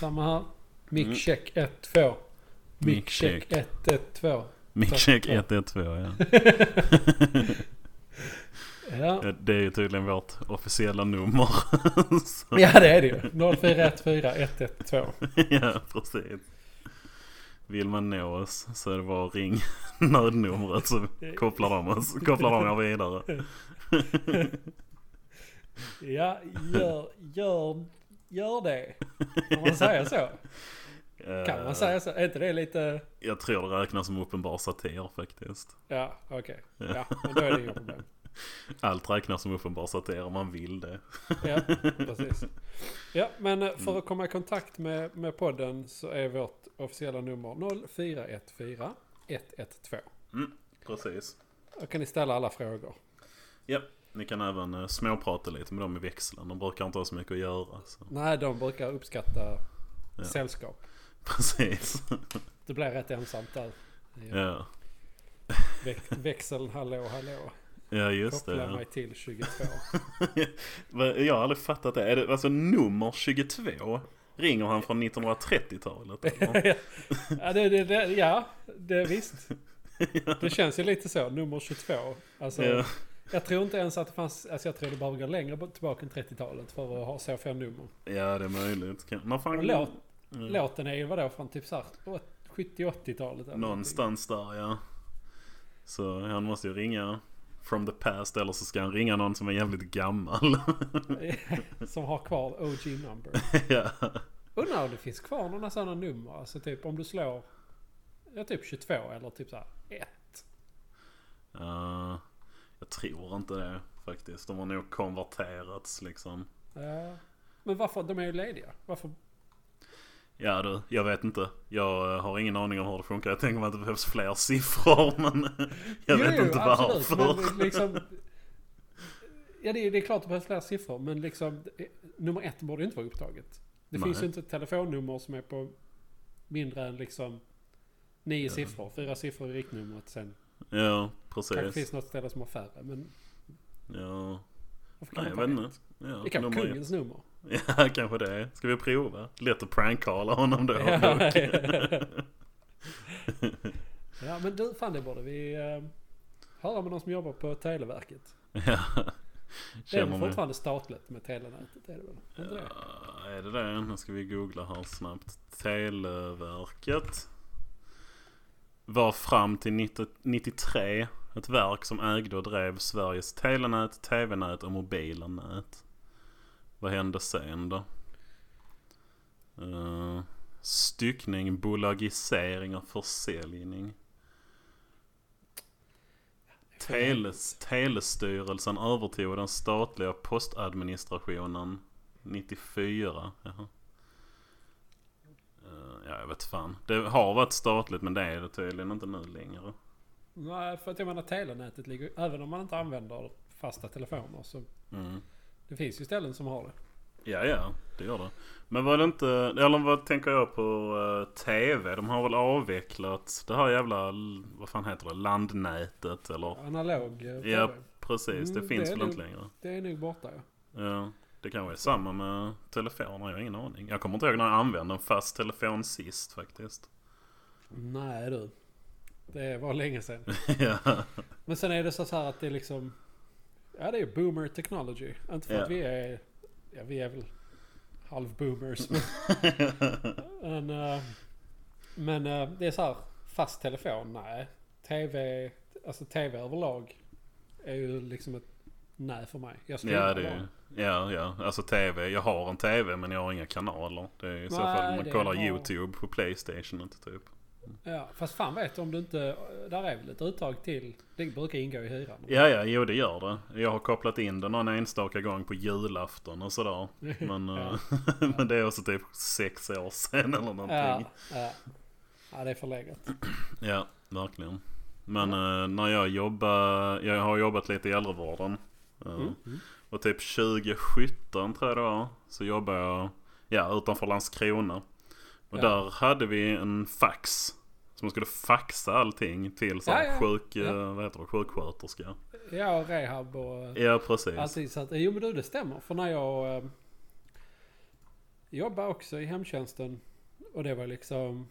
Samma här. Mic check 1, 2. Mic Mic check check. 1, 1, 2. Mickcheck Ja. 112 ja. Ja. Det är ju tydligen vårt officiella nummer. Ja, det är det ju. 0414 112. ja, precis. Vill man nå oss så är det bara att ring nödnumret så kopplar de oss. Kopplar de er vidare. Ja, gör, gör, gör det. Kan man säga så? Kan Eh, man säga så? Är inte det lite... Jag tror det räknas som uppenbar satir faktiskt. Ja, okej. Ja, men då är det inga problem. Allt räknas som uppenbar satir om man vill det. Ja, precis. Ja, men eh, för att komma i kontakt med, med podden så är vårt officiella nummer 0414 112. Precis. Då kan ni ställa alla frågor. Ja, ni kan även eh, småprata lite med dem i växeln. De brukar inte ha så mycket att göra. Så. Nej, de brukar uppskatta Ja. sällskap. Precis. Det blir rätt ensamt där. Ja. Ja, Väx, växeln, hallå, hallå. ja just det. Koppla Ja. mig till 22. Men Jag har aldrig fattat det. Är det alltså nummer 22? Ringer han från 1930-talet? eller? ja, det, det, det, ja, det visst. Det känns ju lite så. Nummer 22. Alltså, Ja. Jag tror inte ens att det fanns... Alltså jag tror det behöver gå längre tillbaka än 30-talet för att ha så få nummer. ja, det är möjligt. När fan... Låt, Mm. Låten är ju vadå från typ såhär 70-80-talet eller Någonstans där ja. Så han måste ju ringa from the past eller så ska han ringa någon som är jävligt gammal. Som har kvar OG number. ja. Undrar om det finns kvar några sådana nummer. Alltså typ om du slår... Ja typ 22 eller typ såhär 1. Uh, jag tror inte det faktiskt. De har nog konverterats liksom. Ja. Men varför? De är ju lediga. Varför? Ja du, jag vet inte. Jag eh, har ingen aning om hur det funkar. Jag tänker mig att det behövs fler siffror men jag Jo, vet inte absolut, varför. Men liksom, ja det är, det är klart att det behövs fler siffror men liksom nummer ett borde inte vara upptaget. Det Nej. finns ju inte ett telefonnummer som är på mindre än liksom nio siffror. Fyra siffror i riktnumret sen. Ja, Kanske precis. finns något ställe som har färre men Ja, nej jag vet inte. Ja, Det kan vara kungens nummer. Ja, kanske det. Ska vi prova? Lätt att prankcalla honom då. Ja. ja men du, fan det borde vi uh, höra med någon som jobbar på Televerket. ja. Det är väl fortfarande statligt med telenätet? Är det väl? Är det? Ja, är det det? Nu ska vi googla här snabbt. Televerket. Var fram till 90 93 ett verk som ägde och drev Sveriges telenät, tv-nät och mobila nät. Vad hände sen då? Uh, styckning, bolagisering och försäljning. Teles, Telestyrelsen övertog den statliga postadministrationen 94. Jaha. Eh, ja, jag vet fan. Det har varit statligt men det är det tydligen inte nu längre. Nej, för att jag menar telenätet ligger även om man inte använder fasta telefoner så Mm. det finns ju ställen som har det. Ja, ja, det gör det. Men var det inte, eller vad tänker jag på eh, TV? De har väl avvecklat det här jävla, vad fan heter det, landnätet eller? Analog eh, Ja, TV. precis. Det Mm, finns det väl nog- inte längre. Det är nog borta ja. Ja, det kanske är samma med telefoner, jag har ingen aning. Jag kommer inte ihåg när jag använde en fast telefon sist faktiskt. Nej du. Det var länge sedan. ja, Men sen är det så här att det är liksom... Ja det är boomer technology. Inte för Ja. att vi är... Ja vi är väl halv-boomers. Men, eh, men eh, det är så här fast telefon. Nej. TV... Alltså TV överlag är ju liksom ett nej för mig. Jag ja, det är, ja, ja, alltså TV. Jag har en TV men jag har inga kanaler. Det är i så Nej, fall man kollar har- YouTube på Playstation inte typ. Ja, fast fan vet du om du inte... Där är väl ett uttag till... Det brukar ingå i hyran. Ja, ja, jo det gör det. Jag har kopplat in det någon enstaka gång på julafton och sådär. Men, Ja. eh, men det är också typ sex år sedan eller någonting. Ja, ja. ja, det är förlegat. Ja, verkligen. Men eh, när jag jobbar, jag har jobbat lite i äldrevården. Eh, Mm. Mm. Och typ 2017 tror jag det var. Så jobbade jag ja, utanför Landskrona. Och Ja. där hade vi en fax. Så man skulle faxa allting till så här Ja, ja. sjuk, Ja. eh, vad heter det, sjuksköterska. Ja, och rehab och... Ja precis. Så att, jo men du det stämmer. För när jag... eh, jobbade också i hemtjänsten. Och det var liksom...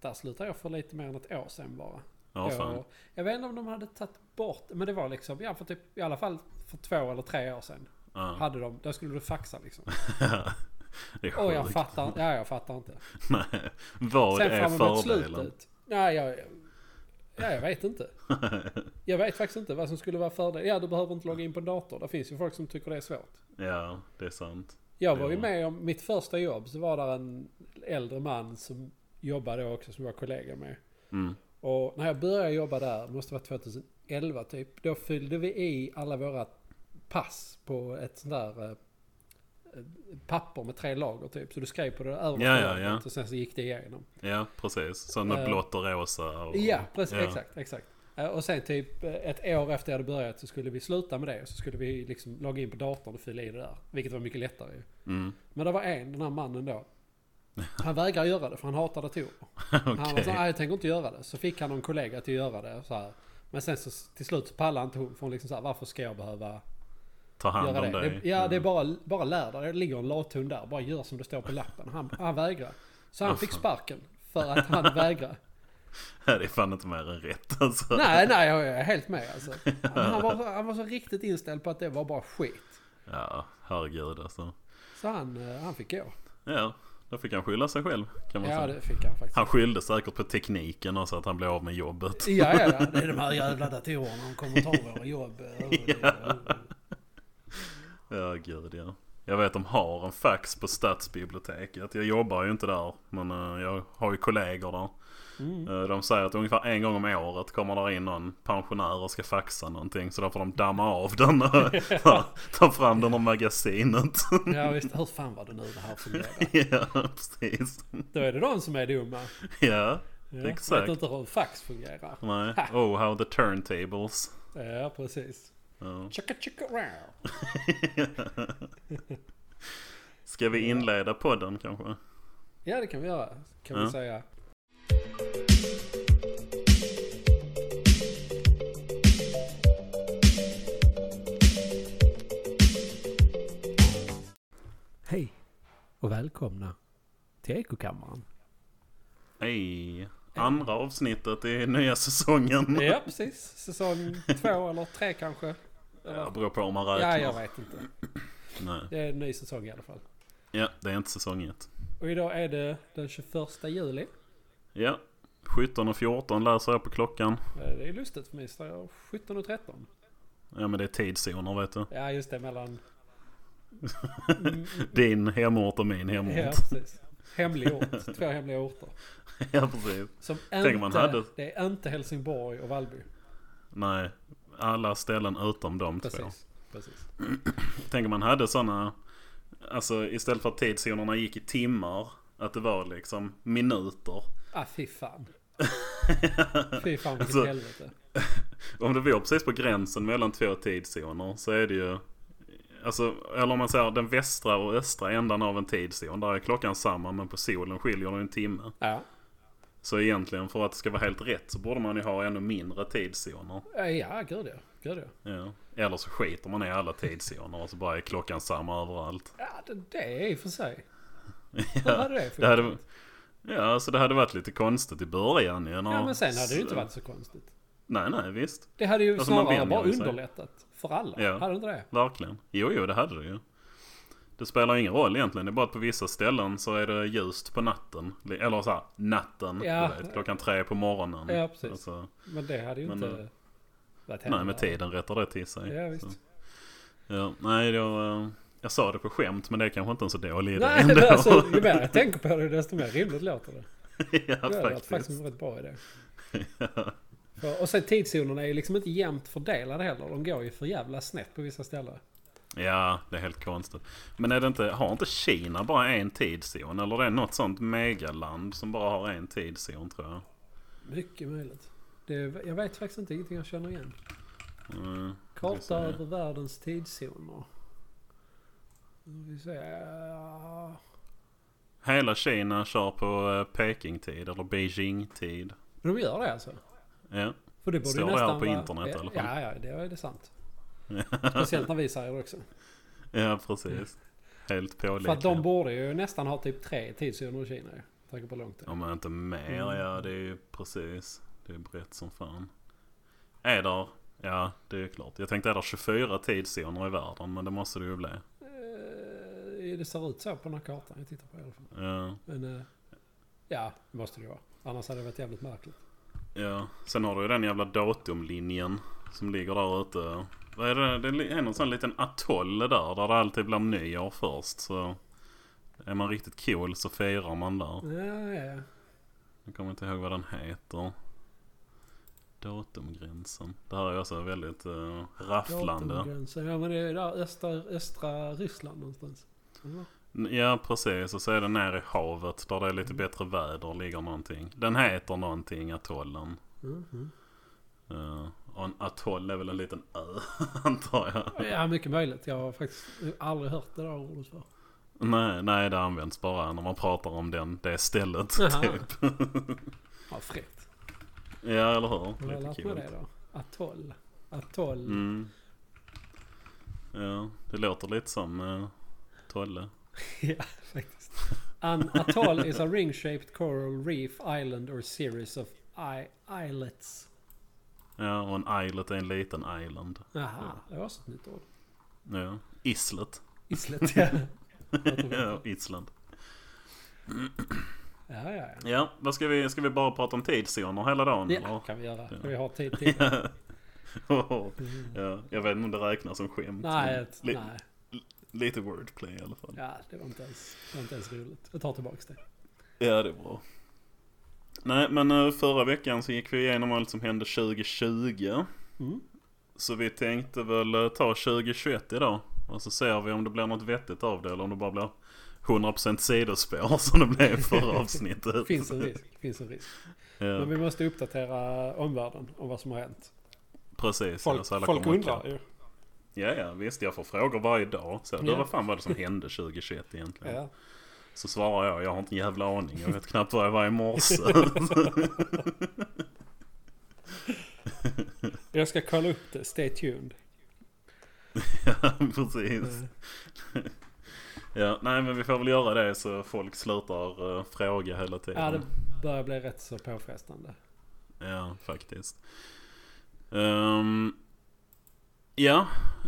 Där slutade jag för lite mer än ett år sedan bara. Ja, fan. jag, jag vet inte om de hade tagit bort Men det var liksom, ja, för typ, i alla fall för två eller tre år sedan. Ja. Hade de, där skulle du faxa liksom. det är Och jag fattar, ja jag fattar inte. Nej. Vad Sen är fördelen? slutet. Nej, jag, ja, jag vet inte. Jag vet faktiskt inte vad som skulle vara fördel. Ja, du behöver inte logga in på en dator. Det finns ju folk som tycker det är svårt. ja, det är sant. Jag var ju med om mitt första jobb så var där en äldre man som jobbade också som var kollega med. Mm. Och när jag började jobba där, måste vara 2011 typ, då fyllde vi i alla våra pass på ett sånt där eh, papper med tre lager typ. Så du skrev på det översta Ja, ja, ja. och sen så gick det igenom. Ja, precis. Så med Eh, blått och rosa. Och, Ja, precis. ja. Exakt, exakt. Eh, Och sen typ eh, ett år efter jag hade börjat så skulle vi sluta med det. Så skulle vi liksom logga in på datorn och fylla i det där. Vilket var mycket lättare ju. Mm. Men det var en, den här mannen då. Han vägrar göra det för han hatar datorer. Han var så "Nej, jag tänker inte göra det. Så fick han någon kollega till att göra det. Så här. Men sen så till slut så pallade inte hon. För hon liksom så här, varför ska jag behöva Ta hand göra om det? dig. det ja, det är Mm. bara, bara lär dig. Det ligger en lathund där. Bara gör som det står på lappen. Han, han vägrar. Så han fick sparken. För att han vägrar. Det är fan inte mer än rätt alltså. Nej, nej, jag är helt med alltså. Han var, han var så riktigt inställd på att det var bara skit. Ja, herregud alltså. Så han, eh, han fick gå. Ja, då fick han skylla sig själv kan man Ja, säga. det fick han faktiskt. Han skyllde säkert på tekniken och så att han blev av med jobbet. Ja, ja, ja. Det är de här jävla datorerna. De kommer ta våra jobb. Ja, gud ja. Jag vet de har en fax på stadsbiblioteket. Jag jobbar ju inte där. Men eh, jag har ju kollegor där. Mm. Eh, de säger att ungefär en gång om året kommer där in någon pensionär och ska faxa någonting. Så då får de damma av den och ta, fram den ur magasinet. Ja, visst. Hur fan var det nu det här fungerar? ja, precis. Då är det de som är dumma. Ja, Ja, Exakt. Vet inte hur fax fungerar. nej. Oh, how the turntables. Ja, precis. Ja. Chicka chicka wow. Ska vi inleda podden kanske? Ja, det kan vi göra. Kan Ja. vi säga. Hej och välkomna till Ekokammaren. Hej. Andra avsnittet i nya säsongen. Ja, precis. Säsong två eller tre kanske. Ja, Eller? beror på om man räknar. Ja, jag vet inte. Nej. Det är en ny säsong i alla fall. Ja, det är inte säsong ett. Och idag är det den 21 juli. Ja, 17 och 14 läser jag på klockan. Det är lustigt för mig. Så jag 17 och 13. Ja men det är tidszoner vet du. Ja, just det. Mellan... Din hemort och min Ja, hemort. precis. Hemlig ort. Två hemliga orter. Ja, precis. Som Tänk inte, man hade- Det är inte Helsingborg och Vallby. Nej, alla ställen utom de två. Precis. Precis. Tänk om man hade sådana, alltså istället för att tidszonerna gick i timmar, att det var liksom minuter. Ah, fy fan. Fy fan vilket Alltså- helvete. Om det var precis på gränsen mellan två tidszoner så är det ju Alltså, eller om man säger den västra och östra ändan av en tidszon. Där är klockan samma men på solen skiljer det en timme. Ja. Så egentligen för att det ska vara helt rätt så borde man ju ha ännu mindre tidszoner. Eh, Ja, gud ja. Gud ja. Ja. Eller så skiter man i alla tidszoner och så bara är klockan samma överallt. Ja, det, det är i och för sig. Hur hade det Det hade, funkat? ja, så det hade varit lite konstigt i början ju. Ja, men sen hade det ju inte varit så konstigt. Nej, nej, visst. Det hade ju Alltså, snarare bara underlättat för alla. Ja. Hade inte det? Verkligen. Jo, jo, det hade det ju. Det spelar ingen roll egentligen. Det är bara att på vissa ställen så är det ljust på natten. Eller så här, natten. Ja. Vet, klockan tre på morgonen. Ja, precis. Alltså, Men det hade ju Men, inte eh, varit nej, heller. med tiden rättar det till sig. Ja, visst. Så. Ja, nej, då, eh, jag sa det på skämt men det är kanske inte en så dålig idé Nej, ändå. alltså, ju mer jag tänker på det desto mer rimligt låter det. ja, Det hade varit faktiskt faktiskt. en rätt bra idé. För, och sen tidszonerna är ju liksom inte jämnt fördelade heller. De går ju för jävla snett på vissa ställen. Ja, det är helt konstigt. Men är det inte, har inte Kina bara en tidszon? Eller det är något sånt megaland som bara har en tidszon tror jag. Mycket möjligt. Det, jag vet faktiskt inte, ingenting jag känner igen. Mm, Karta över världens tidszoner. Vi. Hela Kina kör på eh, Peking-tid eller Beijing-tid. De gör det alltså? Ja. För det borde Står det här på internet i alla fall? Ja, ja, det är det sant. Speciellt när vi säger det också. ja, precis. helt För pålitliga. att de borde ju nästan ha typ tre tidszoner i Kina ju. tanke på långt. Om man inte mer, Mm. ja det är ju precis. Det är brett som fan. Är där, ja det är klart. Jag tänkte är där 24 tidszoner i världen men det måste det ju bli. Eh, Det ser ut så på den här kartan jag tittar på i alla fall. Ja, Men eh, ja, det måste det ju vara. Annars hade det varit jävligt märkligt. ja. Sen har du ju den jävla datumlinjen som ligger där ute. Vad är det? Det är någon sån liten atoll där, där det alltid blir nyår först. Så är man riktigt cool så firar man där. Ja, ja, ja. Jag kommer inte ihåg vad den heter. Datumgränsen. Det här är också väldigt uh, rafflande. Datumgränsen. Ja men det är där östra, östra Ryssland någonstans. Ja precis och så är det nere i havet där det är lite bättre väder ligger någonting. Den heter någonting atollen. Mhm. Uh, och en atoll är väl en liten ö antar jag. Ja mycket möjligt. Jag har faktiskt aldrig hört det där ordet för. Nej, nej det används bara när man pratar om den, det stället Jaha. typ. Ja fräckt. ja eller hur? Jag Lite coolt. det då? Atoll. Atoll. Mm. Ja, det låter lite som uh, Tolle. ja faktiskt. An atoll is a ring-shaped coral reef island or series of islets. Ja, och en islet är en liten island. Jaha, det var ett nytt ord. Ja, islet. Islet ja. ja, Island. Ja, ja, ja. Ja, vad ska vi, ska vi bara prata om tidszoner hela dagen Ja, eller? kan vi göra. Ja. Vi har tid till det. ja, jag vet inte om det räknas som skämt. Nej, ett, li- nej. Lite wordplay i alla fall. Ja, det var inte ens, det var inte ens roligt. Jag tar tillbaks det. Ja, det är bra. Nej, men eh, förra veckan så gick vi igenom allt som hände 2020. Mm. Så vi tänkte väl eh, ta 2021 idag. Och så ser vi om det blir något vettigt av det eller om det bara blir 100% sidospår som det blev förra avsnittet. Finns en risk. Finns en risk. Ja, Men vi måste uppdatera omvärlden om vad som har hänt. precis. Folk, ja, så alla folk undrar ju. Ja, ja, visst. Jag får frågor varje dag. Så, Ja. vad fan var det som hände 2021 egentligen? Ja. Så svarar jag, jag har inte en jävla aning. Jag vet knappt var jag var i morse. Jag ska kolla upp det. Stay tuned. ja, precis. Ja, nej men vi får väl göra det så folk slutar eh, fråga hela tiden. Ja, det börjar bli rätt så påfrestande. Ja, faktiskt. Ehm, ja,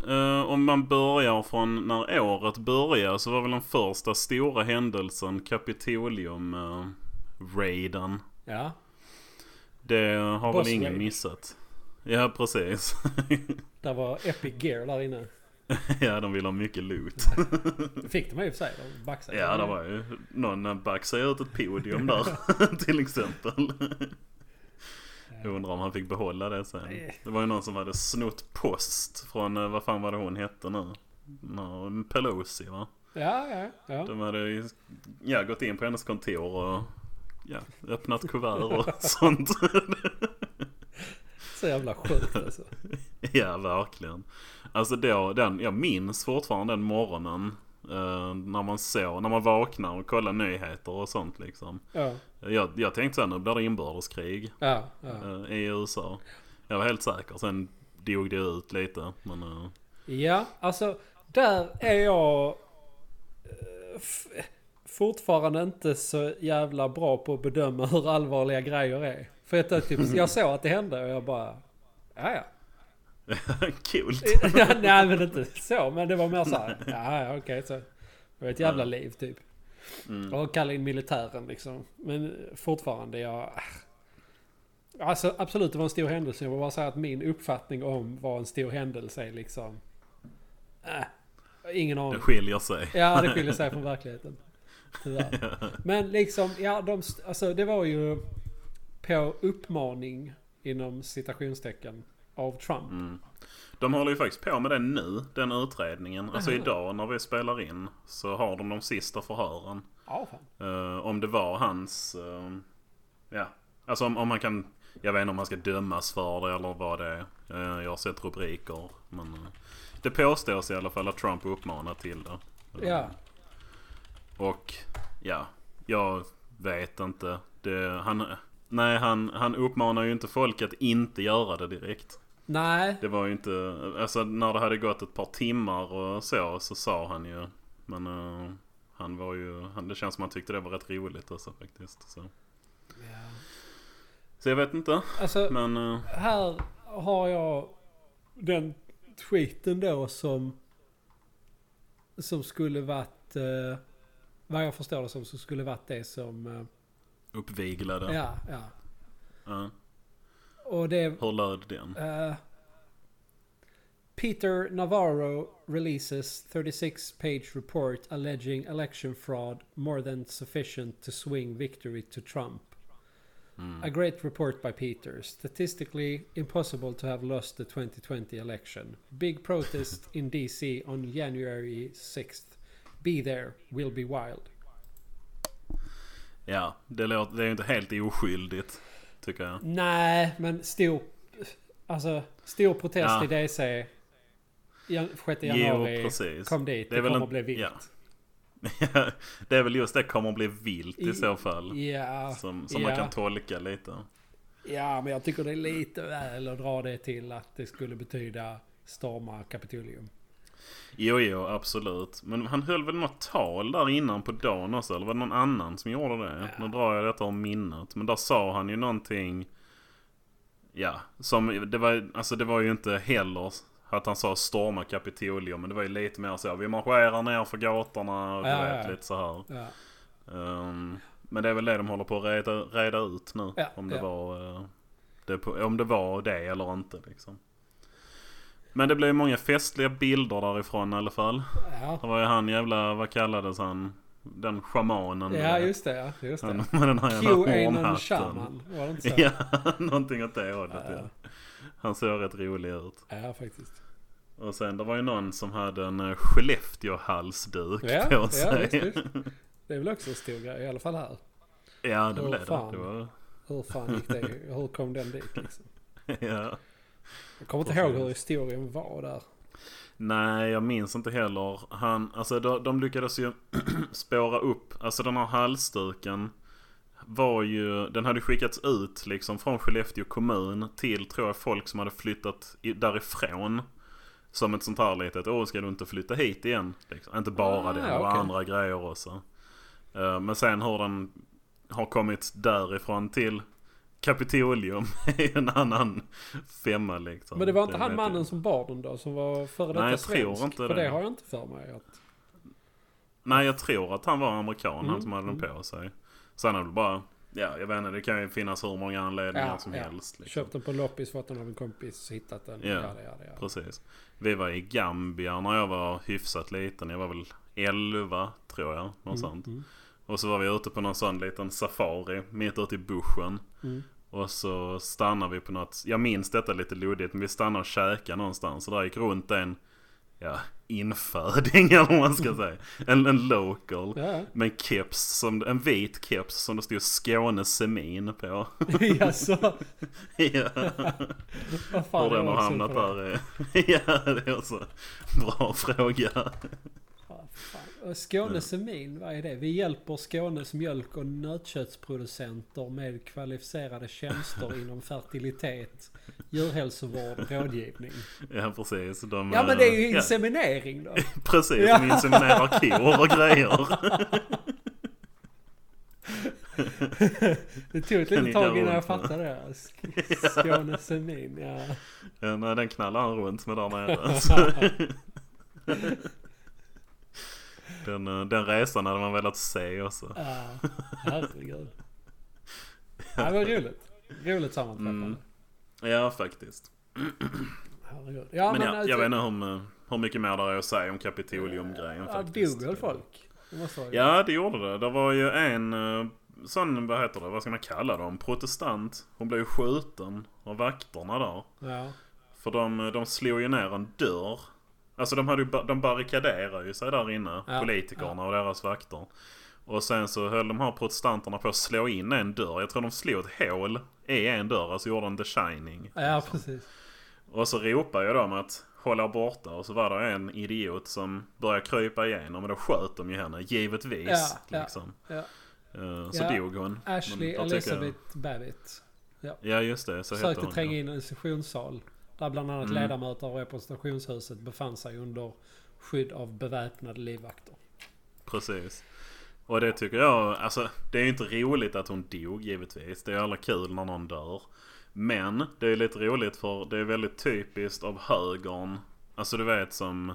eh, om man börjar från när året började så var väl den första stora händelsen Kapitolium-raiden. Ja. det har Boss väl ingen raid. missat. Ja, precis. Där var Epic Gear där inne. ja, de vill ha mycket loot. Det fick de i och för sig. De baxade. Ja, det var ju någon baxade ut ett podium där till exempel. Jag undrar om han fick behålla det sen. Det var ju någon som hade snott post från, eh, vad fan var det hon hette nu? Nå, Pelosi va? Ja, ja, ja. De hade ju, ja, gått in på hennes kontor och ja, öppnat kuvert och sånt. Så jävla sjukt alltså. ja, verkligen. Alltså då, den, jag minns fortfarande den morgonen. eh, när man såg, när man vaknar och kollar nyheter och sånt liksom. Ja, Jag, jag tänkte såhär, nu blir det inbördeskrig ja, ja. eh, i USA. Jag var helt säker. Sen dog det ut lite. Men eh, Ja, alltså där är jag eh, fortfarande inte så jävla bra på att bedöma hur allvarliga grejer är. För jag, typ, jag såg att det hände och jag bara, ja ja. Kul. Nej men inte så, men det var mer såhär, ja ja okej så. Det var ett jävla liv typ. Mm. Och kalla in militären liksom. Men fortfarande jag... Alltså absolut det var en stor händelse. Jag vill bara säga att min uppfattning om vad en stor händelse är liksom... Äh, ingen Det aning. skiljer sig. Ja det skiljer sig från verkligheten. Tyvärr. Men liksom, ja de, alltså det var ju på uppmaning inom citationstecken av Trump. Mm. De håller ju faktiskt på med det nu, den utredningen. Alltså idag när vi spelar in så har de de sista förhören. Fan. Eh, om det var hans... eh, ja, alltså om, om man kan... Jag vet inte om man ska dömas för det eller vad det är. Eh, jag har sett rubriker. Men eh, det påstås i alla fall att Trump uppmanar till det. Ja. Och ja, jag vet inte. Det, han, nej, han, han uppmanar ju inte folk att inte göra det direkt. Nej. Det var ju inte, alltså när det hade gått ett par timmar och så, så sa han ju Men eh, han var ju, han, det känns som han tyckte det var rätt roligt också faktiskt. Så, Ja. så jag vet inte. Alltså, Men eh, här har jag den tweeten då som som skulle varit eh, vad jag förstår det som så skulle varit det som eh, uppviglade. ja, ja. Ja. Och det Hur löd den? eh, Peter Navarro releases 36 page report alleging election fraud more than sufficient to swing victory to Trump. Mm. A great report by Peter. Statistically impossible to have lost the 2020 election. Big protest in DC on January 6th. Be there, We'll be wild. Ja, det, låter, det är inte helt oskyldigt. Tycker jag. Nej, men stor... Alltså, stor protest Ja. i DC. Jan, 6 Jo, januari. precis. Kom dit, Det det, kommer en- att bli vilt. Ja. det är väl just det kommer att bli vilt i I- så fall. Ja, Som, som ja. man kan tolka lite. ja, men jag tycker det är lite väl att dra det till att det skulle betyda storma Kapitolium. Jo, jo, absolut. Men han höll väl något tal där innan på dagen också? Eller var det någon annan som gjorde det? Ja. Nu drar jag detta om minnet. Men där sa han ju någonting... Ja, som... Det var, alltså det var ju inte heller att han sa storma Kapitolium. Men det var ju lite mer så. Vi marscherar ner för gatorna och Ja, vet ja. lite så här. Ja. Ehm, men det är väl det de håller på att reda, reda ut nu. Om, det var, eh, det, om det var det eller inte liksom. Men det blev många festliga bilder därifrån i alla fall. Ja. Det var ju han jävla, vad kallades han? Den schamanen. ja, just det. Ja, just det. med den här jävla. Shaman, var det inte så? Ja, någonting åt det hållet Ja. ja. Han såg rätt rolig ut. Ja, faktiskt. Och sen det var ju någon som hade en uh, Skellefteå-halsduk Ja, på ja sig. visst, visst. Det är väl också en stor grej, i alla fall här. Ja, det Åh, blev det. fan. det var, Hur fan gick det? Hur kom den dit liksom? ja. Jag kommer inte ihåg hur historien var där. Nej, jag minns inte heller. Han, alltså de, de lyckades ju spåra upp, alltså den här halsduken var ju, den hade skickats ut liksom från Skellefteå kommun till tror jag folk som hade flyttat i, därifrån. Som ett sånt här litet, åh ska du inte flytta hit igen? Liksom. Inte bara Ah, det, det var okej. andra grejer också. Eh, men sen hur den har kommit därifrån till Kapitolium är en annan femma liksom. Men det var inte han vet mannen jag. som bar den då? Som var före detta Nej, jag tror svensk? inte För det. det har jag inte för mig. Att... Nej, jag tror att han var amerikan, Mm, han som hade den på sig. Sen är det bara, ja jag vet inte, det kan ju finnas hur många anledningar Ja, som ja. helst. Liksom. Köpt den på loppis, fått den av en kompis, hittat den. Ja, Ja, ja, ja, ja. Precis. Vi var i Gambia när jag var hyfsat liten. Jag var väl 11 tror jag. Något sånt. Mm, Och så var vi ute på någon sån liten safari mitt ute i bushen. Mm. Och så stannade vi på något, jag minns detta lite luddigt, men vi stannade och käkade någonstans. Och där gick runt en, ja, inföding eller vad man ska säga. En, en local. Ja. Med en keps, som, en vit keps som det stod Skåne Semin på. Jaså? ja, Vad fan hur den har hamnat där är... ja, det är också bra fråga. Ja, fan. Och Skåne Semin, vad är det? Vi hjälper Skånes mjölk och nötköttsproducenter med kvalificerade tjänster inom fertilitet, djurhälsovård och rådgivning. Ja, precis. De, Ja men det är ju eh, ja, inseminering då. Precis, Ja. de inseminerar kor och grejer. Det tog ett litet tag innan jag fattade det. Sk- Skåne Semin, ja. Ja, nej, den knallar han runt med där nere. Den, eh, den resan hade man velat se också. Ja, herregud. Ja, det var roligt. Roligt sammanträffande. Mm. Ja, faktiskt. Herregud. Ja, men men, ja, alltså, jag vet inte om, eh, hur mycket mer där är att säga om Kapitolium-grejen Ja, faktiskt. dog folk? Det Ja, det gjorde det. Det var ju en eh, sån, vad heter det, vad ska man kalla dem? Protestant. Hon blev ju skjuten av vakterna där. Ja. För de, de slog ju ner en dörr. Alltså de, hade ju, de barrikaderade ju sig där inne, Ja, politikerna och deras vakter. Och sen så höll de här protestanterna på att slå in en dörr. Jag tror de slog ett hål i en dörr, alltså gjorde en The Shining. Ja, precis. Och så ropade jag dem att hålla borta och så var det en idiot som började krypa igenom och då sköt de ju henne, givetvis. Ja, ja. liksom. Ja. Eh, så Ja, dog hon. Ashley tycker jag- Elizabeth Babbitt. Ja just det, så Försökte tränga ja. in i en sessionssal. Där bland annat Mm. ledamöter av representationshuset befann sig under skydd av beväpnade livvakter. Precis. Och det tycker jag, alltså det är ju inte roligt att hon dog givetvis. Det är alla kul när någon dör. Men det är lite roligt för det är väldigt typiskt av högern. Alltså du vet som,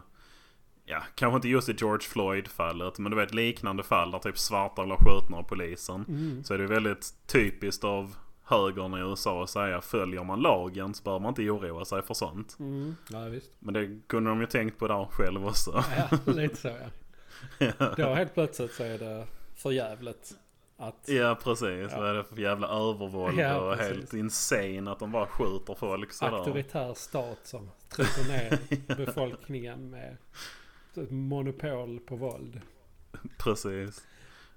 ja kanske inte just i George Floyd fallet. Men du vet liknande fall där typ svarta blir skjutna av polisen. Mm. Så är det väldigt typiskt av högern i USA att säga följer man lagen så behöver man inte oroa sig för sånt. Mm. Ja, visst. Men det kunde de ju tänkt på där själv också. Ja, lite så ja. Då helt plötsligt så är det för jävligt att... Ja precis, Ja. vad är det för jävla övervåld Ja, och precis. helt insane att de bara skjuter folk sådär. auktoritär stat som trycker ner befolkningen med ett monopol på våld. Precis.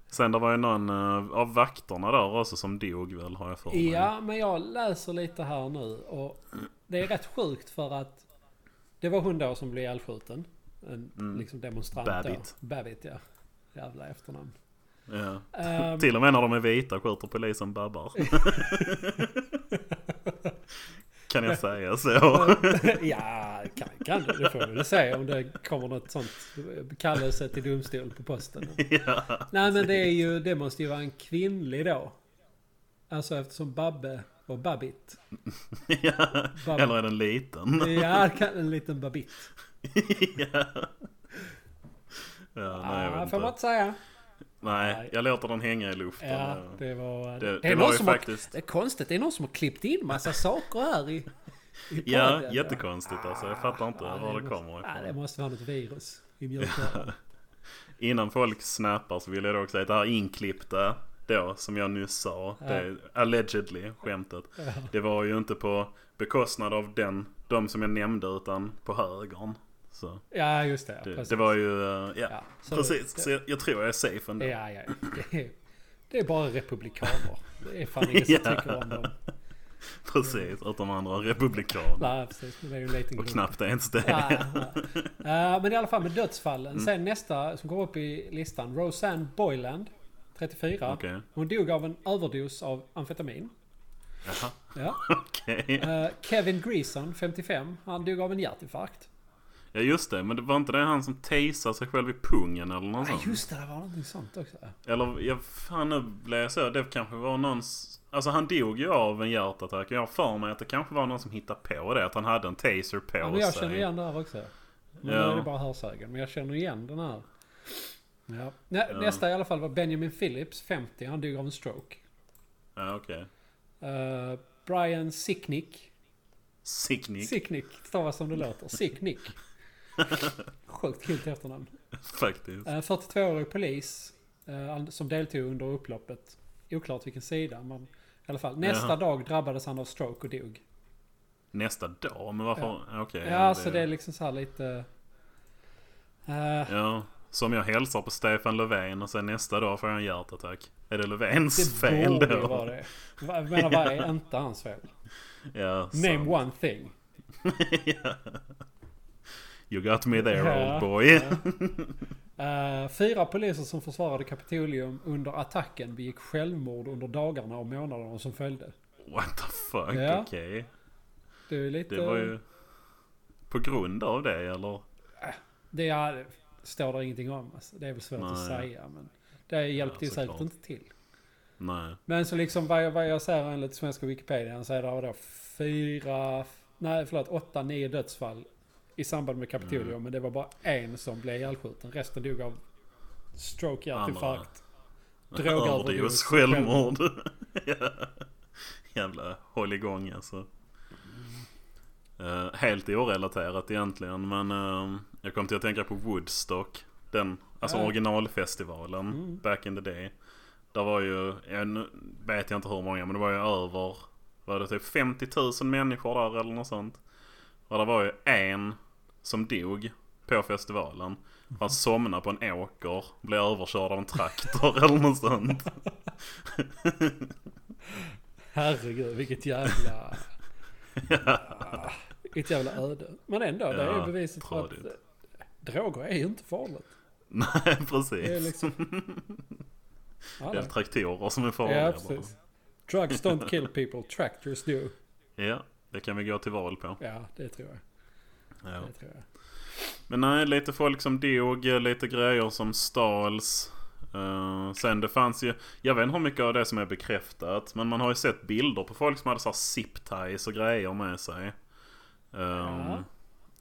Sen det var ju någon eh, av vakterna där också som dog väl har jag för mig. Ja, men jag läser lite här nu och det är rätt sjukt för att det var hon då som blev ihjälskjuten. En Mm. liksom demonstrant Babbitt. då. Babbitt ja. Jävla efternamn. Ja. Ehm, Till och med när de är vita skjuter polisen babbar. kan jag säga så? ja, kan, kan du. Det får vi väl se om det kommer något sånt kallelse till domstol på posten. ja. Nej men det är ju, det måste ju vara en kvinnlig då. Alltså eftersom Babbe var Babbit. ja. Bab- Eller är den liten? Ja, kan- en liten Babbit. ja. Ja, nej vet får man inte säga. Nej, jag låter den hänga i luften. Ja, det var... det, är det någon var ju faktiskt... Har, det är konstigt, det är någon som har klippt in massa saker här i, i Ja, jättekonstigt alltså. Jag fattar inte Ja, var det måste- kommer Ja, det ifrån. måste vara något virus i mjölkrören. Innan folk snappar så vill jag dock säga att det här inklippta då, som jag nyss sa. Ja. Det är allegedly, skämtet. Ja. Det var ju inte på bekostnad av den, de som jag nämnde utan på högern. Så ja, just det. det, det var ju, eh, ja, Ja, så precis. det- Så jag, jag tror jag är safe ändå. Ja, ja. Det är, det är bara republikaner. Det är fan ingen som Ja. tycker om dem. Precis, utom andra republikaner. Nej, precis. Det är ju en liten Och knappt ens det. Ja. Eh, men i alla fall med dödsfallen. Mm. Sen nästa som går upp i listan. Roseanne Boyland. 34. Okej, Hon dog av en överdos av amfetamin. jaha, Ja. okej. Eh, Kevin Greason, 55. Han dog av en hjärtinfarkt. Ja just det, men det var inte det han som tasade sig själv i pungen eller något sånt? just det. Det var någonting sånt också. Eller, jag, fan nu blev jag så. Det kanske var någons... Alltså han dog ju av en hjärtattack. Jag har för mig att det kanske var någon som hittade på det. Att han hade en taser på Ja, men jag sig. känner igen det här också. Men Ja. nu är det bara hörsägen. Men jag känner igen den här. Ja. Nä, Ja. Nästa i alla fall var Benjamin Phillips, 50. Han dog av en stroke. Ja okej. Eh, Brian Sicknick. Sicknick. Sicknick stavas som det låter. Sicknick. Sjukt kul efternamn. Faktiskt. Eh, 42-årig polis eh, som deltog under upploppet. Oklart vilken sida, men i alla fall. Nästa Jaha. dag drabbades han av stroke och dog. Nästa dag? Men varför? Ja. Okej. ja, så det är liksom så här lite... eh, Ja. Som jag hälsar på Stefan Löfven och sen nästa dag får jag en hjärtattack. Är det Löfvens det fel borde då? ju vara det. Jag menar, vad är inte hans fel? Ja, Name sant. one thing. ja. You got me there Ja, old boy. ja. Eh, fyra poliser som försvarade Kapitolium under attacken begick självmord under dagarna och månaderna som följde. What the fuck? Ja. Okej. Det är lite... Det var ju på grund av det eller? Det är, står det ingenting om. Alltså, det är väl svårt att Nej. säga. Men det hjälpte ju säkert inte till. Nej. Men så liksom vad jag, vad jag ser enligt svenska Wikipedia så är det då fyra, nej förlåt, åtta, nio dödsfall i samband med Kapitolium. Mm. Men det var bara en som blev ihjälskjuten. Resten dog av stroke, hjärtinfarkt. Drogöverdos, Överdos, självmord. Ja. Jävla hålligång alltså. Eh, helt orelaterat egentligen men eh, jag kom till att tänka på Woodstock. Den, alltså Ja. originalfestivalen Mm. back in the day. Där var ju, jag vet jag inte hur många men det var ju över, var det typ 50 000 människor där eller något sånt. Och det var ju en som dog på festivalen. Han somnade på en åker, blev överkörd av en traktor eller något sånt. Herregud, vilket jävla... Vilket jävla öde. Men ändå, det är Ja, beviset för att droger är ju inte farligt. Nej Det är precis. liksom... Ja, Det är traktorer som är farliga ja precis. Drugs don't kill people, tractors do. Ja, det kan vi gå till val på. Ja, det tror jag. Ja. Men nej, lite folk som dog, lite grejer som stals. Uh, sen det fanns ju, jag vet inte hur mycket av det som är bekräftat. Men man har ju sett bilder på folk som hade så här zip ties och grejer med sig. Um, Ja.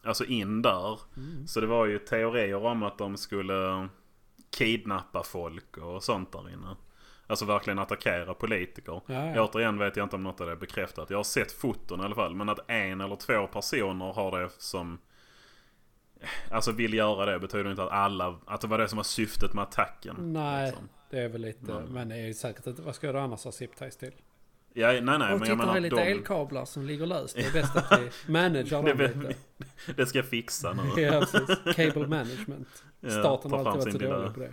Alltså in där. Mm. Så det var ju teorier om att de skulle kidnappa folk och sånt där inne. Alltså verkligen attackera politiker. Ja, ja. Återigen vet jag inte om något av det är bekräftat. Jag har sett foton i alla fall. Men att en eller två personer har det som... Alltså vill göra det betyder inte att alla... Att det var det som var syftet med attacken. Nej, liksom. det är väl lite... Mm. Men det är ju säkert inte... Vad ska du annars ha zip-ties till? Ja, nej, nej. och men jag menar att lite de, elkablar som ligger löst. Det är bäst att vi managerar Det dem lite. Det ska jag fixa nu. Ja, precis. Cable management. Staten ta har alltid varit så lilla- dålig på det.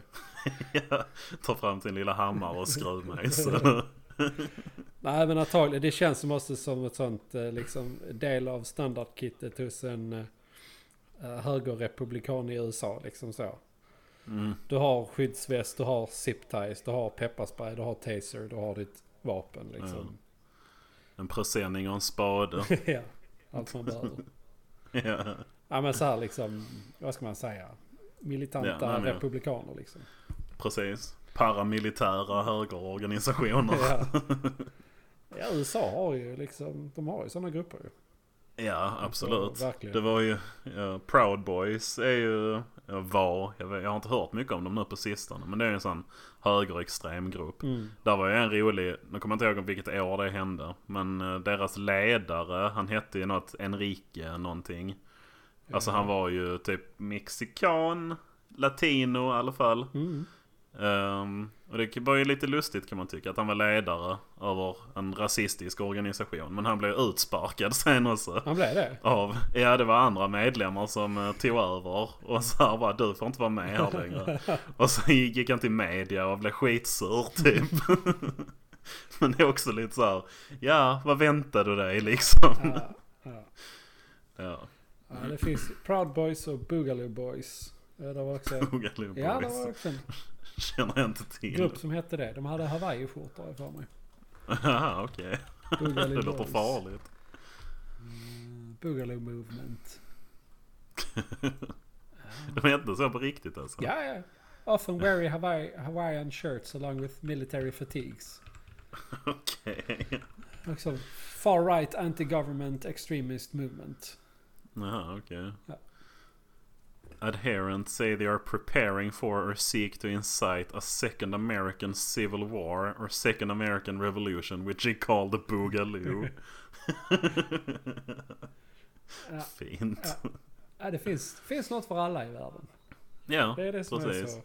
Ja, Ta fram sin lilla hammare och skruvmejsel. Nej men antagligen, det känns som också som ett sånt eh, liksom del av standardkittet hos en eh, högerrepublikan i USA liksom så. Mm. Du har skyddsväst, du har zip-ties, du har pepparspray, du har taser, du har ditt vapen liksom. En presenning och en spade. ja, allt man behöver. ja. Ja men så här liksom, vad ska man säga? Militanta Ja, nej, men- republikaner liksom. Precis. Paramilitära högerorganisationer. Ja. ja, USA har ju liksom, de har ju sådana grupper ju. Ja, absolut. Verkligen. Det var ju, ja, Proud Boys är ju, var, jag, vet, jag har inte hört mycket om dem nu på sistone. Men det är ju en sån högerextrem grupp. Mm. Där var ju en rolig, nu kommer jag inte ihåg vilket år det hände. Men eh, deras ledare, han hette ju något Enrique någonting. Alltså han var ju typ mexikan, latino i alla fall. Mm. Ehm, och det var ju lite lustigt kan man tycka att han var ledare över en rasistisk organisation. Men han blev utsparkad sen också. Han blev det? Av, ja det var andra medlemmar som eh, tog över och sa bara du får inte vara med här längre. och så gick han till media och blev skitsur typ. Men det är också lite så här, ja vad väntade du dig liksom? Ja, ja. ja, Ja, det finns Proud Boys och Boogaloo Boys. Ja, det var också, Boogaloo ja, det Boys. var också Känner jag inte till. grupp som hette det. De hade hawaiiskjortor för mig. Jaha okej. Boogaloo Det låter Boys. farligt. Mm, Boogaloo Movement. De hette så på riktigt alltså? Ja, ja. Often weary Hawaii, Hawaiian shirts along with military fatigues. Okej. Också far right anti-government extremist movement. Jaha okej. Ja. Adherents say they are preparing for or seek to incite a second American civil war or second American revolution which they call the Boogaloo. Fint. Ja. ja, det finns, finns något för alla i världen. Ja, Det är det som är precis. så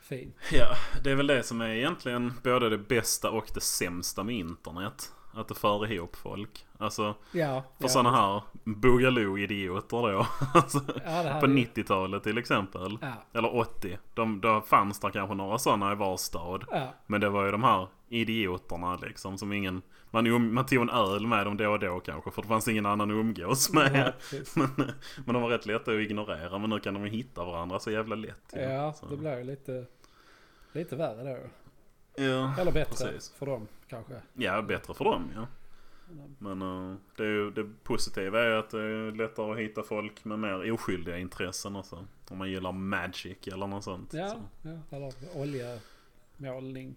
fint. Ja, det är väl det som är egentligen både det bästa och det sämsta med internet. Att det för ihop folk. Alltså Ja, för ja, sådana här Boogaloo-idioter då. alltså, Ja, på är- 90-talet till exempel. Eller 80. De, då fanns det kanske några sådana i var stad. Men det var ju de här idioterna liksom som ingen... Man, um, man tog en öl med dem då och då kanske för det fanns ingen annan att umgås med. men, men de var rätt lätta att ignorera. Men nu kan de hitta varandra så jävla lätt. ja det blir ju lite, lite värre då. Ja, Eller bättre precis. för dem kanske. ja, bättre för dem ja. Men eh, det, är ju, det positiva är att det är lättare att hitta folk med mer oskyldiga intressen också. Om man gillar Magic eller något sånt. Ja, Så. ja eller oljemålning.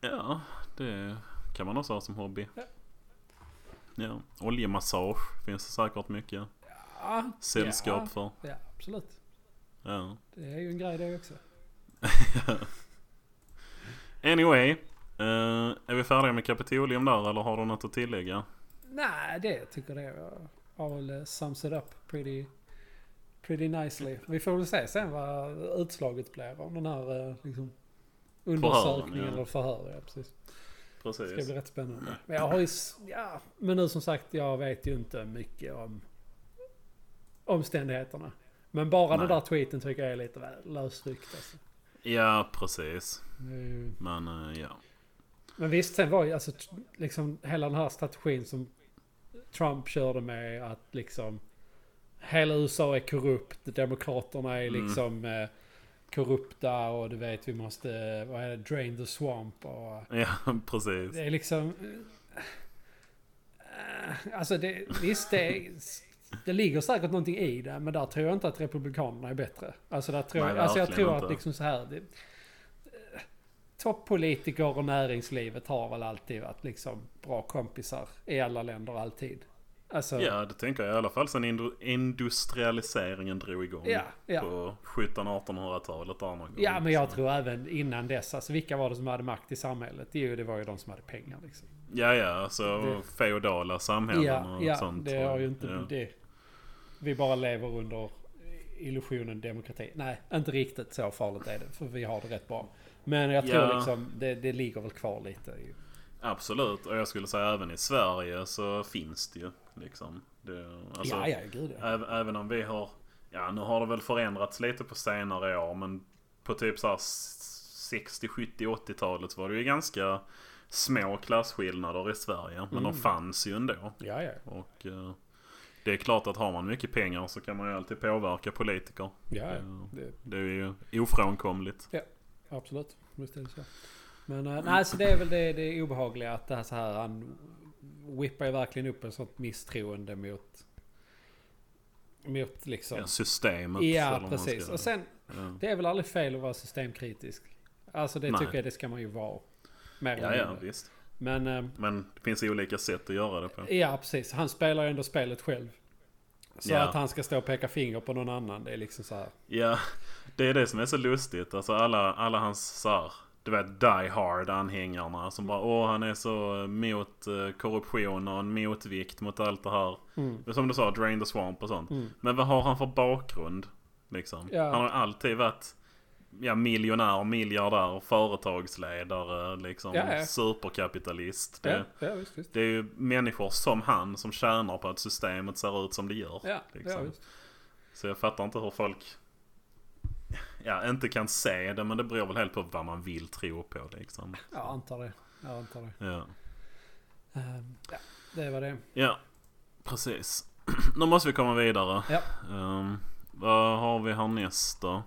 ja det kan man också ha som hobby. Ja. Ja, oljemassage finns det säkert mycket Ja, sällskap ja, för. ja, absolut. Ja. Det är ju en grej det också. Anyway. eh, är vi färdiga med Kapitolium där eller har du något att tillägga? Nej, det tycker jag har väl sums it up pretty, pretty nicely. Vi får väl se sen vad utslaget blir av den här eh, liksom, undersökningen ja. eller förhör. Ja, precis. Det ska Precis. bli rätt spännande. Men jag har ju, ja, men nu som sagt, jag vet ju inte mycket om omständigheterna. Men bara den Nej. där tweeten tycker jag är lite väl lösryckt alltså. Ja, precis. Ju- Men eh, ja. Men visst, sen var ju alltså liksom hela den här strategin som Trump körde med att liksom hela USA är korrupt, demokraterna är Mm. liksom, liksom eh, korrupta och du vet vi måste, eh, vad är det, drain the swamp och Ja, precis. det är liksom... eh, Alltså det, visst det är, det ligger säkert någonting i det, men där tror jag inte att Republikanerna är bättre. Alltså, där tror Nej, alltså jag tror att inte. liksom så här... Det, eh, toppolitiker och näringslivet har väl alltid varit liksom bra kompisar i alla länder alltid. Alltså, Ja, det tänker jag i alla fall sen indu- industrialiseringen drog igång. ja, ja. På 1700-1800-talet där någon gång. Ja, men jag Så- tror även innan dess. Alltså vilka var det som hade makt i samhället? Jo, det var ju de som hade pengar liksom. Ja, ja, alltså Det- feodala samhällen Ja, och ja sånt. det har ju inte... Ja. Det, vi bara lever under illusionen demokrati. Nej, inte riktigt så farligt är det. För vi har det rätt bra. Men jag tror Ja. liksom, det, det ligger väl kvar lite. Absolut, och jag skulle säga även i Sverige så finns det ju liksom. Det, alltså, ja, ja, gud ja. Även, även om vi har, ja nu har det väl förändrats lite på senare år men på typ så här 60, 70, 80-talet så var det ju ganska små klasskillnader i Sverige. Men Mm. de fanns ju ändå. Ja, ja. Och eh, det är klart att har man mycket pengar så kan man ju alltid påverka politiker. Ja, ja. Eh, Det, Det är ju ofrånkomligt. absolut. Visst är det så. Men äh, nej, så det är väl det, det obehagliga att det här så här, han whippar ju verkligen upp en sånt misstroende mot, mot liksom. Ja, systemet. Ja, precis. ska- Och sen, ja. det är väl aldrig fel att vara systemkritisk. Alltså det Nej. tycker jag det ska man ju vara. Mer ja, ja, visst. Men, eh, Men det finns olika sätt att göra det på. ja precis. Han spelar ju ändå spelet själv. Så Ja. att han ska stå och peka finger på någon annan, det är liksom så här. Ja, det är det som är så lustigt. Alltså alla, alla hans så här, du vet, die hard anhängarna som bara åh han är så mot eh, korruption och en motvikt mot allt det här. Mm. Som du sa, drain the swamp och sånt. Mm. Men vad har han för bakgrund? Liksom? Ja. Han har alltid varit ja, miljonär, miljardär, företagsledare, liksom Ja, ja. superkapitalist. Det, Ja, visst, visst. det är ju människor som han som tjänar på att systemet ser ut som det gör. Liksom. Så jag fattar inte hur folk ja, inte kan se det. Men det beror väl helt på vad man vill tro på liksom. Jag antar det. Jag antar det. Ja, Ehm, ja, det var det. ja precis. Nu måste vi komma vidare. Ja. Ehm, vad har vi härnäst då?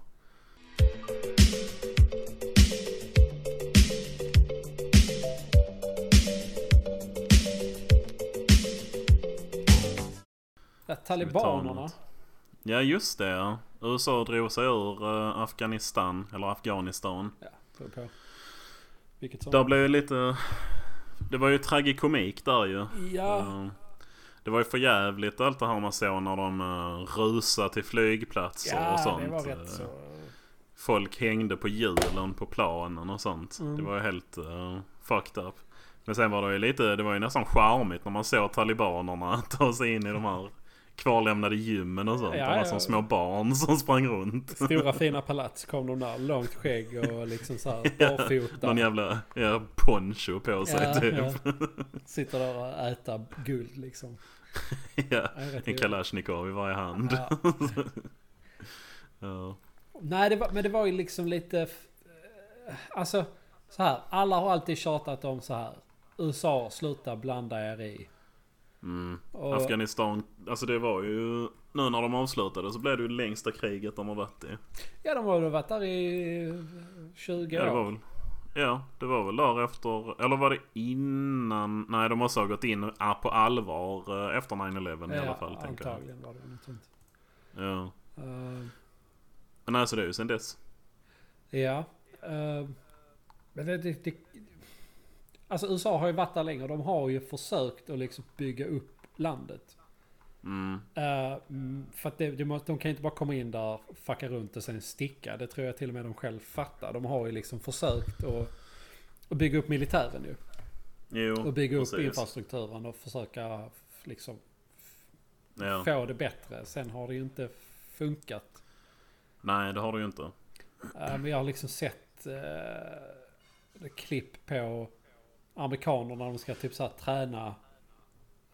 Ja, talibanerna. Ja just det ja. USA drog sig ur eh, Afghanistan, eller Afghanistan. Ja, beror på. Vilket som. Där blev ju lite... Det var ju tragikomik där ju. Ja. Eh, Det var ju för jävligt allt det här man såg när de uh, rusade till flygplatser och Ja, sånt. det var Eh, rätt så. Folk hängde på hjulen på planen och sånt. Mm. Det var ju helt uh, fucked up. Men sen var det ju lite, det var ju nästan charmigt när man såg talibanerna ta sig in i de här kvarlämnade gymmen och sånt. Ja, var ja. som små barn som sprang runt. Stora fina palats kom de där. Långt skägg och liksom så här barfota. Någon jävla ja, poncho på sig Ja, typ. ja. Sitter där och äter guld liksom. Ja. En kalasjnikov i varje hand. Ja. Ja. Nej, det var, men det var ju liksom lite... eh, Alltså, så här. Alla har alltid tjatat om så här. USA, sluta blanda er i. Mm. Och, Afghanistan, alltså det var ju... Nu när de avslutade så blev det ju längsta kriget de har varit i. ja, de har ju varit där i 20 Ja, det var år. väl... Ja, det var väl där efter... Eller var det innan? Nej, de måste ha gått in på allvar eh, efter 9-11 i alla fall, tänker jag. antagligen var det något sånt. Ja. Eh, Men alltså det är ju sen dess. ja. eh, men det, det, det, alltså USA har ju varit där länge och de har ju försökt att liksom bygga upp landet. Mm. Mm, för att det, det de kan inte bara komma in där, fucka runt och sen sticka. Det tror jag till och med de själv fattar. De har ju liksom försökt att, att bygga upp militären ju. Jo, Och bygga upp precis. infrastrukturen och försöka liksom Ja. få det bättre. Sen har det ju inte funkat. Nej, det har du ju inte. Eh, men jag har liksom sett uh, klipp på amerikaner när de ska typ så här träna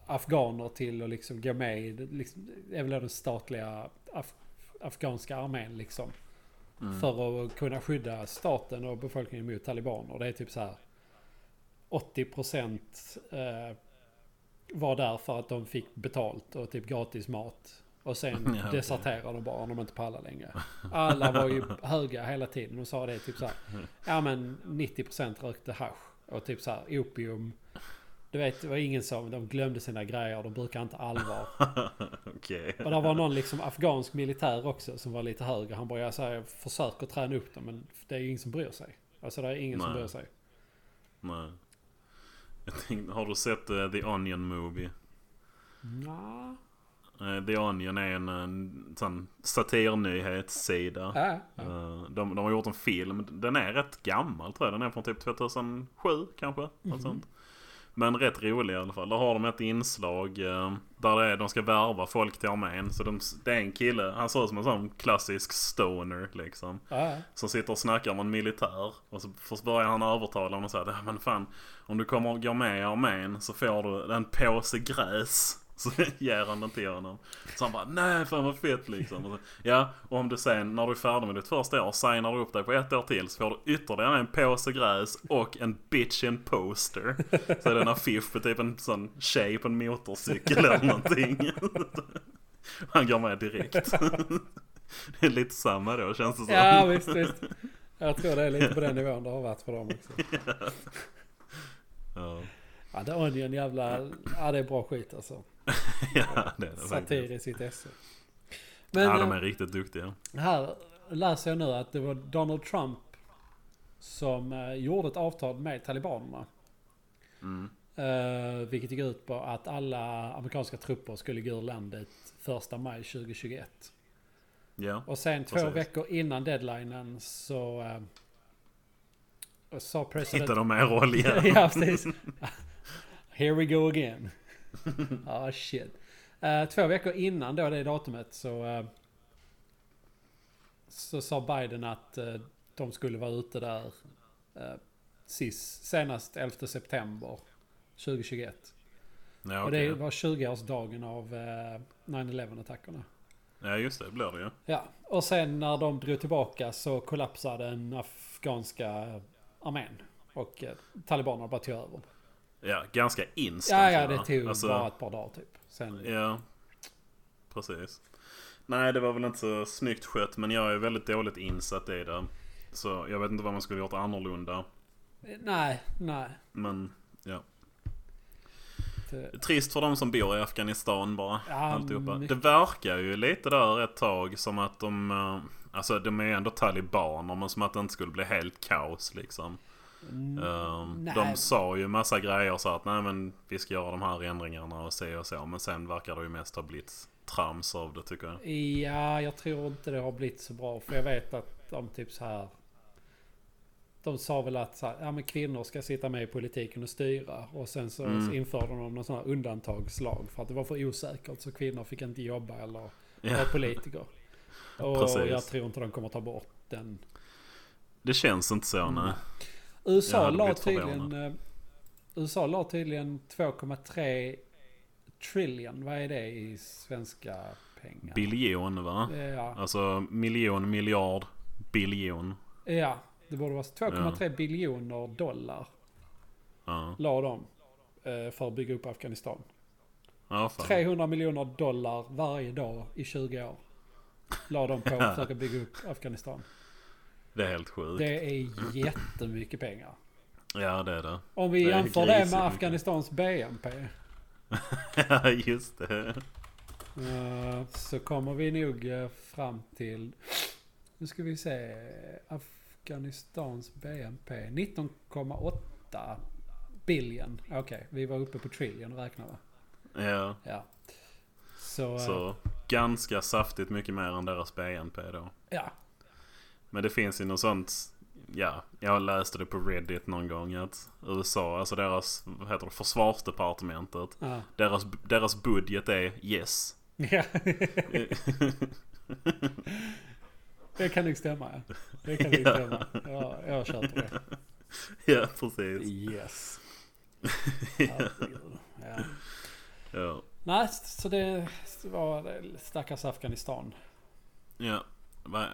afghaner till att liksom gå med i, liksom, den statliga af, afghanska armén liksom. Mm. För att kunna skydda staten och befolkningen mot talibaner. Det är typ så här 80% eh, var där för att de fick betalt och typ gratis mat. Och sen Ja, deserterade de bara om de inte pallar längre. Alla var ju höga hela tiden. De sa det typ så här. Ja men 90% rökte hasch. Och typ så här opium. Du vet, det var ingen som, de glömde sina grejer, de brukar inte allvar. Okej. Och det var någon liksom afghansk militär också som var lite högre. Han bara, jag, så här, jag försöker träna upp dem men det är ingen som bryr sig. Alltså det är ingen som Nej. bryr sig. Nej. Tänkte, har du sett eh, The Onion Movie? Nja. Eh, The Onion är en, en sån satirnyhetssida. Ja, ja. Eh, De, de har gjort en film. Den är rätt gammal tror jag. Den är från typ 2007 kanske. Något sånt. Men rätt rolig i alla fall. Där har de ett inslag eh, där det är, de ska värva folk till armén. Så de, det är en kille, han ser ut som en sån klassisk stoner liksom. Ja. Som sitter och snackar med en militär. Och så börjar han övertala honom och säger "Ja, men fan om du kommer och går med i armén så får du en påse gräs. Så ger han den till honom. Så han bara nej fan vad fett liksom. Och så, ja och om du sen när du är färdig med ditt första år signar du upp dig på ett år till så får du ytterligare en påse gräs och en bitchin poster. Så är det en affisch på typ en sån tjej på en motorcykel eller någonting. Han går med direkt. Det är lite samma då känns det som. ja visst, visst. Jag tror det är lite på den nivån det har varit för dem också. Ja, Ja, The Onion jävla... Ja, det är bra skit alltså. ja det är det. Satir i sitt esse. Men Ja, de eh, är riktigt duktiga. här läser jag nu att det var Donald Trump som eh, gjorde ett avtal med talibanerna. Mm. Eh, vilket gick ut på att alla amerikanska trupper skulle gå ur landet första maj 2021. Ja, Och sen två Precis. veckor innan deadlinen så eh, sa president... hittar de mer olja. ja, precis. Here we go again. Ah shit. Eh, två veckor innan då det datumet så... eh, så sa Biden att eh, de skulle vara ute där uh, sist, senast 11 september 2021. Ja, Och det var 20-årsdagen av eh, 9-11 attackerna. ja, just det blir det ju. Ja, och sen när de drog tillbaka så kollapsade den afghanska armén. Och talibanerna bara tog över. Ja, ganska instant. Ja, ja, det tog Alltså, bara ett par dagar typ. Sen, Ja, precis. Nej, det var väl inte så snyggt skött, men jag är väldigt dåligt insatt i det. Så jag vet inte vad man skulle gjort annorlunda. nej, nej. Men ja. Det, Trist för de som bor i Afghanistan bara. Ja, alltihopa. mycket. Det verkar ju lite där ett tag som att de... eh, Alltså de är ju ändå talibaner men som att det inte skulle bli helt kaos liksom. Mm, nej. de sa ju massa grejer så att nej men vi ska göra de här ändringarna och se och så. Men sen verkar det ju mest ha blivit trams av det tycker jag. Ja, jag tror inte det har blivit så bra. För jag vet att de typ så här... De sa väl att så här, ja, men kvinnor ska sitta med i politiken och styra. Och sen så, Mm. så införde de någon sån här undantagslag. För att det var för osäkert. Så kvinnor fick inte jobba eller Ja, vara politiker. Och Precis. jag tror inte de kommer ta bort den. det känns inte så Mm. nej. Jag USA la tydligen... eh, USA la tydligen 2,3 trillion. Vad är det i svenska pengar? Biljon va? Ja, Alltså miljon, miljard, biljon. ja, det borde vara 2,3 biljoner dollar. Ja, La de eh, för att bygga upp Afghanistan. ja fan. 300 miljoner dollar varje dag i 20 år. La de på att försöka bygga upp Afghanistan. Det är helt sjukt. Det är jättemycket pengar. Ja det är det. Om vi Det jämför det med. Afghanistans BNP. Ja just det. eh, Så kommer vi nog eh, fram till... Nu ska vi se. Afghanistans BNP. 19,8 billion. Okej, vi var uppe på trillion och räknade va? Ja. Ja. Så, eh, Så ganska saftigt mycket mer än deras BNP då. ja. Men det finns ju något sånt. Ja, jag läste det på Reddit någon gång att USA, alltså deras, vad heter det, försvarsdepartementet. ja. Deras, deras budget är yes. Ja. det kan nog stämma ja. Det kan nog Ja. stämma. Ja, jag köper det. ja, precis. Yes. Ja. Ja. Nej, så det var stackars Afghanistan. ja.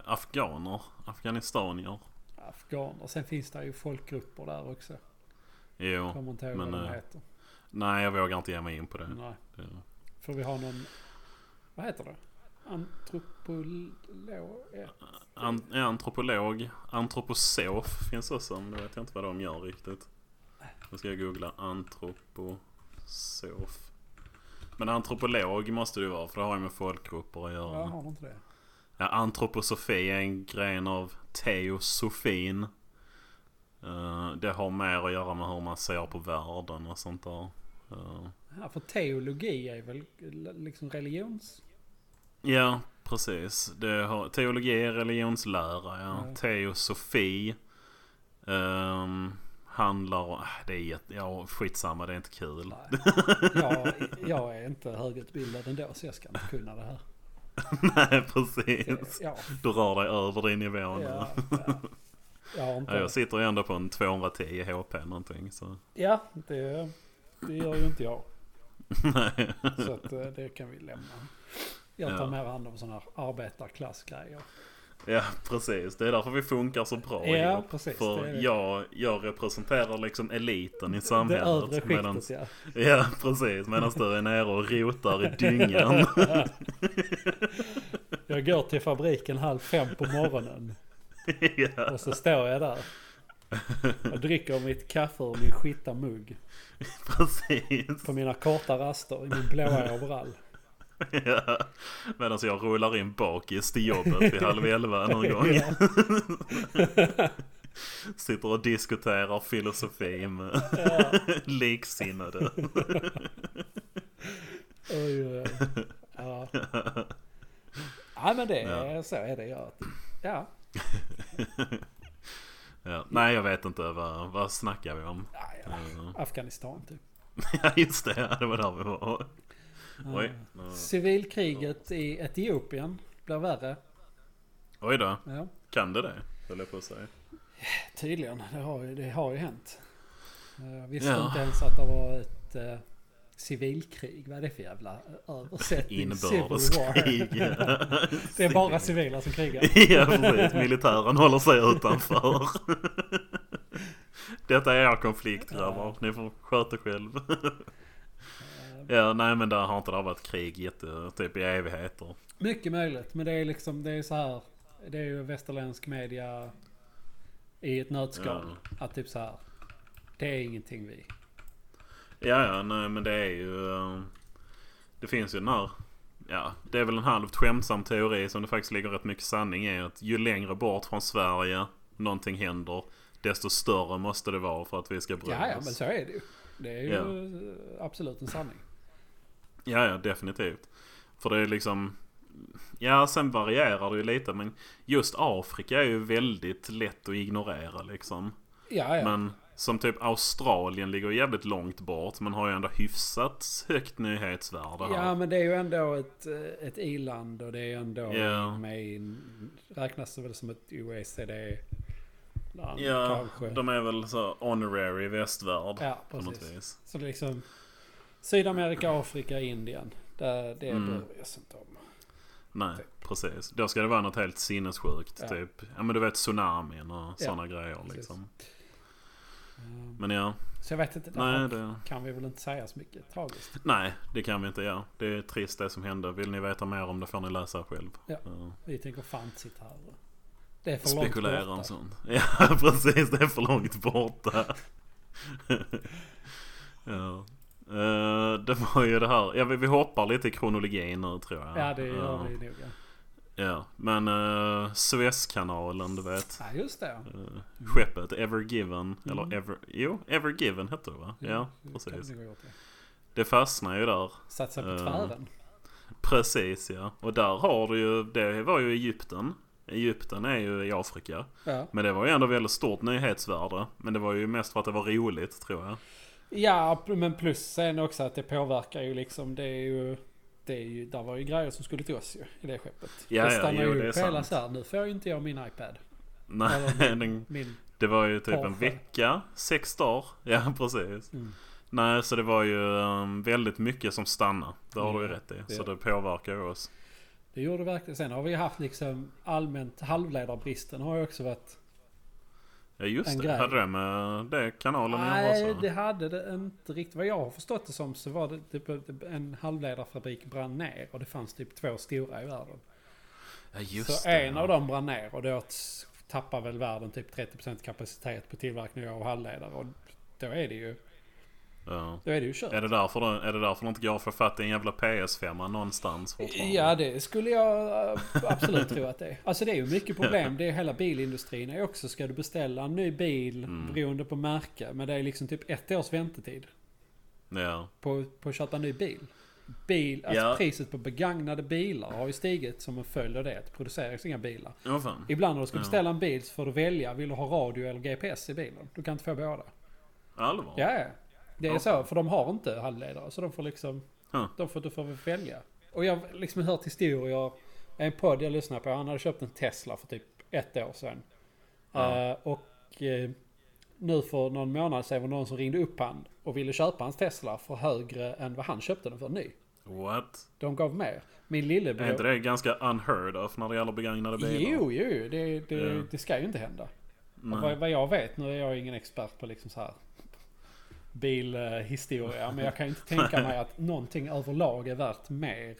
Afghaner? Afghanistanier? Afghaner. Sen finns det ju folkgrupper där också. Jo. Kommer inte ihåg men, vad de eh, heter. Nej, jag vågar inte ge mig in på det. Nej. det Får vi ha någon... Vad heter det? Antropolog? An- antropolog. Antroposof finns också, men det vet jag inte vad de gör riktigt. Nu ska jag googla antroposof. Men antropolog måste det ju vara för det har ju med folkgrupper att göra. Ja, har inte det? Ja, antroposofi är en gren av teosofin. Eh, det har mer att göra med hur man ser på världen och sånt där. Eh, Ja, för teologi är väl liksom religions... ja, precis. Har, teologi är religionslära. Ja. Ja. Teosofi ehm, handlar om... äh, Det är jätte, ja, skitsamma, det är inte kul. Nej. Jag, jag är inte högutbildad ändå så jag ska inte kunna det här. Nej, precis. Ja, Du rör dig över din nivå nu. ja, ja. Ja, jag sitter ju ändå på en 210 HP någonting så. Ja, det, det gör ju inte jag. Nej. Så att eh, det kan vi lämna. Jag tar Ja. mer hand om sådana här arbetarklassgrejer. Ja, precis. Det är därför vi funkar så bra Ja, ihop. precis. För Det det. jag, jag representerar liksom eliten i Det samhället. övre skiktet medans- ja. Ja, precis. Medan du är nere och rotar i dyngan. Jag går till fabriken halv fem på morgonen. ja, Och så står jag där. Och dricker mitt kaffe ur min skitta mugg. precis. På mina korta raster i min blåa overall. Ja. Medan jag rullar in bakis till jobbet vid halv elva någon gång. Sitter och diskuterar filosofi med Ja. liksinnade. Oj, oj, oj. Ja. ja men det är, Ja. så är det. Ja. Ja. Ja. Nej, jag vet inte. Vad, vad snackar vi om? Ja. Afghanistan typ. Ja, just det. Det var där vi var. Oj. Civilkriget i Etiopien blir värre. Oj då. Ja, Kan det det? Höll jag på att säga. tydligen. Det har ju, det har ju hänt. Jag visste Ja. inte ens att det var ett eh, civilkrig. Vad är det för jävla eh, översättning? Inbördeskrig. Det är bara civila som krigar. ja, precis. Militären håller sig utanför. Detta är er konflikt grabbar. Ni får sköta själv. Ja, nej men där har inte det varit krig jätte, typ i evigheter. Mycket möjligt. Men det är liksom, det är så här. Det är ju västerländsk media i ett nötskal. Att typ så här. Det är ingenting vi. Ja, ja, nej men det är ju... eh, Det finns ju den här... Ja, det är väl en halvt skämtsam teori som det faktiskt ligger rätt mycket sanning i. Att ju längre bort från Sverige någonting händer, desto större måste det vara för att vi ska bry Ja, ja, oss. men så är det ju. Det är ju Ja. absolut en sanning. Ja, ja, definitivt. För det är liksom... Ja, sen varierar det ju lite men just Afrika är ju väldigt lätt att ignorera liksom. Ja, ja. Men som typ Australien ligger jävligt långt bort men har ju ändå hyfsat högt nyhetsvärde här. Ja men det är ju ändå ett, eh, ett i-land och det är ändå Ja. med i, räknas det väl som ett OECD-land Ja, kanske. de är väl så honorary västvärld ja, precis. Så det liksom Sydamerika, Afrika, Indien. Det, det Mm. bryr vi oss inte om. Nej, precis. Då ska det vara något helt sinnessjukt. Ja. Typ, ja men du vet tsunamin och Ja, sådana grejer precis. liksom. Eh, Men ja, Så jag vet inte, nej det, kan vi väl inte säga så mycket tragiskt. nej det kan vi inte göra. Det är trist det som hände. Vill ni veta mer om det får ni läsa själv. Ja. Ja. Vi tänker fan sitta här. Det är för långt Spekulera borta. om sånt. Ja precis, det är för långt borta. ja. Eh, det var ju det här, ja, vi, vi hoppar lite i kronologin nu tror jag. Ja det gör Ja. vi nog ja. Ja, men uh, Suezkanalen du vet. Ja just det. Uh, skeppet Ever Given, Mm. eller Ever, jo Ever Given hette det va? Ja, det precis. gjort, ja. Det fastnar ju där. Satt sig på tvären. Precis ja. Och där har du ju, det var ju Egypten. Egypten är ju i Afrika. Ja. Men det var ju ändå väldigt stort nyhetsvärde. Men det var ju mest för att det var roligt tror jag. Ja, men plus sen också att det påverkar ju liksom. Det är ju... Det är ju, där var ju grejer som skulle till oss ju i det skeppet. Ja, det ja, stannar jo, ju det upp hela så här. Nu får ju inte jag min iPad. Nej, Eller den, Min... det var ju typ en Porsche. vecka, sex dagar. Ja, precis. Mm. Nej, så det var ju um, väldigt mycket som stannade. Det har du ju Ja, rätt i. det- Så det påverkar ju oss. Det gjorde verkligen. Sen har vi haft liksom allmänt halvledarbristen har ju också varit... Ja, just En det. grej. Hade det med det kanalen att Nej, göra det hade det inte riktigt. Vad jag har förstått det som så var det typ en halvledarfabrik brann ner och det fanns typ två stora i världen. Ja, just så det. en av dem brann ner och då tappar väl världen typ 30% kapacitet på tillverkning av halvledare. Och då är det ju, Ja. då är det ju kört. Är det därför det, är det därför det inte går att få fatt i en jävla PS5 någonstans? Ja, det skulle jag eh, absolut tro att det är. Alltså det är ju mycket problem. Det är hela bilindustrin är också, ska du beställa en ny bil Mm. beroende på märke. Men det är liksom typ ett års väntetid Ja. på, på att köpa en ny bil. Bil, alltså Ja. priset på begagnade bilar har ju stigit som en följd av det. Att det produceras inga bilar. Ja. Ibland när du ska beställa en bil så får du välja. Vill du ha radio eller GPS i bilen? Du kan inte få båda. Allvar? Ja. Det är Ja. så. För de har inte halvledare. Så de får liksom... Huh. De får, du får väl välja. Och jag har liksom hört historier. En podd jag lyssnade på. Han hade köpt en Tesla för typ ett år sedan. Ja. Eh, och eh, nu för någon månad sedan var det någon som ringde upp han och ville köpa hans Tesla för högre än vad han köpte den för ny. What? De gav mer. Min Är lillebror... inte det ganska unheard of när det gäller begagnade bilar? Jo, jo, det, det, Ja. det ska ju inte hända. Vad, vad jag vet, nu är jag ingen expert på liksom så här bilhistoria. men jag kan inte tänka mig att någonting överlag är värt mer.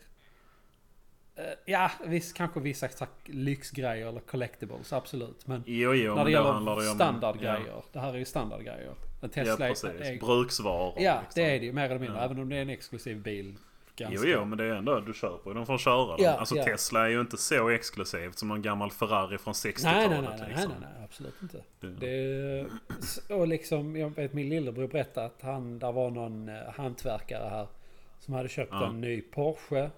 Eh, Ja, visst kanske vissa lyxgrejer eller collectibles, absolut. Men Jo, jo, när det gäller det standardgrejer. Det här är ju standardgrejer. En Ja, Tesla ja precis. är, Bruksvaror. Ja, liksom. det är det ju mer eller mindre. Ja. Även om det är en exklusiv bil. Jo, Ganska. jo, men det är ändå, du köper ju för att köra den. Ja, alltså ja. Tesla är ju inte så exklusivt som någon gammal Ferrari från 60-talet Nej, nej, nej, liksom. nej, nej, nej, absolut inte. Ja. Det, och liksom, jag vet min lillebror berättade att han, där var någon eh, hantverkare här som hade köpt en ny Porsche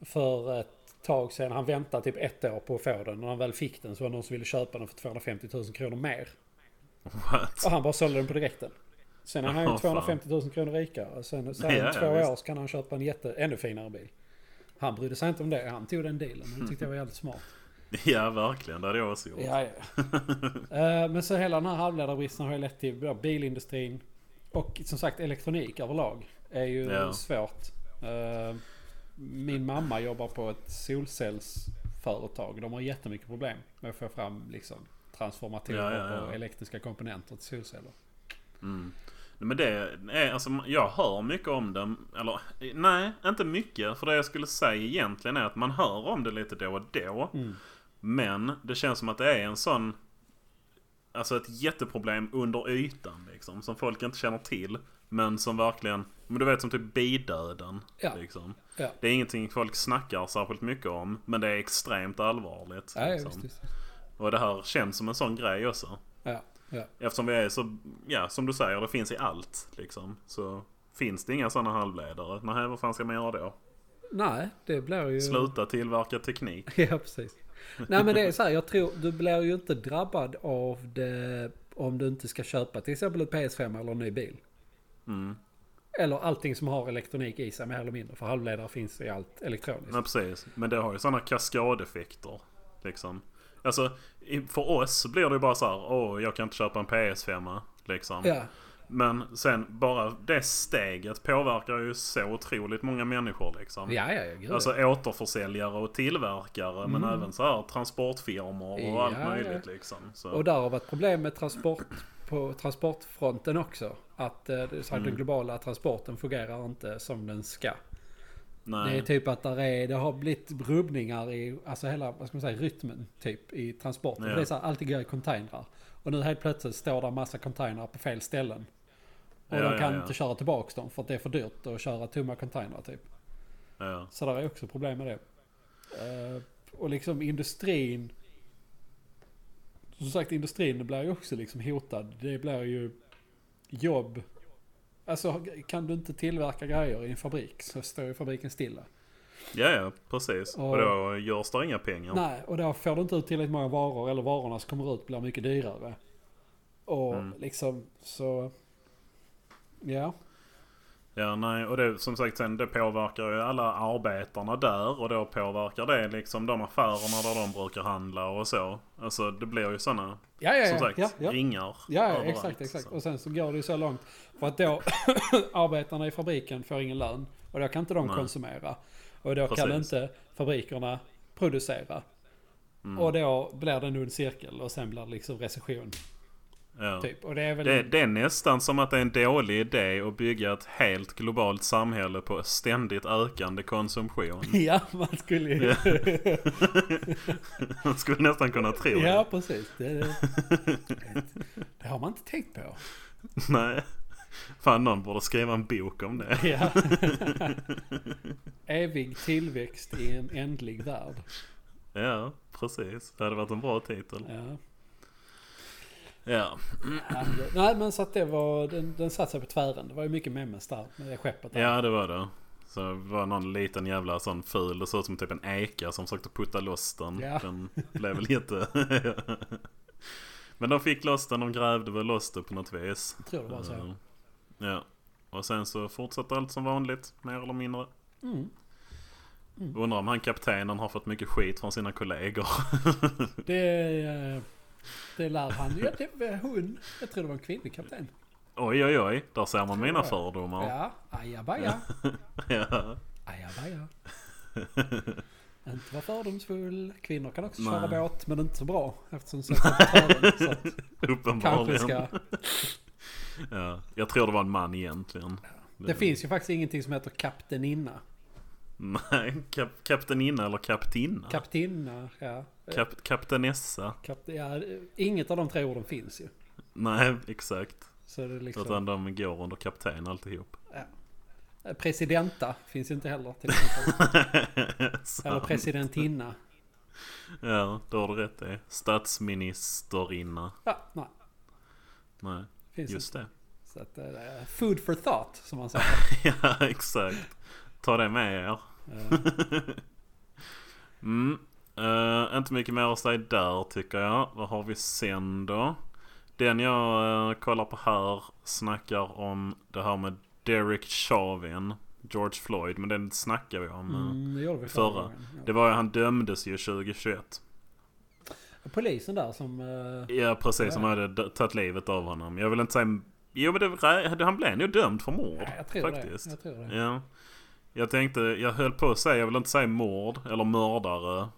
för ett tag sedan. Han väntade typ ett år på att få den. När han väl fick den så var det någon som ville köpa den för 250 000 kronor mer. What? Och han bara sålde den på direkten. Sen är han ju Åh, fan. 250 000 kronor rikare. Sen, sen Ja, ja, två visst. år så kan han köpa en jätte, ännu finare bil. Han brydde sig inte om det. Han tog den dealen. Det tyckte jag var jävligt smart. Ja, verkligen. Det hade jag också gjort. Ja, ja. Eh, Men så hela den här halvledarbristen har ju lett till ja, bilindustrin och som sagt elektronik överlag är ju Ja. svårt. Eh, Min mamma jobbar på ett solcellsföretag. De har jättemycket problem med att få fram liksom transformatorer Ja, ja, ja. och elektriska komponenter till solceller. Mm. Men det är, alltså jag hör mycket om det. Eller nej, inte mycket. För det jag skulle säga egentligen är att man hör om det lite då och då. Mm. Men det känns som att det är en sån... Alltså ett jätteproblem under ytan liksom. Som folk inte känner till. Men som verkligen... Men du vet som typ bidöden. Ja. Liksom. Ja. Det är ingenting folk snackar särskilt mycket om. Men det är extremt allvarligt. Ja, liksom. Och det här känns som en sån grej också. Ja, ja. Eftersom vi är så, ja som du säger, det finns i allt liksom. Så finns det inga sådana halvledare. Nej, vad fan ska man göra då? Nej, det blir ju... Sluta tillverka teknik. Ja, precis. Nej men det är så här, jag tror du blir ju inte drabbad av det om du inte ska köpa till exempel ett PS5 eller en ny bil. Mm. Eller allting som har elektronik i sig mer eller mindre. För halvledare finns i allt elektroniskt. Nej, precis. Men det har ju sådana kaskadeffekter. Liksom. Alltså, för oss blir det ju bara så här, åh, jag kan inte köpa en PS5. Liksom. Ja, Men sen bara det steget påverkar ju så otroligt många människor liksom. ja, ja, ja. Alltså återförsäljare och tillverkare men även så här transportfirmor och Mm. Ja, allt möjligt liksom. Så. Och där har varit problem med transport på transportfronten också. Att, eh, så här, Mm. den globala transporten fungerar inte som den ska. Nej. Det är typ att där är, det har blivit rubbningar i alltså hela vad ska man säga, rytmen typ i transporten. Ja. Det är så här, alltid går i containrar. Och nu helt plötsligt står det massa containrar på fel ställen. Och Ja, de kan ja. inte köra tillbaks dem för att det är för dyrt att köra tomma containrar typ. Så där är också problem med det. Eh, och liksom industrin. Som sagt industrin blir ju också liksom hotad. Det blir ju jobb. Alltså kan du inte tillverka grejer i en fabrik så står ju fabriken stilla. ja, ja, precis. Och, Och- då görs det inga pengar. Nej, och då får du inte ut tillräckligt många varor eller varorna som kommer ut blir mycket dyrare. Och Mm. liksom så... Ja. Ja, nej, och det som sagt sen det påverkar ju alla arbetarna där och då påverkar det liksom de affärerna där de brukar handla och så. Alltså det blir ju sådana, Ja, ja, som sagt, ja, ja. ringar Ja, ja överallt, exakt, exakt. så. Och sen så går det ju så långt. För att då arbetarna i fabriken får ingen lön. Och då kan inte de Nej. konsumera. Och då kan Precis. inte fabrikerna producera. Mm. Och då blir det en ond cirkel och sen blir det liksom recession. Ja. Typ. Och det är väl... Det, det är nästan som att det är en dålig idé att bygga ett helt globalt samhälle på ständigt ökande konsumtion. Ja, man skulle ju... Man skulle nästan kunna tro ja, det. precis. Det, det, det har man inte tänkt på. Nej. Fan någon borde skriva en bok om det. Ja. Evig tillväxt i en ändlig värld. Ja, precis. Det hade varit en bra titel. Ja. Ja. Nej men så att det var, den, den satte sig på tvären. Det var ju mycket memes där med det skeppet. Där. Ja, det var det. Så det var någon liten jävla sån ful. Det såg ut som typ en eka som försökte putta loss den. Ja. Den blev väl jätte... Men de fick loss den. De grävde väl loss det på något vis. Jag tror det var så. Eh, Ja. Och sen så fortsätter allt som vanligt. Mer eller mindre. Mm. Undrar om han kaptenen har fått mycket skit från sina kollegor. Det, eh, det lär han. Ja, det hon. Jag tror det var en kvinnlig kapten. oj oj oj. Där ser man mina fördomar. Ja, ajabaja. Ja. Ajabaja. Inte vara fördomsfull. Kvinnor kan också Nej. köra båt men inte så bra. Eftersom de tvären. Så Uppenbarligen. ska... Ja. Jag tror det var en man egentligen. Det finns ju faktiskt ingenting som heter kapteninna. Nej, kap kapteninna eller kaptinna? Kaptinna, ja. Kap kaptenessa? Kap, ja. Inget av de tre orden finns ju. Nej, exakt. Så det liksom... Utan de går under kapten alltihop. ja. Presidenta finns ju inte heller till exempel. Eller presidentinna. Ja, det har du rätt i. Statsministerinna. Ja, nej. Nej, Finns just inte. det. Så att, eh, food for thought som man säger. ja, exakt. Ta det med er. Eh, Mm. Eh, inte mycket mer att säga där tycker jag. Vad har vi sen då? Den jag uh, kollar på här snackar om det här med Derek Chauvin. George Floyd. Men den snackar vi om. eh. Mm, det gjorde vi förra. förra. Det var ju, han dömdes ju 2021. Polisen där som... eh, Ja precis, som hade tagit livet av honom. Jag vill inte säga... Jo men det, han blev nog dömd för mord. ja, jag tror faktiskt. det. Jag tror det. Ja. Jag tänkte, jag höll på att säga, jag vill inte säga mord eller mördare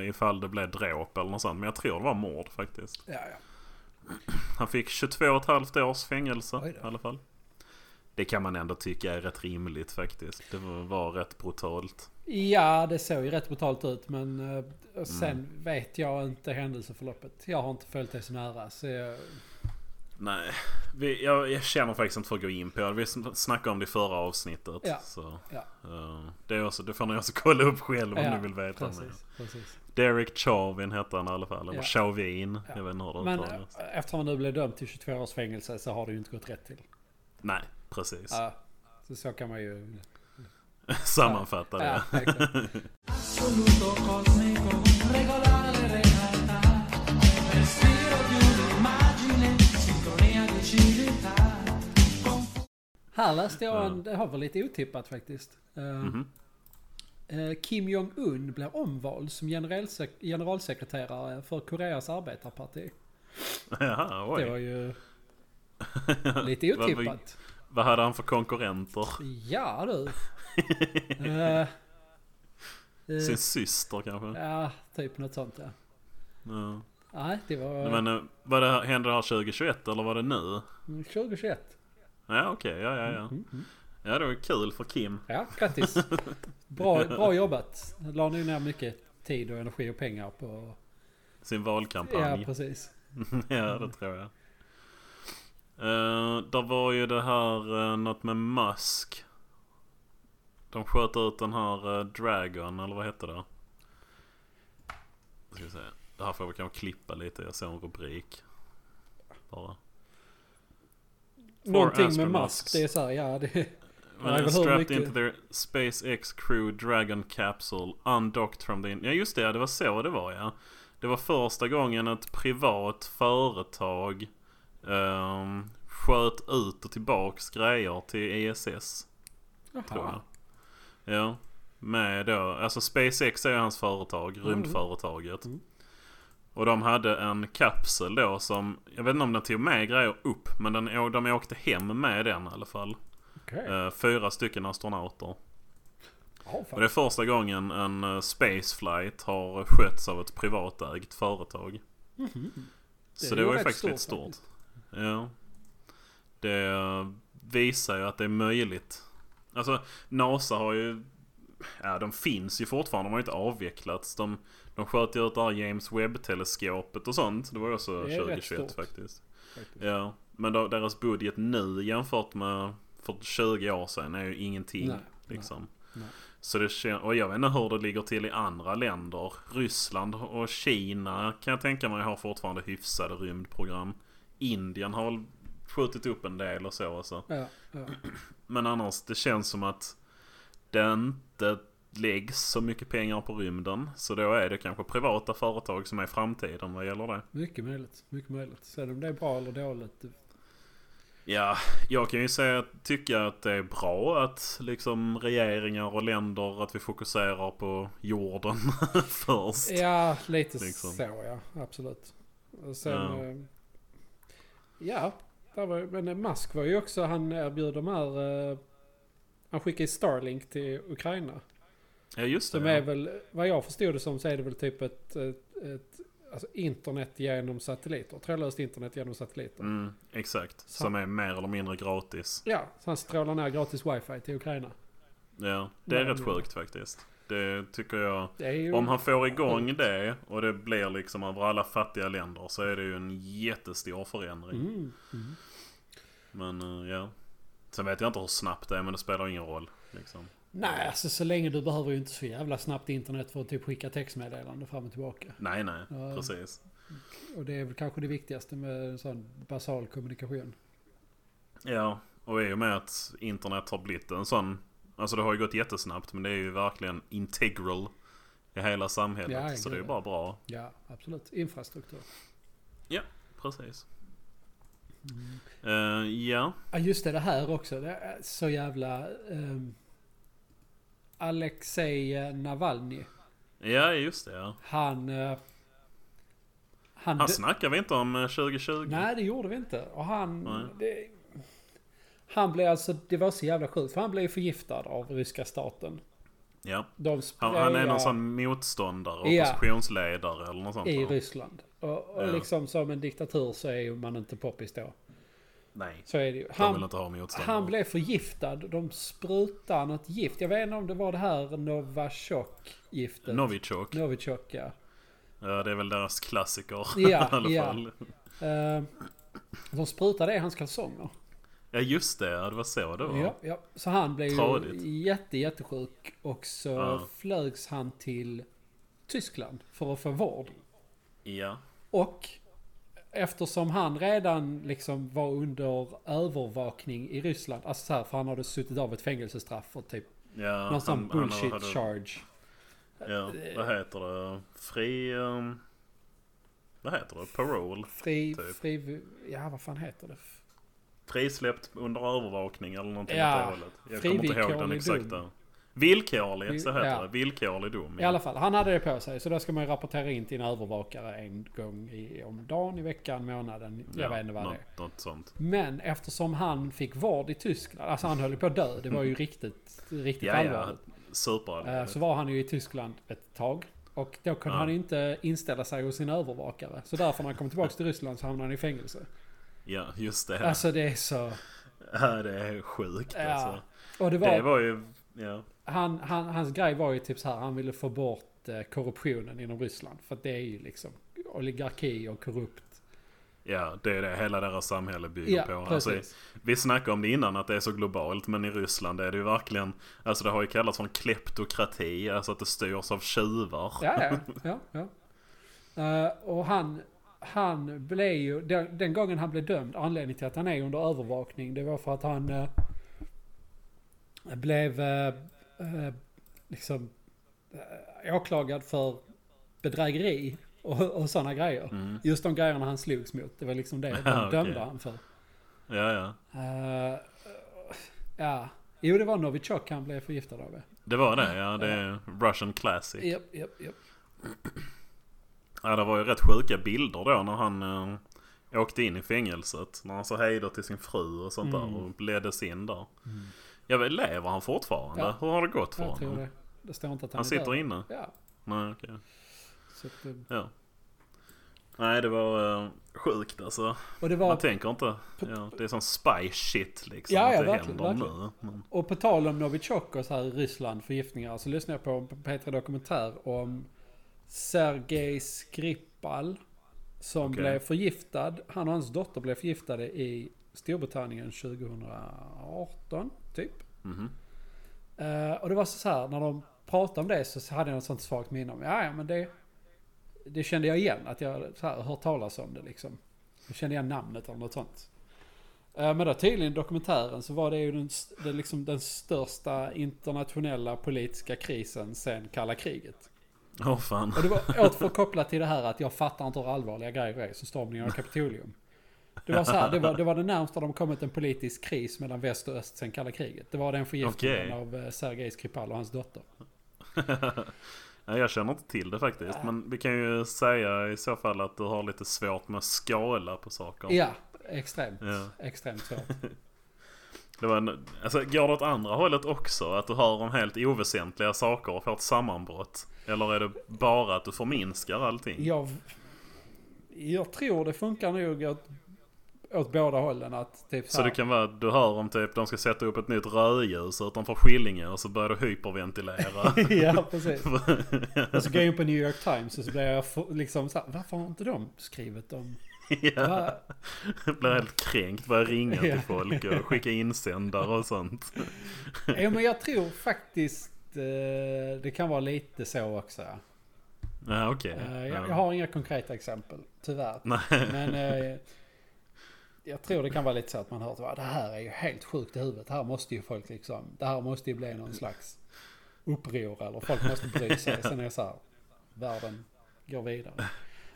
eh, ifall det blev dråp eller något sånt. Men jag tror det var mord faktiskt. Ja, ja. Han fick 22,5 års fängelse i alla fall. Det kan man ändå tycka är rätt rimligt faktiskt. Det var, var rätt brutalt. Ja, det såg ju rätt brutalt ut men eh, Mm. sen vet jag inte händelseförloppet. Jag har inte följt det så nära så jag, Nej, vi, jag, jag känner faktiskt inte för att gå in på det. Vi sn- snackade om det i förra avsnittet. Ja. Så, Ja. eh, det, är också, det får ni också kolla upp själv om Ja, ni vill veta mer. precis, precis. Derek Chauvin hette han i alla fall. Eller Ja. Chauvin. Ja. Jag vet inte hur det Men uttalas. eh, eftersom han nu blev dömd till 22 års fängelse så har det ju inte gått rätt till. Nej, precis. Ja, så, så kan man ju... Sammanfatta det. Här läste jag en, det har varit lite otippat faktiskt. Mhm. eh, Kim Jong-Un blir omvald som generalsek- generalsekreterare för Koreas arbetarparti. Jaha, Det var oj. ju lite otippat. Vad hade han för konkurrenter? Ja du. Eh, eh, Sin syster kanske? ja, typ något sånt ja. Ja. Nej, det var Men var det, hände det här 2021 eller var det nu? 2021. Ja okej, ja ja ja. Mm, mm. Ja det var kul för Kim. Ja, grattis. Bra, bra jobbat. La ni ner mycket tid och energi och pengar på... Sin Ja, valkampanj. precis. ja det tror jag. Uh, där var ju det här uh, något med Musk. De sköt ut den här eh, Dragon eller vad hette det? Ska vi se. Det här får vi kanske klippa lite. Jag såg en rubrik. Bara. Någonting med. Musk. Det är så här, ja det... Hur strapped mycket- into their SpaceX crew Dragon capsule undocked from the... Ja just det, det var så det var ja. Det var första gången ett privat företag um, sköt ut och tillbaks grejer till ESS. Tror jag. Ja. Med då, alltså SpaceX är hans företag, rymdföretaget. Mm. Och de hade en kapsel då som, jag vet inte om den tog med grejer upp, men den, de åkte hem med den i alla fall. Okej. Eh, fyra stycken astronauter. Ja, Och det är första gången en uh, spaceflight har skötts av ett privatägt företag. Mhm. Så är det var ju faktiskt lite stort stort. Ja. Det eh, visar ju att det är möjligt. Alltså NASA har ju... Ja de finns ju fortfarande, de har ju inte avvecklats. De, de sköt ju ut det här James Webb-teleskopet och sånt. Det var ju också Det är rätt 2021 stort. faktiskt. faktiskt. Ja. Men då, deras budget nu jämfört med för 20 år sedan är ju ingenting. Nej, liksom. nej. Så det och jag vet inte hur det ligger till i andra länder. Ryssland och Kina kan jag tänka mig har fortfarande hyfsade rymdprogram. Indien har skjutit upp en del och så. Och så. Ja, ja. Men annars, det känns som att det inte läggs så mycket pengar på rymden. Så då är det kanske privata företag som är framtiden vad gäller det. Mycket möjligt. Mycket möjligt. Sen om det är bra eller dåligt. Ja, jag kan ju säga att tycka att det är bra att liksom regeringar och länder att vi fokuserar på jorden först. Ja, lite Liksom. så ja. Absolut. Och sen... Ja. Ja. ja där var, men eh, Musk var ju också, han erbjöd de här... eh, han skickade Starlink till Ukraina. Ja, just det. Som ja. är väl, vad jag förstod det som så är det väl typ ett, ett, ett alltså internet genom satelliter. Trådlöst internet genom satelliter. Mm, exakt. Så- Som är mer eller mindre gratis. Ja, så han strålar ner gratis wifi till Ukraina. Ja, det är Nej, rätt men- sjukt faktiskt. Det tycker jag. Det ju... Om han får igång det och det blir liksom över alla fattiga länder så är det ju en jättestor förändring. Mm, mm. Men eh, ja. Sen vet jag inte hur snabbt det är men det spelar ingen roll. Liksom. Nej, alltså så länge du behöver ju inte så jävla snabbt internet för att typ skicka textmeddelande fram och tillbaka. Nej, nej. Ja. Precis. Och det är väl kanske det viktigaste med en sån basal kommunikation. Ja, och i och med att internet har blivit en sån... Alltså det har ju gått jättesnabbt men det är ju verkligen integral i hela samhället. Ja, så det är ju bara bra. Ja, absolut. Infrastruktur. Precis. Mm. Eh, ja. Ja, just det. Det här också. Det är så jävla... Um, Alexej Navalny. ja, just det ja. Han... eh, han, Han snackar vi inte om eh, 2020? Nej, det gjorde vi inte. Och han... Det, han blev alltså... Det var så jävla sjukt. För han blev förgiftad av ryska staten. Ja. De Han, han är någon sån motståndare, Ja. oppositionsledare eller något sånt i? Ryssland. Och, och Ja. liksom som en diktatur så är man inte poppis då. Nej. Så är det ju. De vill Han, inte ha motståndare. han blev förgiftad. De sprutade något gift. Jag vet inte om det var det här Novichok-giftet. Novichok. Novichok, ja. Ja, det är väl deras klassiker Ja, i alla ja. fall. Eh, de sprutade det i hans kalsonger. Ja, just det. Det var så det var. Ja, ja. Så han blev Tradigt. ju jätte, jättesjuk. Och så Ja. flögs han till Tyskland för att få vård. Ja. Och eftersom han redan liksom var under övervakning i Ryssland. Alltså så här, för han hade suttit av ett fängelsestraff för typ ja någon sån han- han bullshit hade- charge. Ja, vad heter det? Fri... Um, vad heter det? Parole? Fri, Typ. fri, ja vad fan heter det? Frisläppt under övervakning eller någonting Ja, åt det hållet. Jag kommer inte ihåg den exakta. Dom. Villkorligt, så heter Ja. det. Villkorlig dom. I alla fall, han hade det på sig. Så då ska man ju rapportera in till en övervakare en gång i, om dagen, i veckan, månaden. Jag vet inte vad det är. något, något sånt. Men eftersom han fick vård i Tyskland, alltså han höll på att dö. Det var ju riktigt, riktigt Ja, ja. allvarligt. Super. Eh, Så var han ju i Tyskland ett tag. Och då kunde Ja. han inte inställa sig hos sin övervakare. Så därför när han kom tillbaka till Ryssland så hamnade han i fängelse. Ja, just det. Alltså det är så... Ja, det är sjukt Ja. alltså. Och det var... Det var ju... Ja. Han, han, hans grej var ju typ så här, han ville få bort eh, korruptionen inom Ryssland. För att det är ju liksom oligarki och korrupt. Ja, det är det hela deras samhälle bygger Ja, på. Alltså, vi snackade om det innan att det är så globalt men i Ryssland är det ju verkligen Alltså det har ju kallats för en kleptokrati, alltså att det styrs av tjuvar. Ja, ja. ja, ja. Eh, och han, han blev ju, den, den gången han blev dömd, anledningen till att han är under övervakning, det var för att han eh, blev eh, eh, liksom eh, åklagad för bedrägeri och, och sådana grejer. Mm. Just de grejerna han slogs mot, det var liksom det de okej. dömde han för. Ja, ja. Eh, ja, jo det var Novichok han blev förgiftad av. det. Var det, ja. Det är Russian classic. Japp, japp, japp. Ja, det var ju rätt sjuka bilder då när han eh, åkte in i fängelset. När han sa hej då till sin fru och sånt Mm. där och leddes in där. Jag vet, lever han fortfarande? Ja. Hur har det gått för Jag tror honom? det. Det står inte att han, Han sitter död. inne? Ja. Nej, okej. Så att, eh, Ja. Nej, det var uh, sjukt alltså. det Man var, tänker inte. Ja, det är sån spy shit liksom. Ja, att ja, det verkligen, händer verkligen. nu. Men, och på tal om Novichok och så här i Ryssland förgiftningar så lyssnade jag på en P3 Dokumentär om Sergej Skripal. Som Okej. blev förgiftad. Han och hans dotter blev förgiftade i Storbritannien 2018 typ. Mhm. Eh, och det var så här när de pratade om det så hade jag ett sånt svagt minne om. Ja, ja men det, det kände jag igen. Att jag så här, hört talas om det liksom. Jag kände igen namnet eller något sånt. Eh, Men då tydligen i dokumentären så var det ju den, det liksom den största internationella politiska krisen sen kalla kriget. Åh fan. Och det var åter kopplat till det här att jag fattar inte hur allvarliga grejer är som stormningen av Kapitolium. Det var så här, det var det, var det närmsta de kommit en politisk kris mellan väst och öst sen kalla kriget. Det var den förgiftningen Okej. av eh, Sergej Skripal och hans dotter. Jag känner inte till det faktiskt. Men vi kan ju säga i så fall att du har lite svårt med att skala på saker. Ja, extremt. Ja. Extremt svårt. Det var en, alltså, går det åt andra hållet också? Att du hör om helt oväsentliga saker och får ett sammanbrott? Eller är det bara att du förminskar allting? Jag, jag tror det funkar nog åt, åt båda hållen. Att typ Så det här- kan vara du hör om typ de ska sätta upp ett nytt rödljus utanför Skillinge och så börjar du hyperventilera. ja, precis. Och så går jag in på New York Times och så blir jag liksom så här, varför har inte de skrivit om... ja, Va? blir helt kränkt, börjar ringa till folk och skicka insändare och sånt. Ja, men jag tror faktiskt eh, det kan vara lite så också. ja. Okej. Eh, Ja. jag, jag har inga konkreta exempel, tyvärr. Nej. Men eh, jag tror det kan vara lite så att man hör att "Va, det här är ju helt sjukt i huvudet. Här måste ju folk liksom, det här måste ju bli någon slags uppror eller folk måste bry sig. Sen är det så här, världen går vidare.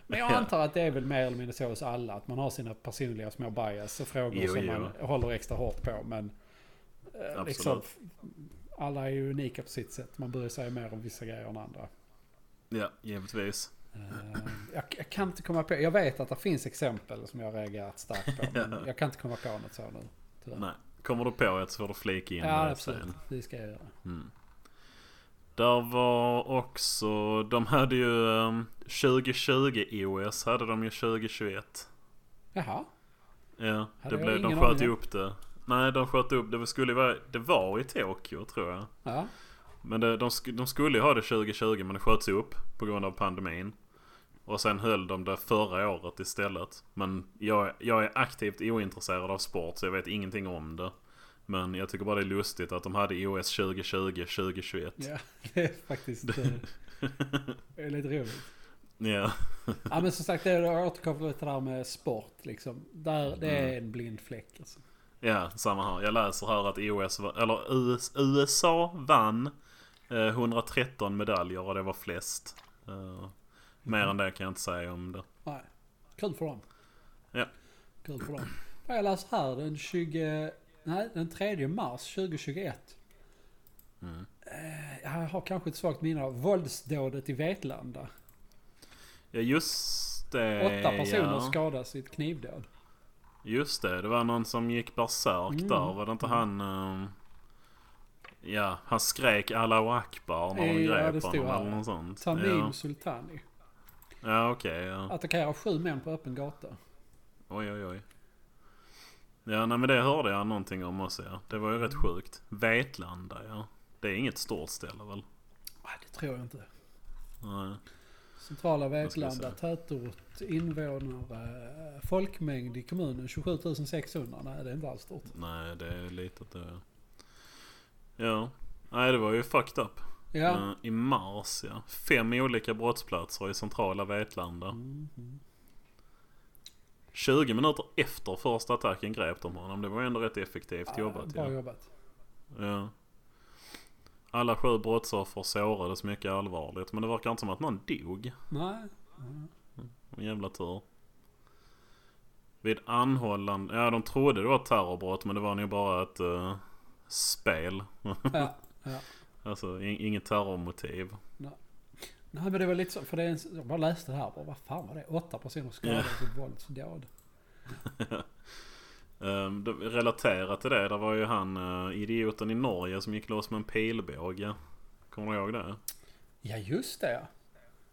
Men jag Ja. antar att det är väl mer eller mindre så hos alla. Att man har sina personliga små bias och frågor Jo, som jo. man håller extra hårt på. Men eh, liksom, alla är ju unika på sitt sätt. Man bryr sig mer om vissa grejer än andra. Ja, givetvis. Eh, jag, jag kan inte komma på, jag vet att det finns exempel som jag reagerat starkt på. Men jag kan inte komma på något så nu. tyvärr. Nej. Kommer du på ett så får du flika in Ja, det absolut. sen. Det ska jag göra. Mm. Där var också, de hade ju um, 2020 OS hade de ju 2021. Jaha. Ja, Hade det blev, de sköt ju upp det. Nej, de sköt upp det. Skulle vara, det var i Tokyo tror jag. Ja. Men det, de, de skulle ju ha det 2020 men det sköts upp på grund av pandemin. Och sen höll de det förra året istället. Men jag, jag är aktivt ointresserad av sport så jag vet ingenting om det. Men jag tycker bara det är lustigt att de hade OS 2020 2021. ja, det är faktiskt eh, det är lite roligt. Ja. Ja men som sagt, det är återkopplat det här med sport liksom. Där, det är en blind fläck alltså. Ja, samma här. Jag läser här att OS, eller US, USA vann eh, 113 medaljer och det var flest. Eh, mer än det kan jag inte säga om det. Nej. Kul för dem. Ja. Kul för dem. Jag läser här den 20... Nej, den 3 mars 2021. Mm. Eh, Jag har kanske ett svagt minne av våldsdådet i Vetlanda. Ja, just det. Åtta personer ja. skadas i ett knivdåd. Just det, det var någon som gick berserk Mm. där. Var det inte han... ehm, ja, han skrek Allahu Akbar när de grep honom eller något sånt. Tamim Ja, Sultani ja okej. ja. attackerar sju män på öppen gata. Oj, oj, oj. Ja, nej men det hörde jag någonting om också ja. Det var ju rätt sjukt. Vetlanda, ja. Det är inget stort ställe väl? Nej, det tror jag inte. Nej. Centrala Vetlanda, tätort, invånare, folkmängd i kommunen 27 600. Nej, det är inte alls stort. Nej, det är litet det. Ja. Nej, det var ju fucked up. Ja. Eh, I mars ja. Fem olika brottsplatser i centrala Vetlanda. Mhm. 20 minuter efter första attacken grep de honom. Det var ändå rätt effektivt Ja, jobbat. Bra Ja. jobbat. Ja. Alla sju brottsoffer sårades mycket allvarligt. Men det verkar inte som att någon dog. Nej. En jävla tur. Vid anhållande, ja de trodde det var ett terrorbrott men det var nog bara ett eh, spel. Ja. ja. Alltså in, inget terrormotiv. Nej men det var lite så, för det är en, jag bara läste det här bara, vad fan var det? Åtta personer skadades i ett våldsdåd. Um, relaterat till det, där var ju han eh, idioten i Norge som gick loss med en pilbåge. Kommer du ihåg det? Ja just det ja.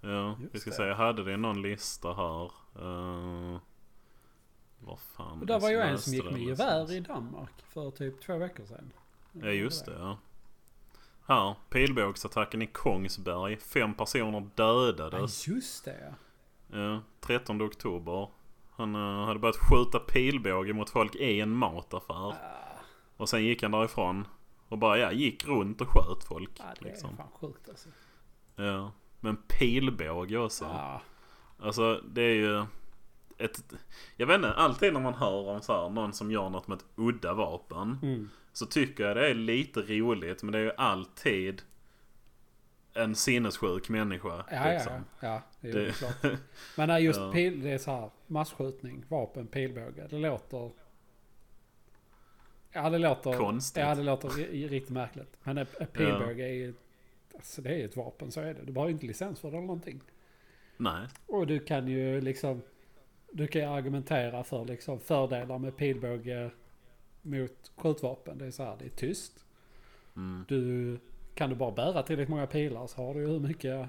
Ja, Just vi ska det. säga, jag hade det i någon lista här. Uh, vad fan. Och där var ju en som gick med gevär i Danmark för typ två veckor sedan. Ja just det ja. Här, pilbågsattacken i Kongsberg. Fem personer Ja dödades. just det ja. Ja, 13 oktober. Han eh, hade börjat skjuta pilbåge mot folk i en mataffär. Ah, Och sen gick han därifrån. Och bara ja, gick runt och sköt folk. ja, det är liksom. fan sjukt alltså. Ja. Men pilbåge också. Ja. Alltså det är ju ett... Jag vet inte, alltid när man hör om så här, någon som gör något med ett udda vapen. Mm. Så tycker jag det är lite roligt. Men det är ju alltid en sinnessjuk människa. Ja, ja, liksom. ja. ja det är Det- klart. Men när just Ja. pil, det är så här masskjutning, vapen, pilbåge. Det låter... Ja, det låter... Konstigt. Ja, det låter ri- riktigt märkligt. Men ett pilbåge är ju... Alltså det är ju ett vapen, så är det. Du behöver ju inte licens för det eller någonting. Nej. Och du kan ju liksom... Du kan ju argumentera för liksom fördelar med pilbåge mot skjutvapen. Det är så här, det är tyst. Mm. Du... Kan du bara bära tillräckligt många pilar så har du ju hur mycket...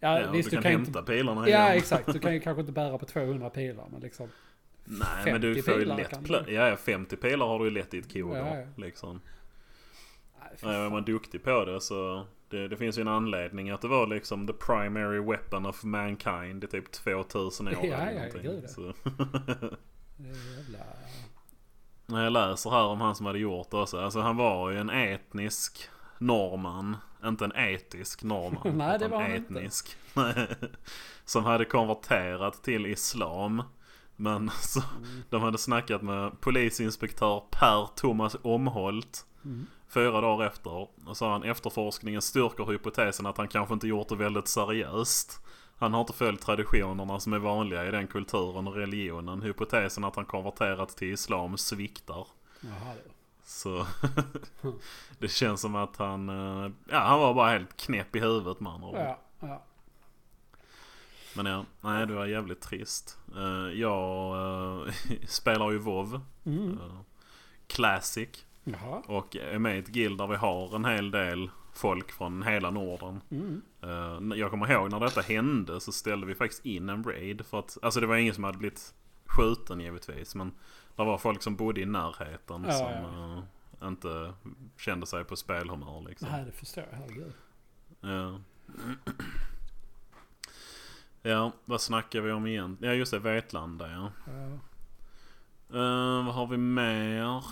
Ja, Ja, visst du du kan kan inte hämta pilarna Ja igen. exakt, du kan ju kanske inte bära på 200 pilar men liksom. Nej men du 50 får ju lätt kan. Ja ja, 50 pilar har du ju lätt i ett koder. Ja, ja. Liksom. Nej, Ja, är man duktig på det så det, det finns ju en anledning att det var liksom the primary weapon of mankind i typ 2000 år Ja, eller ja, gud, ja. Så. Det är jävla... När jag läser här om han som hade gjort det också. Alltså han var ju en etnisk norrman. Inte en etisk norrman. Nej, det var han inte. etnisk. som hade konverterat till islam. Men så, Mm. de hade snackat med polisinspektör Per Thomas Omholt. Mm. Fyra dagar efter. Och sa han efterforskningen styrker hypotesen att han kanske inte gjort det väldigt seriöst. Han har inte följt traditionerna som är vanliga i den kulturen och religionen. Hypotesen att han konverterat till islam sviktar. Jaha. Så det känns som att han, eh, ja han var bara helt knäpp i huvudet med andra. Ja, ja. Men ja, nej det var jävligt trist. Eh, Jag eh, spelar ju WoW Mm. Classic. Jaha. Och är med i ett guild där vi har en hel del folk från hela Norden. Mm. Eh, Jag kommer ihåg när detta hände så ställde vi faktiskt in en raid. För att, alltså det var ingen som hade blivit skjuten givetvis. Men det var folk som bodde i närheten Ja, som ja. eh, inte kände sig på spelhumör liksom. Nej det förstår jag, herregud. Ja. ja, vad snackar vi om igen? Ja just det, Vetlanda ja. Ja. Eh, vad har vi mer?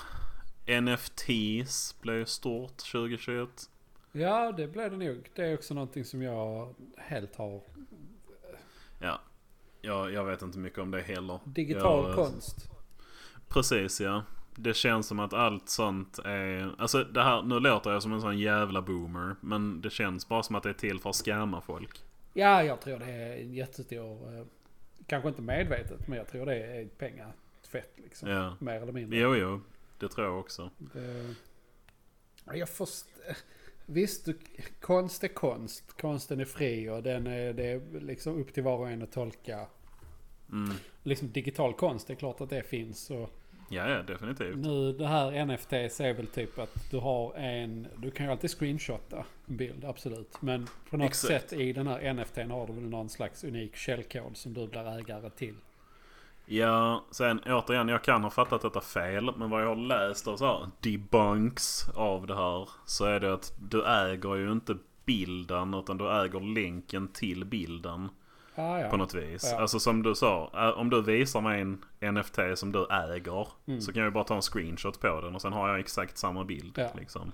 NFTs blev stort 2021. Ja det blev det nog. Det är också någonting som jag helt har. Ja. Jag, jag vet inte mycket om det heller. Digital Jag- konst. Precis ja. Det känns som att allt sånt är... Alltså det här, nu låter jag som en sån jävla boomer. Men det känns bara som att det är till för att scamma folk. Ja jag tror det är en jättestor. eh, Kanske inte medvetet men jag tror det är pengatvätt liksom. Ja. Mer eller mindre. Jo, jo. Det tror jag också. Det, Ja, jag först, visst, du, konst är konst. Konsten är fri och den är, det är liksom upp till var och en att tolka. Mm. Liksom digital konst, det är klart att det finns. Och Ja, ja definitivt. nu det här NFTs är väl typ att du har en, du kan ju alltid screenshotta en bild, absolut. Men på något Exakt. sätt i den här NFTn har du väl någon slags unik källkod som du blir ägare till. Ja, sen återigen, jag kan ha fattat detta fel. Men vad jag har läst av så här debunks av det här. Så är det att du äger ju inte bilden utan du äger länken till bilden. Ah, ja. På något vis. Ja. Alltså som du sa, ä- om du visar mig en NFT som du äger. Mm. Så kan jag ju bara ta en screenshot på den och sen har jag exakt samma bild. Ja. Liksom.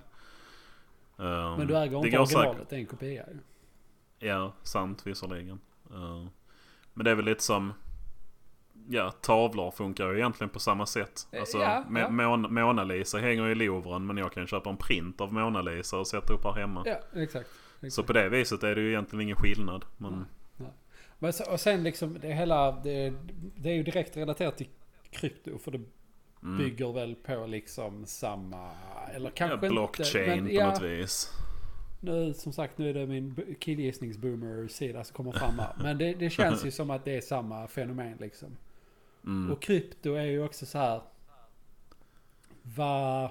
Ehm, Men du äger det inte originalet, det är en kopia ju. Ja, sant visserligen. Uh, men det är väl lite som... Ja, tavlor funkar ju egentligen på samma sätt. Eh, Alltså, ja, ja. Mon- Mona Lisa hänger i Louvren men jag kan köpa en print av Mona Lisa och sätta upp här hemma. Ja, exakt. exakt. Så på det viset är det ju egentligen ingen skillnad. Men Men så, och sen liksom det hela, det, det är ju direkt relaterat till krypto för det mm. bygger väl på liksom samma, eller ja, kanske blockchain inte. Men på ja, något vis. nu som sagt nu är det min killgissningsboomer-sida som kommer fram här. Men det, det känns ju som att det är samma fenomen liksom. Mm. Och krypto är ju också så här. Vad,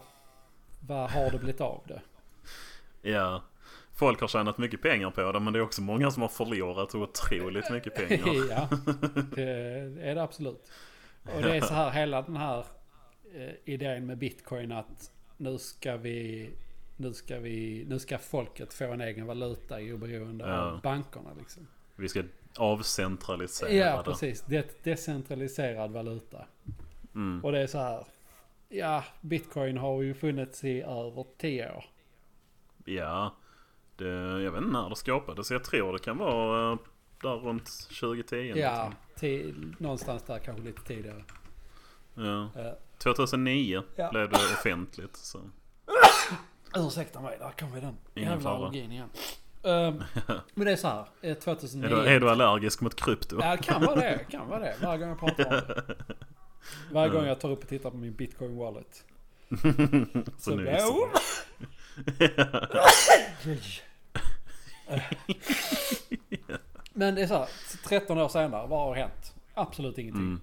vad har det blivit av det? Ja. Folk har tjänat mycket pengar på det men det är också många som har förlorat otroligt mycket pengar. ja, det är det absolut. Och det är så här hela den här eh, idén med bitcoin att nu ska vi nu ska vi nu ska folket få en egen valuta i oberoende Ja. av bankerna liksom. Vi ska avcentraliserade. Ja, precis. Det, decentraliserad valuta. Mm. Och det är så här. Ja, bitcoin har ju funnits i över 10 år. Ja, det, jag vet inte när det skapades. Jag tror det kan vara eh, där runt 2010. Ja, till, någonstans där kanske lite tidigare. ja. Uh, 2009 Ja. blev det offentligt. Så. ursäkta mig, där kom vi den Ingen jävla allergin igen. Ehm, men det är så här, eh, 2009. Är, du, är du allergisk mot krypto? Ja, det kan vara det. Kan vara det. Varje gång jag pratar om det. Varje gång jag tar upp och tittar på min bitcoin wallet. Så Så blir jag... Men det är så här, 13 år senare, vad har hänt? Absolut ingenting. Mm.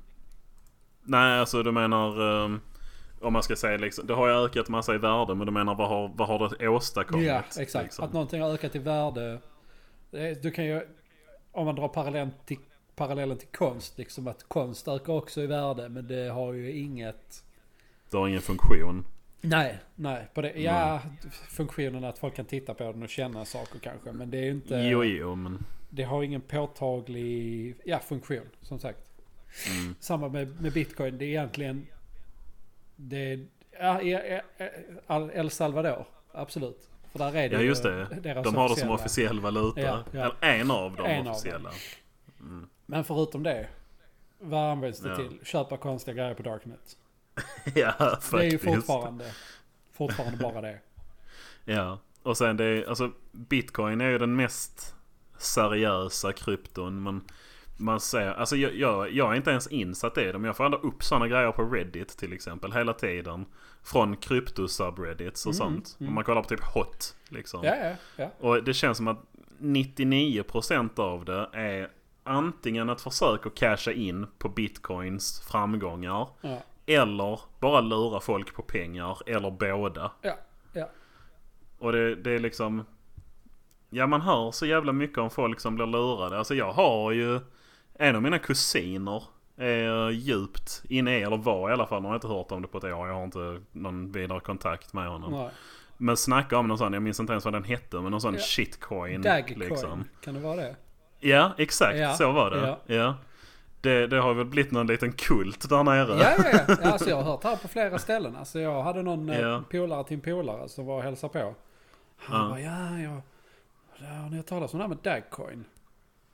Nej, alltså du menar... ehm, om man ska säga liksom, det har ju ökat massa i värde men du menar vad har, vad har det åstadkommit? Ja, exakt. liksom? Att någonting har ökat i värde. Du kan ju, om man drar parallellen till, parallellen till konst, liksom att konst ökar också i värde, men det har ju inget... Det har ingen funktion. Nej, nej. På det, ja, funktionen att folk kan titta på den och känna saker kanske, men det är ju inte... Jo, jo, men... Det har ingen påtaglig ja, funktion, som sagt. Mm. Samma med, med bitcoin, det är egentligen... Det är, ja, El Salvador, absolut. För där är det Ja, ju just det. De har det som officiella- officiell valuta. Ja, ja. Eller en av de En av dem. officiella. Men förutom det, vad används det Ja. till? Köpa konstiga grejer på Darknet. ja, faktiskt. Det är ju fortfarande, fortfarande bara det. Ja, och sen det är, alltså bitcoin är ju den mest seriösa krypton. Men man ser, alltså jag, jag, jag är inte ens insatt i det. Men jag får ändå upp sådana grejer på Reddit till exempel hela tiden. Från krypto-subreddits och sånt. Om man kollar på typ hot liksom. Mm, Ja, ja, ja. Och det känns som att 99% av det är antingen ett försök att casha in på bitcoins framgångar. Ja, Eller bara lura folk på pengar. Eller båda. ja, ja. Och det, det är liksom... Ja man hör så jävla mycket om folk som blir lurade. Alltså jag har ju... En av mina kusiner är djupt inne i, eller var i alla fall, nu har jag inte hört om det på ett år. Jag har inte någon vidare kontakt med honom. Nej. Men snacka om någon sån, jag minns inte ens vad den hette, men någon sån Ja. shitcoin. Dagcoin, Liksom. kan det vara det? Ja, exakt Ja, så var det. ja. Ja. Det, det har väl blivit någon liten kult där nere. Ja, ja, ja. alltså jag har hört det här på flera ställen. Alltså jag hade någon Ja. ja. polare till en polare som var och hälsade på. Han Ja. bara, ja, ja. ja har ni hört talas om det här med Dagcoin?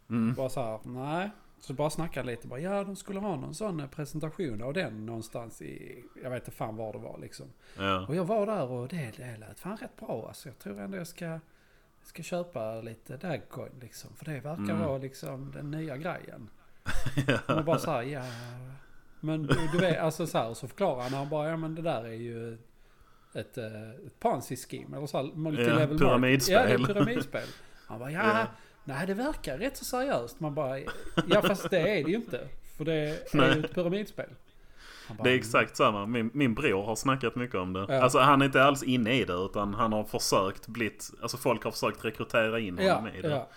Mm. Bara så här, nej. Så bara snackade lite. Bara, ja, de skulle ha någon sån eh, presentation av den någonstans i, jag vet inte fan var det var liksom. Ja. Och jag var där och det, det lät fan rätt bra alltså. Jag tror ändå jag ska, ska köpa lite Dagcoin liksom. För det verkar Mm. vara liksom den nya grejen. Och man bara såhär, ja. Men du, du vet, alltså så här, så förklarar han. Han bara, ja men det där är ju ett, eh, ett ponzi scheme. Eller så här, multilevel market. pyramidspel. Ja, det är pyramidspel. Han bara, ja. Ja. Nej, det verkar rätt så seriöst. Man bara, ja fast det är det ju inte. För det är ju ett pyramidspel. Bara, Det är exakt samma. Min, min bror har snackat mycket om det. Ja. Alltså han är inte alls inne i det utan han har försökt blitt, alltså folk har försökt rekrytera in honom Ja, i det. ja.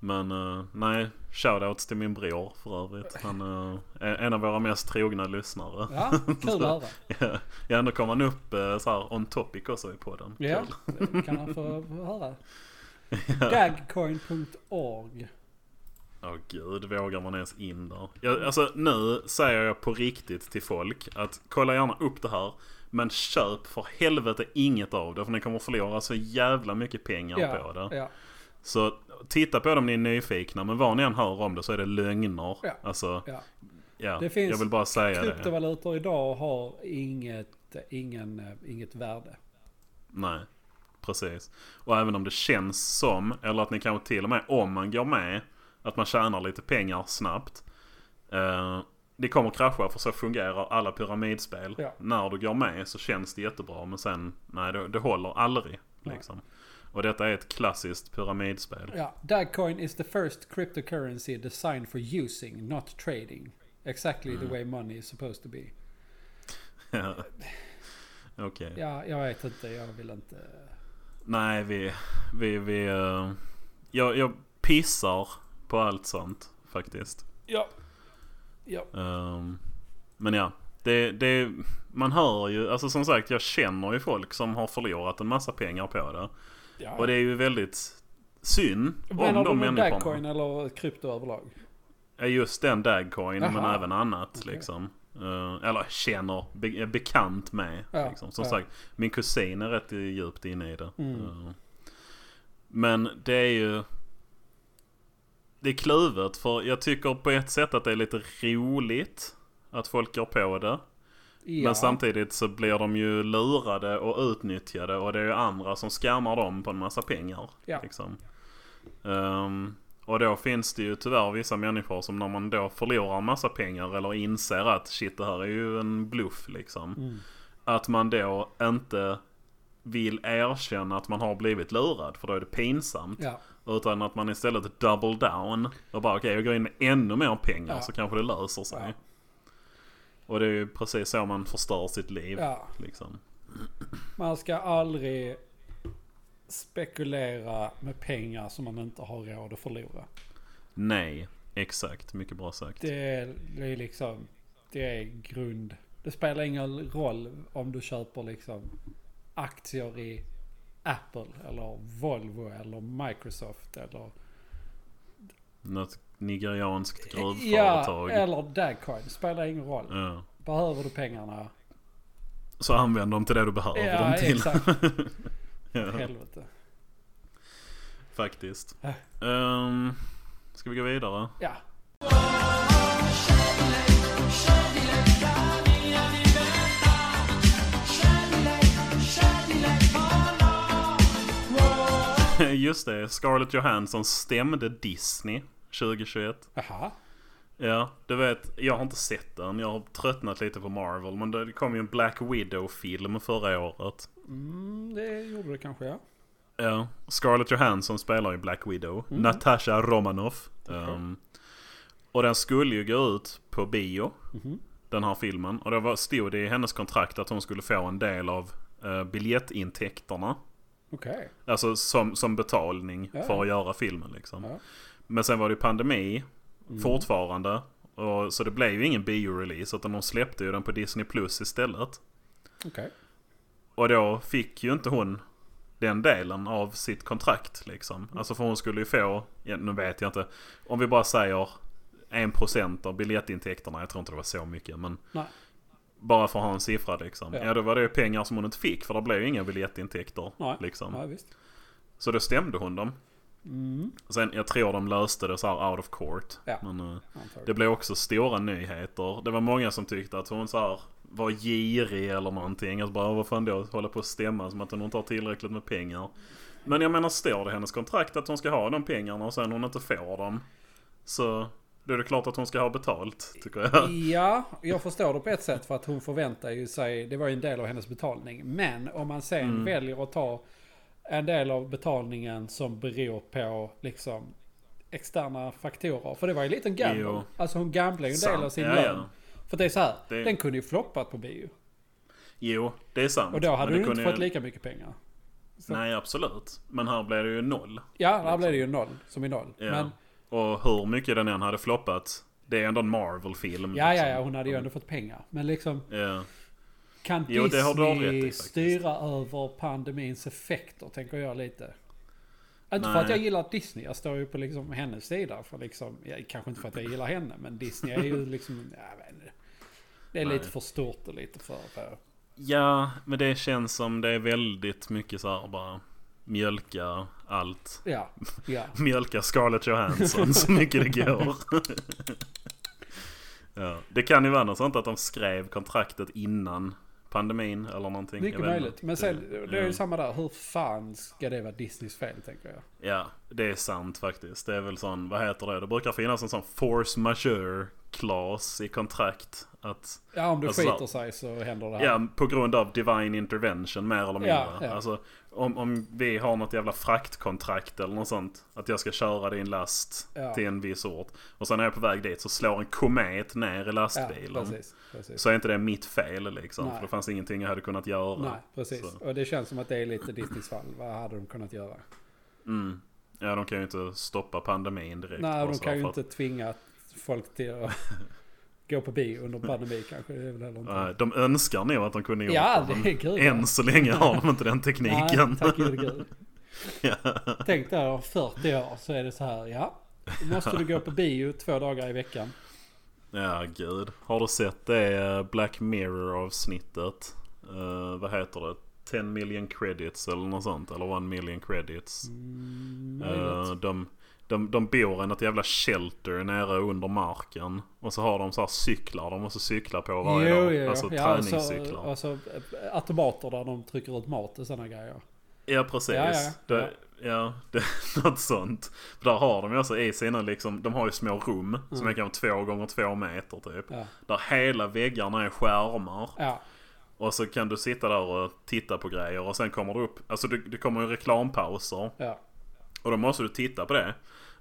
Men eh, nej, shoutouts till min bror för övrigt. Han eh, är en av våra mest trogna lyssnare. Ja, kul att höra. Ja, ja, ändå kom han upp eh, så här on topic också i podden. Ja, det kan han få höra. Dagcoin.org. Åh gud, vågar man ens in där? Jag, alltså nu säger jag på riktigt till folk att kolla gärna upp det här. Men köp för helvete inget av det för ni kommer förlora så jävla mycket pengar på Ja, det. ja, Så titta på det om ni är nyfikna. Men vad ni än hör om det så är det lögner. Ja. Alltså, ja. ja. Det finns jag vill bara säga det. Kryptovalutor idag har inget, ingen, eh, inget värde. Nej, precis. Och även om det känns som, eller att ni kanske till och med om man går med, att man tjänar lite pengar snabbt. Eh, det kommer krascha för så fungerar alla pyramidspel. Ja. När du går med så känns det jättebra men sen, nej det, det håller aldrig. Nej. Liksom. Och detta är ett klassiskt pyramidspel. Ja, Dagcoin is the first cryptocurrency designed for using, not trading. Exactly Mm. the way money is supposed to be. Okej. Ja, jag vet inte, jag vill inte... Nej, vi... vi, vi eh, jag, jag pissar på allt sånt faktiskt. Ja. Ja. Ehm, men ja, det, det, man hör ju, alltså som sagt jag känner ju folk som har förlorat en massa pengar på det. ja. Och det är ju väldigt synd om Menar de du med människorna. Dagcoin eller krypto överlag? är just den Dagcoin men Jaha. även annat Okej. liksom. Eh, eller känner, be, är bekant med. Ja, Liksom. Som ja. sagt, min kusin är rätt djupt inne i det. Mm. Eh, men det är ju... Det är kluvet för jag tycker på ett sätt att det är lite roligt att folk går på det. Ja. Men samtidigt så blir de ju lurade och utnyttjade och det är ju andra som skammar dem på en massa pengar. Liksom. Ehm, och då finns det ju tyvärr vissa människor som när man då förlorar massa pengar eller inser att shit det här är ju en bluff liksom. Mm. Att man då inte vill erkänna att man har blivit lurad för då är det pinsamt. Ja. Utan att man istället double down och bara okej jag går in med ännu mer pengar Ja. så kanske det löser sig. Ja. Och det är ju precis så man förstör sitt liv. Liksom. Man ska aldrig spekulera med pengar som man inte har råd att förlora. Nej, exakt. Mycket bra sagt. Det är, det är liksom, det är grund. Det spelar ingen roll om du köper liksom aktier i Apple eller Volvo eller Microsoft eller... Något nigerianskt Ja, gruvföretag. eller Dagcoin. Spelar ingen roll. Ja. Behöver du pengarna? Så använd dem till det du behöver Ja, dem till. exakt. ja, Helvete. faktiskt. Äh. Ehm, ska vi gå vidare? Ja. Just det, Scarlett Johansson stämde Disney 2021. Jaha. Ja, du vet, jag har inte sett den. Jag har tröttnat lite på Marvel. Men det kom ju en Black Widow-film förra året. Mm, det gjorde det kanske ja. Ja, Scarlett Johansson spelar ju Black Widow. Mm. Natasha Romanoff. Ehm, och den skulle ju gå ut på bio, Mhm. den här filmen. Och det var, stod det i hennes kontrakt att hon skulle få en del av uh, biljettintäkterna. Okej. Alltså som, som betalning Ja. för att göra filmen liksom. Ja. Men sen var det ju pandemi Mm. fortfarande. Och, så det blev ju ingen bio-release utan de släppte ju den på Disney Plus istället. Okej. Och då fick ju inte hon den delen av sitt kontrakt liksom. Alltså för hon skulle ju få, ja, nu vet jag inte, om vi bara säger 1% av biljettintäkterna, jag tror inte det var så mycket men Nej. bara för att ha en siffra liksom. Ja. Ja, då var det ju pengar som hon inte fick för det blev ju inga biljettintäkter Nej. liksom. Visst. Så då stämde hon dem. Mm. Sen, jag tror de löste det så här out of court. Ja. Men eh, det blev också stora nyheter. Det var många som tyckte att hon så här var girig eller någonting. Att bara vad fan då hålla på att stämma som att hon inte har tillräckligt med pengar. Men jag menar står det i hennes kontrakt att hon ska ha de pengarna och sen hon inte får dem. Så då är det klart att hon ska ha betalt tycker jag. Ja, jag förstår det på ett sätt för att hon förväntar ju sig, det var ju en del av hennes betalning. Men om man sen Mm. väljer att ta en del av betalningen som beror på liksom externa faktorer. För det var ju lite en gamble. Jo. Alltså hon gamblade ju en del av sin Ja, lön. ja. För det är så här, Det- den kunde ju floppat på bio. Jo, det är sant. Och då hade du inte fått ju- lika mycket pengar. Så- Nej absolut. Men här blev det ju noll. Ja, där blev det ju noll, som i noll. Ja. Men Och hur mycket den än hade floppat. Det är ändå en Marvel-film. ja, ja, liksom. ja, hon hade ju ändå fått pengar. Men liksom, Ja. Kan Jo, i Disney faktiskt. styra över pandemins effekter, tänker jag lite. Inte för Nej. att jag gillar Disney, jag står ju på liksom hennes sida. För liksom, ja, kanske inte för att jag gillar henne, men Disney är ju liksom, jag vet. Det är Nej. lite för stort och lite för... för Ja, men det känns som det är väldigt mycket så här bara mjölka allt. ja, ja. Mjölka Scarlett Johansson så mycket det går. ja, det kan ju vara något sånt att de skrev kontraktet innan pandemin eller någonting. Mycket möjligt. Men sen, det är ju samma där. Hur fan ska det vara Disneys fel, tänker jag. Ja, det är sant faktiskt. Det är väl sån, vad heter det? Det brukar finnas en sån force majeure clause i kontrakt. Att, Ja, om det Alltså, skiter sig så händer det här. ja, på grund av divine intervention mer eller mindre. Ja, ja. Alltså, om, om vi har något jävla fraktkontrakt eller något sånt. Att jag ska köra din last Ja. till en viss ort. Och sen är jag på väg dit så slår en komet ner i ja lastbilen. precis. precis. så är inte det mitt fel liksom. Nej. För det fanns ingenting jag hade kunnat göra. Nej, precis. Så. Och det känns som att det är lite Disneys fall. Vad hade de kunnat göra? Mm. Ja, de kan ju inte stoppa pandemin direkt. Nej, de kan ju inte tvinga folk till att gå på bio under pandemi kanske. Det är väl inte. Nej, de önskar nog att de kunde gjort Ja, det. är kul. Än så länge har de inte den Nej, tekniken. tack gode gud. Ja. Tänk dig om 40 år så är det så här, ja. Måste du gå på bio två dagar i veckan. Ja, gud. Har du sett det eh, Black Mirror-avsnittet? Eh, vad heter det? 10 million credits eller något sånt. Eller 1 million credits. Mm, de, de, de bor i något jävla shelter nere under marken. Och så har de så här cyklar de måste cykla på varje Jo, dag. jo. Alltså ja, alltså, träningscyklar. alltså eh, automater där de trycker ut mat och sådana grejer. Ja precis. Ja, ja, ja. Det, ja, det något sånt. För där har de ju alltså i sina liksom, de har ju små rum som Mm. är kanske två gånger två meter typ. Ja. Där hela väggarna är skärmar. Ja, Och så kan du sitta där och titta på grejer och sen kommer det upp, alltså det, det kommer ju reklampauser. ja. Och då måste du titta på det.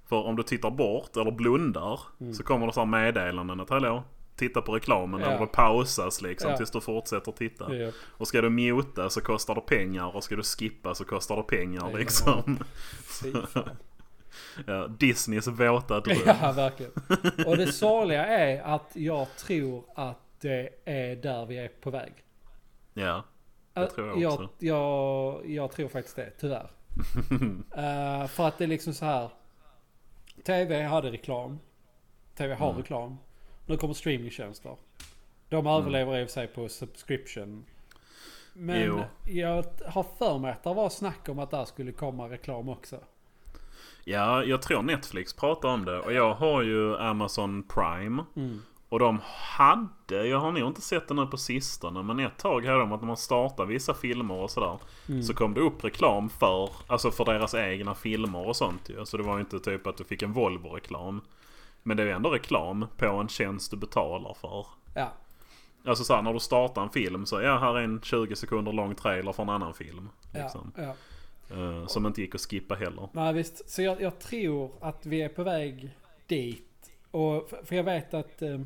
För om du tittar bort eller blundar Mm. så kommer det så här meddelanden att hallå, titta på reklamen. Ja. Eller det pausas liksom Ja. tills du fortsätter titta. Ja. Och ska du muta så kostar det pengar och ska du skippa så kostar det pengar Ja. liksom. Ja, Disneys våta dröm. Ja, verkligen. Och det sorgliga är att jag tror att det är där vi är på väg. Ja, det tror jag jag, också. jag, jag tror faktiskt det, tyvärr. Eh, för att det är liksom så här. TV hade reklam. TV har Mm. reklam. Nu kommer streamingtjänster. De överlever i och för sig på subscription. Men Jo. jag har för mig att det var snack om att där skulle komma reklam också. Ja, jag tror Netflix pratar om det. Och jag har ju Amazon Prime. Mm. Och de hade, jag har nog inte sett det nu på sistone, men ett tag hade de att när man startar vissa filmer och sådär. Mm. Så kom det upp reklam för, alltså för deras egna filmer och sånt ju. Så det var ju inte typ att du fick en Volvo-reklam. Men det är ju ändå reklam på en tjänst du betalar för. Ja, Alltså såhär när du startar en film så ja här är en 20 sekunder lång trailer för en annan film. ja, Liksom. ja. Eh, som inte gick att skippa heller. Nej visst, så jag, jag tror att vi är på väg dit. Och för, för jag vet att, eh,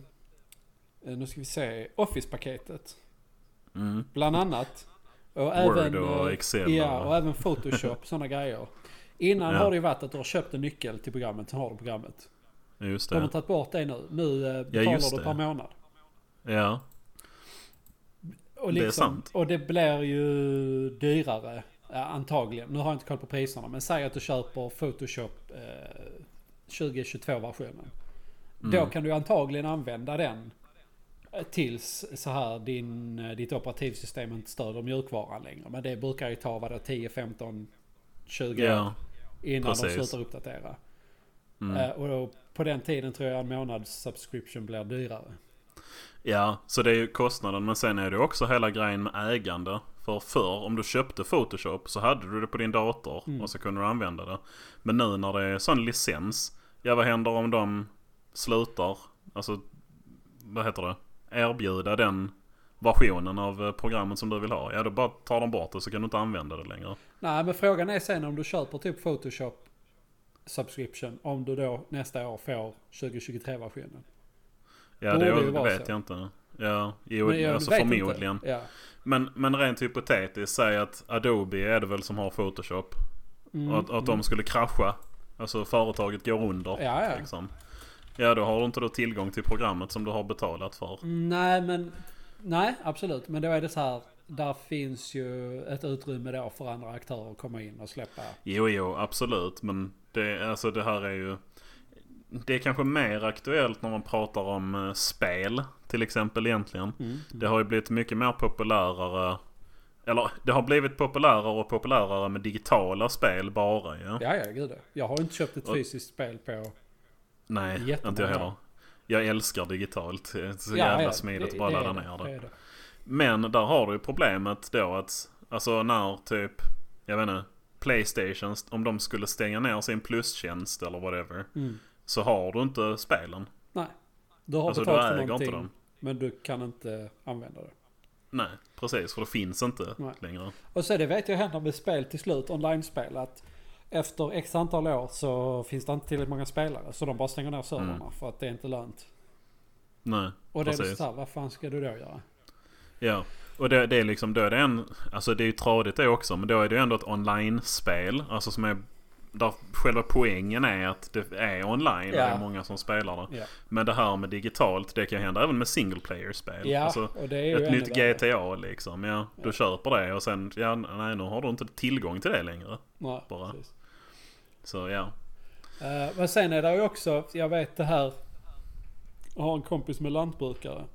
nu ska vi se, Office-paketet Mm. bland annat. Och Word även, och eh, Excel Ja, och- även Photoshop, sådana grejer. Innan Ja. har det ju varit att du har köpt en nyckel till programmet, så har du programmet. Just De har det. tagit bort det nu. Nu eh, betalar just du det. per månad. Ja. Och Det är liksom, sant. Och det blir ju dyrare ja, antagligen. Nu har jag inte koll på priserna. Men säg att du köper Photoshop eh, 2022-versionen. Då Mm. kan du antagligen använda den eh, tills så här din, eh, ditt operativsystem inte stöder mjukvaran längre. Men det brukar ju ta vad det 10, 15, 20 år Ja. innan precis. de slutar uppdatera. Mm. Eh, och då, på den tiden tror jag en månads subscription blir dyrare. Ja, så det är ju kostnaden. Men sen är det också hela grejen med ägande. För förr, om du köpte Photoshop så hade du det på din dator Mm. och så kunde du använda det. Men nu när det är sån licens, ja vad händer om de slutar, alltså vad heter det, erbjuda den versionen av eh, programmet som du vill ha. Ja, då bara tar de bort det så kan du inte använda det längre. Nej men frågan är sen om du köper typ Photoshop subscription. Om du då nästa år får 2023-versionen. Ja, Borde det, det vet så. jag inte. Ja, jo, Men jag alltså förmodligen. Ja. Men, men rent hypotetiskt, säg att Adobe är det väl som har Photoshop. Mm, Och att, att de skulle krascha. Alltså företaget går under. Ja, ja. Liksom. Ja då har du inte då tillgång till programmet som du har betalat för. Nej men... Nej absolut. Men då är det så här. Där finns ju ett utrymme då för andra aktörer att komma in och släppa. Jo jo absolut men det, alltså det här är ju Det är kanske mer aktuellt när man pratar om eh, spel till exempel egentligen. Mm. Det har ju blivit mycket mer populärare Eller det har blivit populärare och populärare med digitala spel bara ja. Ja ja gud ja. Jag har inte köpt ett Och- fysiskt spel på... Nej, Jättemånga inte jag heller. Jag älskar digitalt. Det är så ja, jävla ja, smidigt det- att bara ladda ner det. det. Men där har du ju problemet då att Alltså när typ Jag vet inte Playstation om de skulle stänga ner sin plustjänst eller whatever Mm. Så har du inte spelen. Nej. Du har Alltså du betalt för äger någonting. inte dem. Men du kan inte använda det. Nej precis för det finns inte Nej. längre. Och så det vet jag händer med spel till slut, online-spel, att efter x antal år så finns det inte tillräckligt många spelare. Så de bara stänger ner servrarna Mm. för att det är inte lönt. Nej Och det är precis. så här, vad fan ska du då göra? Ja. Och det, det är liksom då är det en Alltså det är ju tradigt det också men då är det ju ändå ett online-spel. Alltså som är där själva poängen är att det är online. Ja. Det är många som spelar det. Ja, Men det här med digitalt, det kan hända även med single player-spel. ja Alltså, och det är ju ett nytt värre. GTA liksom. Ja, du köper det och sen, ja, nej nu har du inte tillgång till det längre. Nej, bara. precis. Så ja. Eh, men sen är det ju också, jag vet det här. Jag har en kompis med lantbrukare.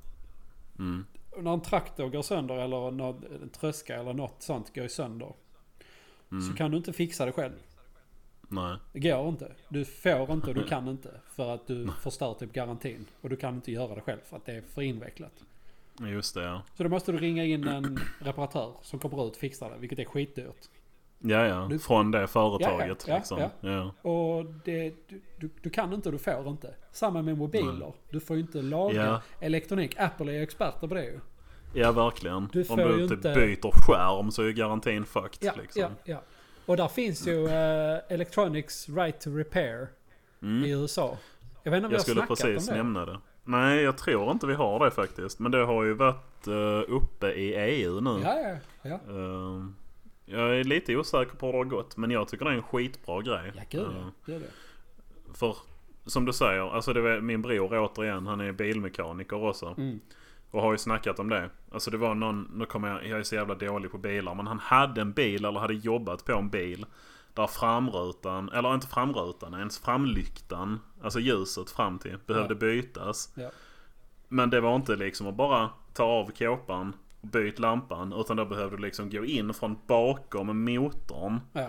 Mm. När en traktor går sönder eller något, en tröska eller något sånt går sönder. Mm. Så kan du inte fixa det själv. Nej. Det går inte. Du får inte och du kan inte. För att du förstör typ garantin. Och du kan inte göra det själv för att det är för invecklat. Just det ja. Så då måste du ringa in en reparatör som kommer ut och fixar det. Vilket är skitdyrt. Ja ja, Du- från det företaget Ja, ja, liksom. ja. Ja. Och det, du, du, du kan inte och du får inte. Samma med mobiler. Du får ju inte laga elektronik. Apple är experter på det ju. Ja verkligen. Du Om du typ inte- byter skärm så är ju garantin fucked Ja, liksom. ja, ja. Och där finns ju eh, Electronics Right to Repair Mm. i USA. Jag vet inte om vi Jag har skulle snackat precis om det. nämna det. Nej, jag tror inte vi har det faktiskt. Men det har ju varit uh, uppe i EU nu. Ja, ja, ja. Ehm, jag är lite osäker på hur det har gått. Men jag tycker det är en skitbra grej. Ja, gud Ehm, ja. Gud, ja. För som du säger, alltså det var min bror återigen, han är bilmekaniker också. Mm. Och har ju snackat om det. Alltså det var någon, nu kommer jag, jag är så jävla dålig på bilar. Men han hade en bil eller hade jobbat på en bil. Där framrutan, eller inte framrutan, ens framlyktan, alltså ljuset fram till, behövde Ja. bytas. Ja. Men det var inte liksom att bara ta av kåpan och byta lampan. Utan då behövde du liksom gå in från bakom motorn. Ja.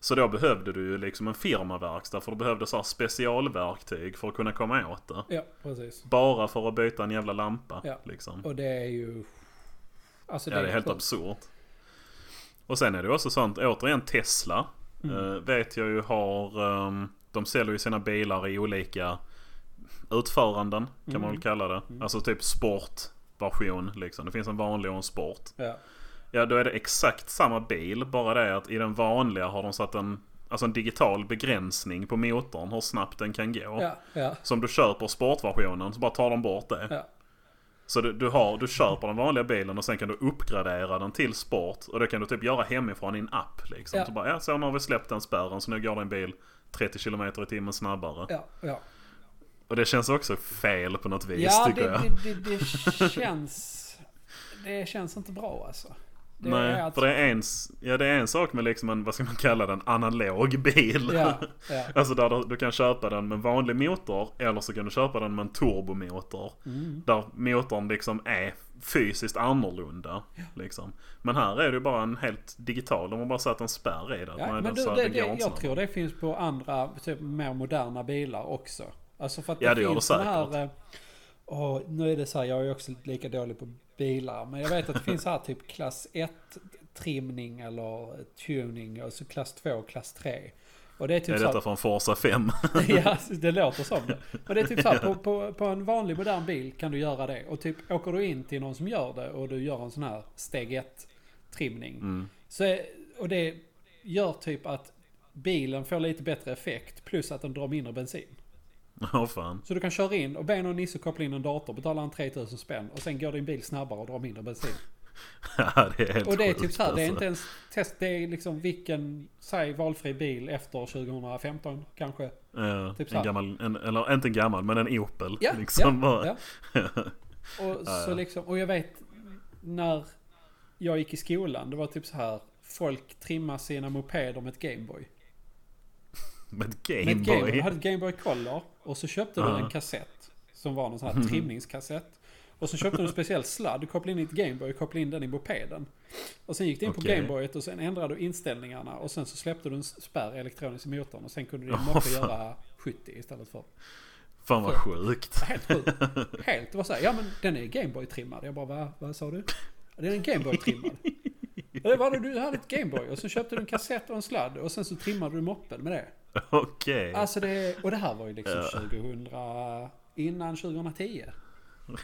Så då behövde du ju liksom en firmaverkstad för du behövde så specialverktyg för att kunna komma åt det. ja, precis. Bara för att byta en jävla lampa. Ja. Liksom. Och det är ju... Alltså Ja det är helt sjukt. absurt. Och sen är det också sånt, återigen Tesla. Mm. eh, vet jag ju har, ehm, de säljer ju sina bilar i olika utföranden kan man Mm. väl kalla det. Alltså typ sportversion liksom. Det finns en vanlig och en sport. Ja. Ja då är det exakt samma bil. Bara det att i den vanliga har de satt en, alltså en digital begränsning på motorn. Hur snabbt den kan gå. Ja, ja, Så om du köper sportversionen så bara tar de bort det. ja. Så du, du, har, du köper den vanliga bilen och sen kan du uppgradera den till sport. Och det kan du typ göra hemifrån i en app liksom. Så bara, ja så nu har vi släppt den spärren så nu går din bil 30 km i timmen snabbare. ja, ja. Och det känns också fel på något vis Ja, tycker det, jag. det, det, det känns... Det känns inte bra alltså. Det Nej, är att- för det är, en, s- ja, det är en sak med liksom en, vad ska man kalla den, analog bil. Ja, ja. Alltså där du, du kan köpa den med vanlig motor eller så kan du köpa den med en turbomotor. Mm. Där motorn liksom är fysiskt annorlunda. Liksom. Men här är det ju bara en helt digital. De har bara satt en spärr i det. Ja, men du, det, det jag tror det finns på andra, typ mer moderna bilar också. Alltså för att Ja, det, det det finns säkert. här... åh, nu är det så här, jag är också lika dålig på bilar. Men jag vet att det finns här typ klass 1 trimning eller tuning och så klass 2 och klass 3. Och det är typ Är så detta här, från Forza 5? ja, det låter som det. Men det är typ så här, på, på, på en vanlig modern bil kan du göra det. Och typ åker du in till någon som gör det och du gör en sån här steg 1 trimning. Mm. Så, och det gör typ att bilen får lite bättre effekt plus att den drar mindre bensin. Åh fan. Så du kan köra in och be någon nisse koppla in en dator, betala en 3000 spänn och sen går din bil snabbare och drar mindre bensin. Ja, det är helt Och det är typ så här, det är alltså. inte ens test, det är liksom vilken, säg valfri bil efter 2015 kanske. Ja, typ en gammal, en, eller inte en gammal men en Opel. Ja, liksom ja, bara. ja. Och, så liksom, och jag vet när jag gick i skolan, det var typ så här, folk trimmar sina mopeder med ett Gameboy. Med ett ett Gameboy. Gameboy. Du hade ett Gameboy Color och så köpte du Ja. en kassett. Som var någon sån här trimningskassett. Och så köpte du en speciell sladd, du kopplade in ditt Gameboy och kopplade in den i mopeden. Och sen gick du in på Okej. Gameboyet och sen ändrade du inställningarna och sen så släppte du en spärr elektroniskt i motorn och sen kunde din moppe fan. göra 70 istället för... Fan vad sjukt. Helt sjukt. Helt. Det var såhär, ja men den är Gameboy-trimmad. Jag bara, vad, vad sa du? Den är en Gameboy-trimmad. Det var det, du hade ett Gameboy och så köpte du en kassett och en sladd och sen så trimmade du moppen med det. Okej. Alltså det, och det här var ju liksom Ja. 2000, innan 2010.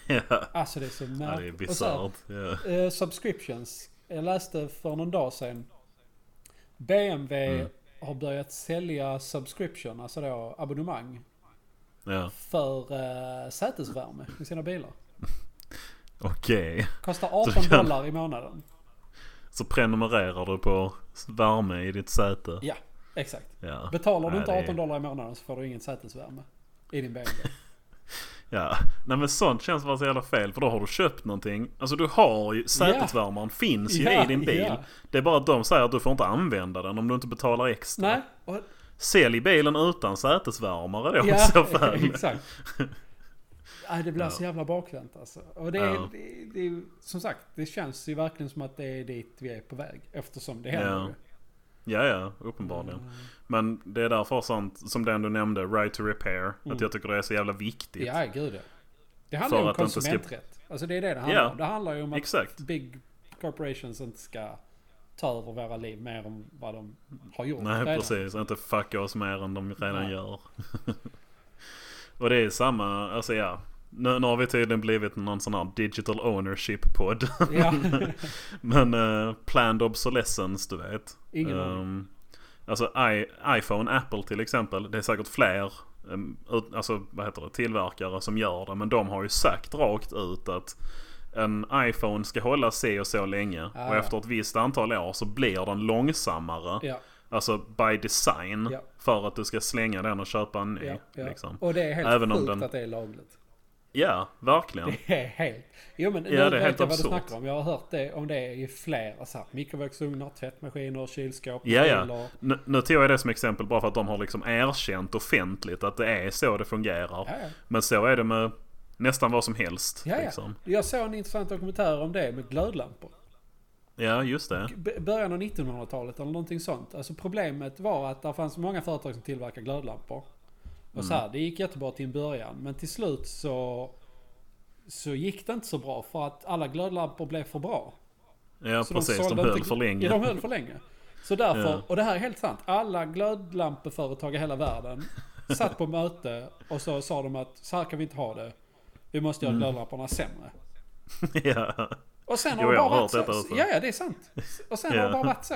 Ja. Alltså det är så ja, märkligt. det är bisarrt. Ja. eh, subscriptions. Jag läste för någon dag sedan. BMW Mm. har börjat sälja subscription, alltså då abonnemang. ja. För uh, sätesvärme i sina bilar. Okej. Kostar Så 18 kan- dollar i månaden. Så prenumererar du på värme i ditt säte? Ja. Exakt. Ja. Betalar du Nej, inte det är- 18 dollar i månaden så får du ingen sätesvärme i din BMW. Ja, nej men sånt känns bara så jävla fel för då har du köpt någonting. Alltså du har ju, sätesvärmaren finns ju Ja, i din bil. ja. Det är bara att de säger att du får inte använda den om du inte betalar extra. Nej. Och, Sälj bilen utan sätesvärmare då i ja, så fall. exakt. Nej, det blir Ja. så jävla bakvänt alltså. Och det, Ja. det, det, som sagt, det känns ju verkligen som att det är dit vi är på väg. Eftersom det händer Ja. ju. Ja, ja, uppenbarligen. Men det är därför sånt som den du nämnde, right to repair. Att jag tycker det är så jävla viktigt. Ja, gud ja. Det handlar ju om inte ska- konsumenträtt. Alltså det är det det handlar Ja. om. Det handlar ju om att Exakt. big corporations inte ska ta över våra liv mer än vad de har gjort. Nej, redan. precis. Inte fucka oss mer än de redan Nej. gör. Och det är samma, alltså ja. Nu, nu har vi tydligen blivit någon sån här digital ownership-podd. Ja. Men uh, planned obsolescence, du vet. Ingen. Um, alltså I, iPhone, Apple till exempel. Det är säkert fler um, ut, alltså, vad heter det, tillverkare som gör det. Men de har ju sagt rakt ut att en iPhone ska hålla sig och så länge. Ah, och efter ett visst antal år så blir den långsammare. Ja, Alltså by design. Ja. För att du ska slänga den och köpa en ny. ja. Liksom. Och det är helt Även om sjukt den- att det är lagligt. Ja, verkligen. Det är helt... Jo men Ja, nu det är vet helt jag vad du absurt. snackar om. Jag har hört det om det i flera så här, mikrovågsugnar, tvättmaskiner, kylskåp, Ja, ja. Nu, nu tog jag det som exempel bara för att de har liksom erkänt offentligt att det är så det fungerar. Ja, ja. Men så är det med nästan vad som helst. Ja, ja. Liksom. Jag såg en intressant dokumentär om det med glödlampor. ja, just det. B- början av 1900-talet eller någonting sånt. Alltså problemet var att det fanns många företag som tillverkar glödlampor. Och så här, det gick jättebra till en början. Men till slut så, så gick det inte så bra för att alla glödlampor blev för bra. Ja, Så precis. De, sålde höll inte- för länge. Ja, de höll för länge. Så därför, Ja. och det här är helt sant. Alla glödlampeföretag i hela världen satt på möte och så sa de att så här kan vi inte ha det. Vi måste göra Mm. glödlamporna sämre. ja. Och sen Jo, har det jag bara har varit så. också. Ja, ja, det är sant. Och sen har Ja. det bara varit så.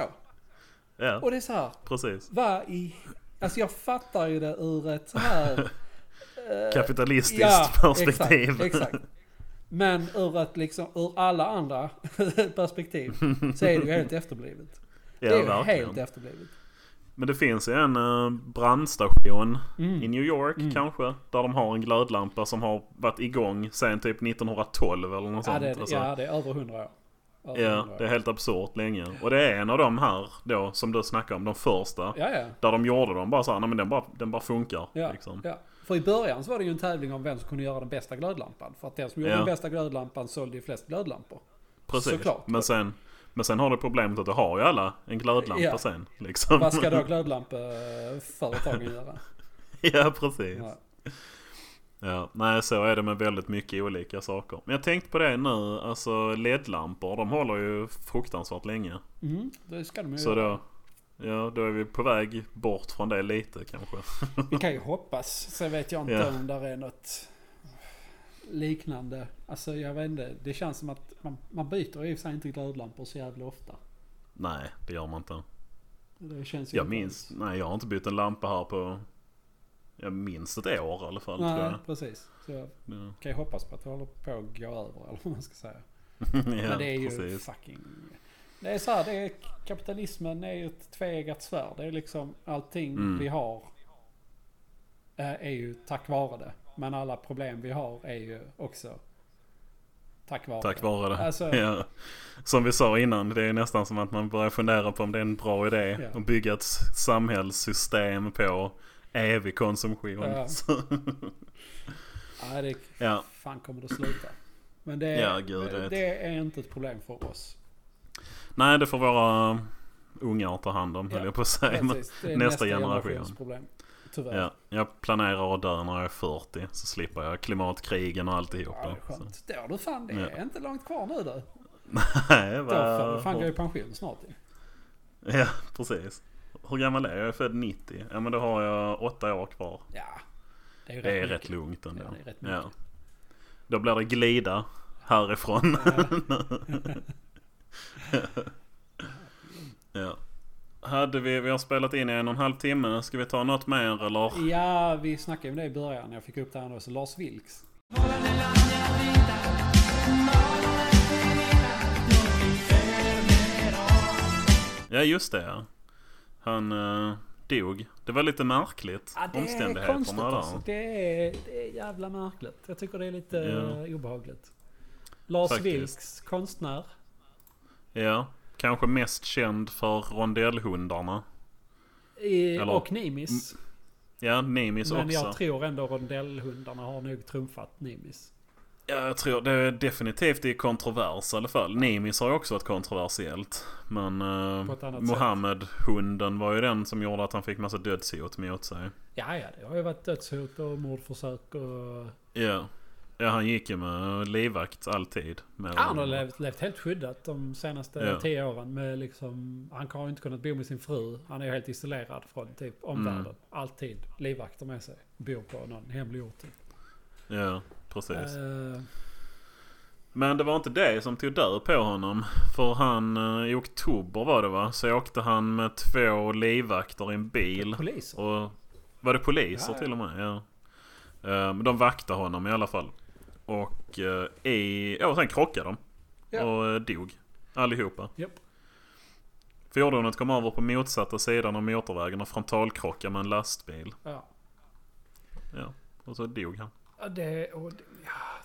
ja, Och det är så här. precis. Vad i... Alltså jag fattar ju det ur ett så här... eh, Kapitalistiskt perspektiv. Exakt, exakt. Men ur ett liksom, ur alla andra perspektiv så är det ju helt efterblivet. Ja, det är ju verkligen. helt efterblivet. Men det finns ju en uh, brandstation Mm. i New York kanske. Där de har en glödlampa som har varit igång sen typ 1912 eller något Ja sånt. det, Alltså, ja, det är över hundra år. Ja, 100 år. det är helt absurt länge. Och det är en av de här då som du snackade om, de första. Ja, ja. Där de gjorde dem bara så här, nej men den bara, den bara funkar. Ja, liksom. ja. För i början så var det ju en tävling om vem som kunde göra den bästa glödlampan. För att den som gjorde den bästa glödlampan sålde ju flest glödlampor. Precis. Såklart. Men sen, men sen har du problemet att du har ju alla en glödlampa sen. Liksom. Vad ska då glödlampeföretagen göra? ja, precis. Ja. Nej så är det med väldigt mycket olika saker. Men jag tänkte på det nu, alltså LED-lampor, de håller ju fruktansvärt länge. Mm, det ska de ju Så då, ja, då är vi på väg bort från det lite kanske. Vi kan ju hoppas. Sen vet jag inte Ja. om där är något liknande. Alltså jag vet inte. Det känns som att man, man byter i och för sig inte glödlampor så jävla ofta. Nej, det gör man inte. Det känns ju Jag inte minns, alls. nej jag har inte bytt en lampa här på, jag minns ett år i alla fall tror Nej, jag. precis. Så jag Ja, kan ju hoppas på att det håller på att gå över eller vad man ska säga. ja Men det är ju precis. fucking... Det är så här, det är, kapitalismen är ju ett tveeggat svärd. Det är liksom allting Mm. vi har eh, är ju tack vare det. Men alla problem vi har är ju också tack vare Tack det. vare det. Alltså- ja. Som vi sa innan, det är nästan som att man börjar fundera på om det är en bra idé Ja. att bygga ett samhällssystem på evig konsumtion. Ja. Ja, det ja. fan kommer det sluta. Men det, Ja, gud, det det är inte ett problem för oss. Nej, det får våra ungar ta hand om, höll Ja, jag på att säga. Är nästa generation. problem. Tyvärr. ja, jag planerar att dö när jag är 40 så slipper jag klimatkrigen och alltihopa. Ja, det är skönt. Då du fan, det Ja. är inte långt kvar nu du. Nej, Då får du fan gå vad... i pension snart ju. Ja, precis. Hur gammal är jag? Jag är född 90. Ja, men då har jag åtta år kvar. Ja. Det är ju Det är mycket. rätt lugnt ändå. Ja, det är rätt. Ja. Då blir det glida härifrån. ja. Hade vi, vi har spelat in i en och en halv timme. Ska vi ta något mer eller? Ja, vi snackade om det i början. Jag fick upp det här nu. Så Lars Vilks. Ja just det ja. Han uh, dog. Det var lite märkligt. Ja, det är konstigt alltså. Det är, det är jävla märkligt. Jag tycker det är lite Ja. eh, obehagligt. Lars Faktiskt. Vilks, konstnär. Ja, kanske mest känd för rondellhundarna. I, Eller- och Nimis. Ja, Nimis Men också. jag tror ändå rondellhundarna har nog trumfat Nimis. Ja, jag tror det är definitivt i kontrovers i alla fall. Nimis har ju också varit kontroversiellt. Men annat Mohammed-hunden var ju den som gjorde att han fick massa dödshot mot sig. Ja, ja, det har ju varit dödshot och mordförsök och... Ja. Ja, han gick ju med livvakt alltid. Med Han har levt, levt helt skyddat de senaste Ja. tio åren. Med liksom, han har ju inte kunnat bo med sin fru. Han är ju helt isolerad från typ omvärlden. Mm. Alltid livvakter med sig. Bor på någon hemlig ort. Typ. Ja, precis. Eh, Men det var inte det som tog död på honom. För han, eh, i oktober var det va? Så åkte han med två livvakter i en bil. poliser. Och var det poliser Ja, till och med? Ja. Eh, Men de vaktade honom i alla fall. Och i... Ja, sen krockade de. Ja. Och dog. Allihopa. Japp. Fordonet kom över på motsatta sidan av motorvägen och frontalkrockade med en lastbil. Ja. Ja. Och så dog han. Det, och ja.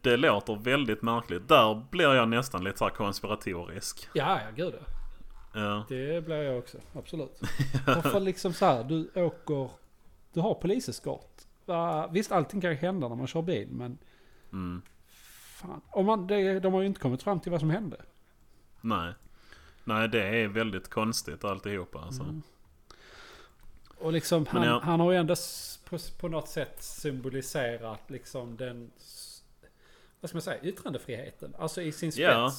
Det låter väldigt märkligt. Där blir jag nästan lite så konspiratorisk. ja, ja, gud ja. Det blir jag också. Absolut. Och för liksom så här, du åker... Du har poliseskort. Visst, allting kan ju hända när man kör bil, men... Mm. Fan. Om man, det, de har ju inte kommit fram till vad som hände. Nej. Nej, det är väldigt konstigt alltihopa alltså. Mm. Och liksom, han, jag- han har ju ändå på, på något sätt symboliserat liksom den... Vad ska man säga? Yttrandefriheten. Alltså i sin spets. Ja.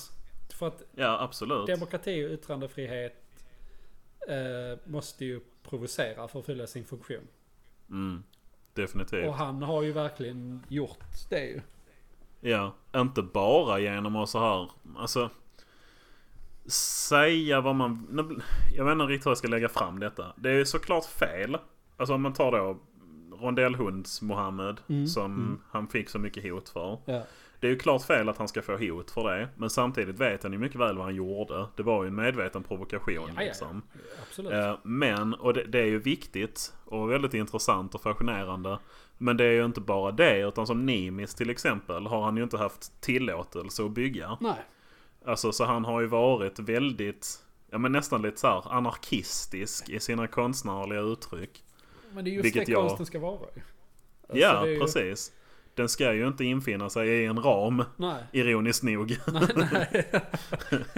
För att Ja, absolut. demokrati och yttrandefrihet eh, måste ju provocera för att fylla sin funktion. Mm. Definitivt. Och han har ju verkligen gjort det ju. Ja, inte bara genom att så här, alltså säga vad man... Jag vet inte riktigt hur jag ska lägga fram detta. Det är ju såklart fel. Alltså om man tar då rondellhunds Mohammed Mm, som mm. han fick så mycket hot för. Ja. Det är ju klart fel att han ska få hot för det. Men samtidigt vet han ju mycket väl vad han gjorde. Det var ju en medveten provokation Ja, ja, liksom. Eh, Men, och det, det är ju viktigt och väldigt intressant och fascinerande. Men det är ju inte bara det, utan som Nimis till exempel har han ju inte haft tillåtelse att bygga. Nej. Alltså så han har ju varit väldigt, ja men nästan lite så här anarkistisk i sina konstnärliga uttryck. Men det är just Vilket det jag- konsten ska vara ju. Alltså, ja, ju- precis. Den ska ju inte infinna sig i en ram, Nej. ironiskt nog. Nej, nej.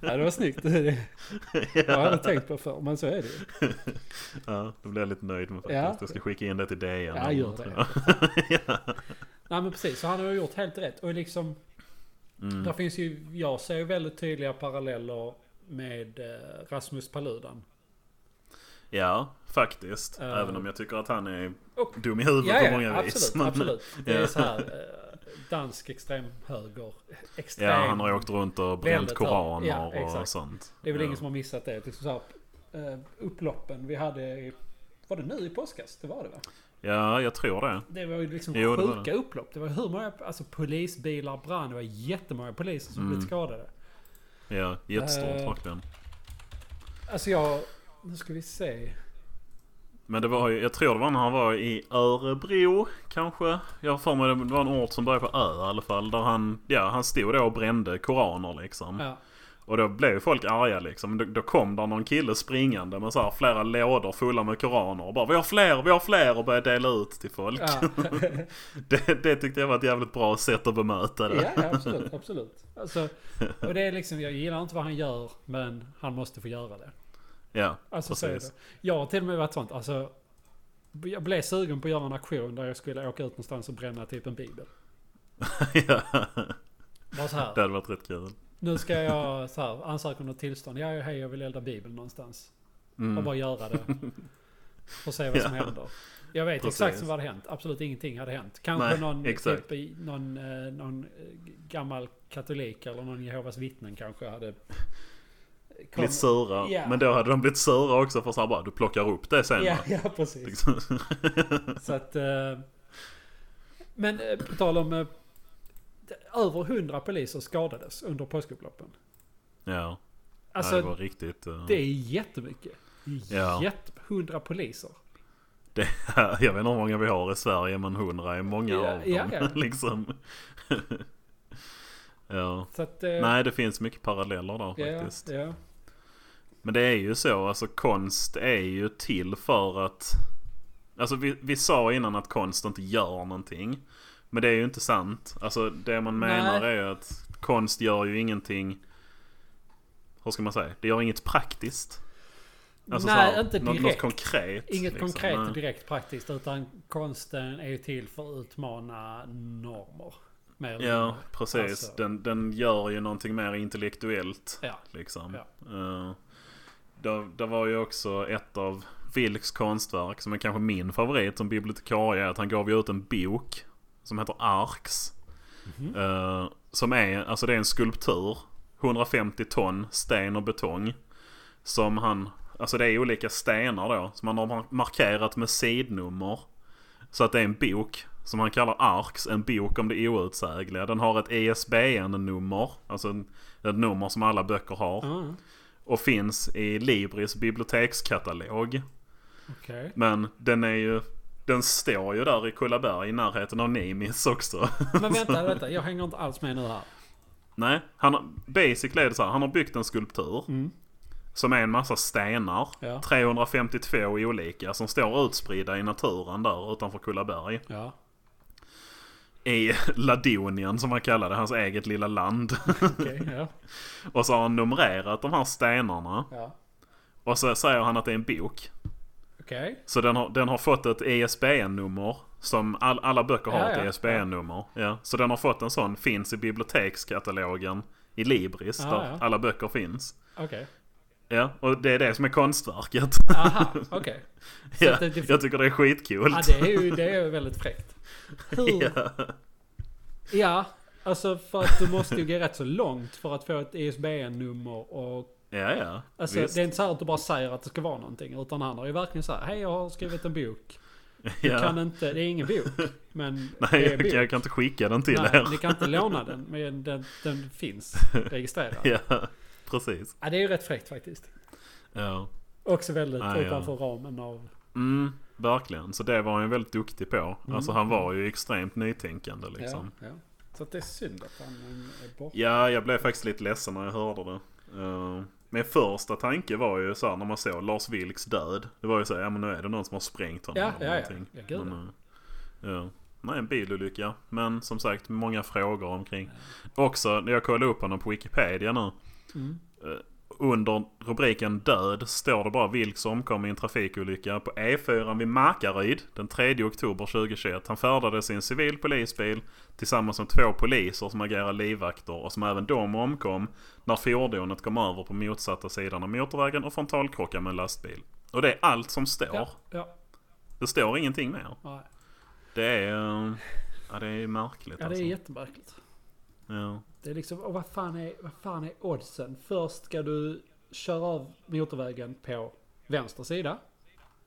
ja, det var snyggt. Det- Jag hade tänkt på förr, men så är det ju. ja, då blir jag lite nöjd med faktiskt. Ja. Jag ska skicka in det till DN. Ja, gör det. jag. Nej men precis, så han har gjort helt rätt. Och liksom, Mm. där finns ju, jag ser väldigt tydliga paralleller med eh, Rasmus Paludan. Ja, faktiskt. Eh. Även om jag tycker att han är Och- dum i huvudet Ja, på många absolut, vis. Men- absolut. Det är så här, eh, dansk extremhöger. Extrem. Ja, han har ju åkt runt och bränt koraner Ja, och sånt. Det är väl ingen som har missat det. Liksom så här, upploppen vi hade i, var det nu i påskas? Det var det va? Ja, jag tror det. Det var ju liksom Jo, det sjuka upplopp. Det var hur många, alltså polisbilar brann. Det var jättemånga poliser som Mm. blev skadade. Ja, jättestort Eh. verkligen. Alltså jag, nu ska vi se. Men det var ju, jag tror det var när han var i Örebro kanske. Jag har för mig det var en ort som började på Ö i alla fall. Där han, ja han stod då och brände koraner liksom. Ja, Och då blev folk arga liksom. Då, då kom där någon kille springande med så här flera lådor fulla med koraner. Och bara vi har fler, vi har fler och började dela ut till folk. ja. Det, det tyckte jag var ett jävligt bra sätt att bemöta det. ja, absolut, absolut. Alltså, och det är liksom, jag gillar inte vad han gör, men han måste få göra det. Ja, Alltså så precis. Jag har till och med varit sånt. Alltså, jag blev sugen på att göra en aktion där jag skulle åka ut någonstans och bränna typ en bibel. ja. Bara så här. Det hade varit rätt kul. Nu ska jag så här, ansöka om något tillstånd. Ja, hej jag vill elda bibeln någonstans. Och Mm. bara göra det. Och se vad som Ja. händer. Jag vet Precis. exakt vad hade hänt. Absolut ingenting hade hänt. Kanske Nej, någon, exakt. typ, någon, eh, någon eh, gammal katolik eller någon Jehovas vittnen kanske hade... kom- Lite sura. Ja. Men då hade de blivit sura också för så här bara du plockar upp det sen Ja, va? ja precis. Liksom. Så att... Eh, men eh, på tal om... Över hundra poliser skadades under påskupploppen. ja. Alltså, ja, det var riktigt... eh, det är jättemycket. Ja. Jätte... 100 poliser. Det, jag vet inte hur många vi har i Sverige men 100 är många Ja, av dem. ja, ja. liksom. ja. Att... eh, Nej det finns mycket paralleller där faktiskt. Men det är ju så, alltså konst är ju till för att... Alltså vi, vi sa innan att konst inte gör någonting. Men det är ju inte sant. Alltså det man menar Nej. är att konst gör ju ingenting... Hur ska man säga? Det gör inget praktiskt. Alltså Nej, här, inte något, något direkt. konkret. Inget liksom. konkret och direkt praktiskt utan konsten är ju till för att utmana normer. Mer Ja, precis. Alltså, Den, den gör ju någonting mer intellektuellt. Ja. Liksom. Ja. Uh, det, det var ju också ett av Vilks konstverk som är kanske min favorit som bibliotekarie. Att han gav ju ut en bok som heter Arx. Mhm. Eh, som är, alltså det är en skulptur. 150 ton sten och betong. Som han, alltså det är olika stenar då. Som han har markerat med sidnummer. Så att det är en bok som han kallar Arx, en bok om det outsägliga. Den har ett E ISBN-nummer, alltså en- ett nummer som alla böcker har. Ja, Och finns i Libris bibliotekskatalog. Okej. Men den är ju, den står ju där i Kullaberg i närheten av Nimis också. Men vänta, vänta. Jag hänger inte alls med nu här. Nej, han basically är det så här, han har byggt en skulptur. Mm. Som är en massa stenar. Ja. 352 olika som står utspridda i naturen där utanför Kullaberg. Ja. I Ladonien som han kallar det, hans eget lilla land. Okej, ja. Och så har han numrerat de här stenarna. Och så säger han att det är en bok. Okej. Så den har, den har fått ett E ISBN-nummer. Som all, alla böcker har Ja, ett E ja. Så den har fått en sån, finns i bibliotekskatalogen i Libris. Ja, där ja. alla böcker finns. Okej. Ja, och det är det som är konstverket. Aha, okej. Så ja, det, jag tycker det är skitcoolt. ja, det är ju det är väldigt fräckt. Hur? ja. Ja, alltså för att du måste ju gå rätt så långt för att få ett ISBN-nummer och ja, ja. Alltså Visst. det är inte så här att du bara säger att det ska vara någonting. Utan han har ju verkligen så här, hej jag har skrivit en bok. Du ja. kan inte, det är ingen bok. Men Nej, det är jag, bok. jag kan inte skicka den till Nej, er. ni kan inte låna den. Men den, den finns registrerad. Ja, precis. Ja, det är ju rätt fräckt faktiskt. Ja. Också väldigt ja. utanför ramen av... Mm, verkligen. Så det var han ju väldigt duktig på. Mm. Alltså han var ju extremt nytänkande liksom. Ja, ja. Så det är synd att han är borta. Ja, jag blev faktiskt lite ledsen när jag hörde det. Uh, min första tanke var ju så här när man såg Lars Vilks död. Det var ju så här, ja men nu är det någon som har sprängt honom. Ja, eller ja, ja. någonting. Ja, gud, men, eh, ja. Nej, en bilolycka. Men som sagt, många frågor omkring. Också, när jag kollade upp honom på Wikipedia nu. Mm. Under rubriken död står det bara Vilks omkom i en trafikolycka på E4 vid Markaryd den 3 oktober 2021. Han färdades i en civil polisbil tillsammans med två poliser som agerar livvakter och som även de omkom när fordonet kom över på motsatta sidan av motorvägen och frontalkrockade med en lastbil. Och det är allt som står. Ja, ja. Det står ingenting mer. Nej. Det är... Ja, det är märkligt Ja, det alltså. är jättemärkligt. Ja. Det är liksom, och vad fan är, vad fan är oddsen? Först ska du köra av motorvägen på vänster sida.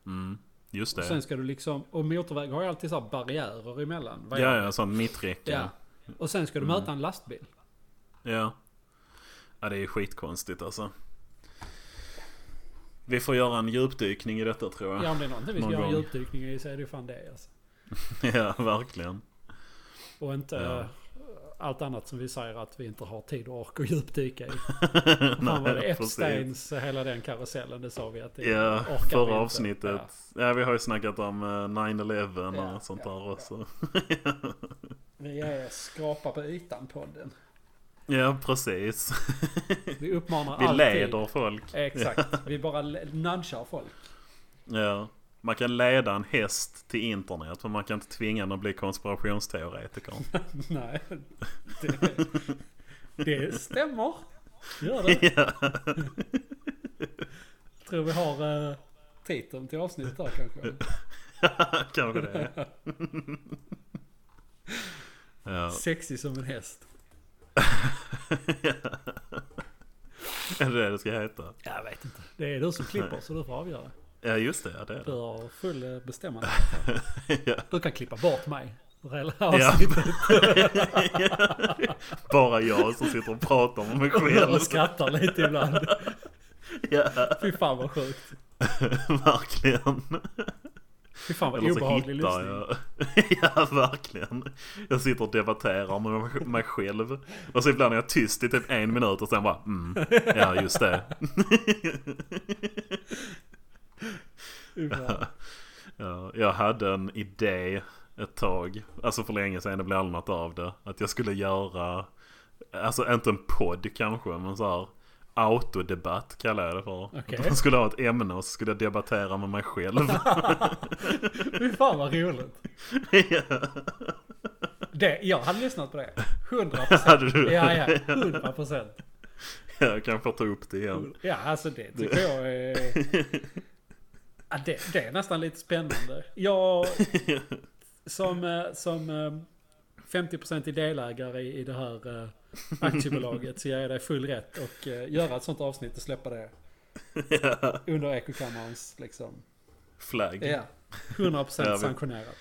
Mm. Just Och det. sen ska du liksom, och motorväg har ju alltid så här barriärer emellan. Vad Ja, ja, sån mitträcke. ja. Och sen ska du Mm. möta en lastbil. Ja. Ja, det är skitkonstigt alltså. Vi får göra en djupdykning i detta tror Ja, jag. om det är någonting vi ska Någon göra en djupdykning i så är det ju fan det alltså. Ja, verkligen. Och inte Ja. Eh, allt annat som vi säger att vi inte har tid och ork att djupdyka i. Fan var det. Epsteins, hela den karusellen, det sa vi att det Ja, vi förra inte. avsnittet. Ja. vi har ju snackat om eh, 9-11 Ja, och sånt ja, där ja. också. Vi är skrapa på ytan podden. Ja, precis. Vi uppmanar Vi alltid. leder folk. Exakt. Vi bara nudgar folk. Ja. Man kan leda en häst till internet men man kan inte tvinga den att bli konspirationsteoretiker. Nej. Det, det stämmer. Gör det. ja. Tror vi har uh, titeln till avsnittet där kanske. Kanske det. ja. Sexig som en häst. Är det det det ska heta? Jag vet inte. Det är du som klipper så du får avgöra. Ja just det, ja det är Du det. har full eh, bestämmande. ja. Du kan klippa bort mig. Ja. Bara jag som sitter och pratar med mig själv. Och skrattar lite ibland. Ja. Fy fan vad sjukt. verkligen. Fy fan vad Eller obehaglig lyssning. jag... ja, verkligen. Jag sitter och debatterar med mig själv. Och så ibland är jag tyst i typ en minut och sen bara mm, ja just det. Ja, jag hade en idé ett tag, alltså för länge sedan, det blev aldrig något av det. Att jag skulle göra, alltså inte en podd kanske, men så här autodebatt kallar jag det för. Okej. Jag skulle ha ett ämne och så skulle jag debattera med mig själv. Fy fan vad roligt. ja. Det, jag hade lyssnat på det. 100 Hade du? Ja, ja. 100 procent. Jag kan få ta upp det igen. Ja, alltså det tycker jag är... Ja, det, det är nästan lite spännande. Jag som, eh, som eh, 50% delägare i, i det här eh, aktiebolaget så ger jag dig full rätt och eh, göra ett sånt avsnitt och släppa det ja. under ekokammarens liksom. Flagg. Ja, 100% Ja, sanktionerat.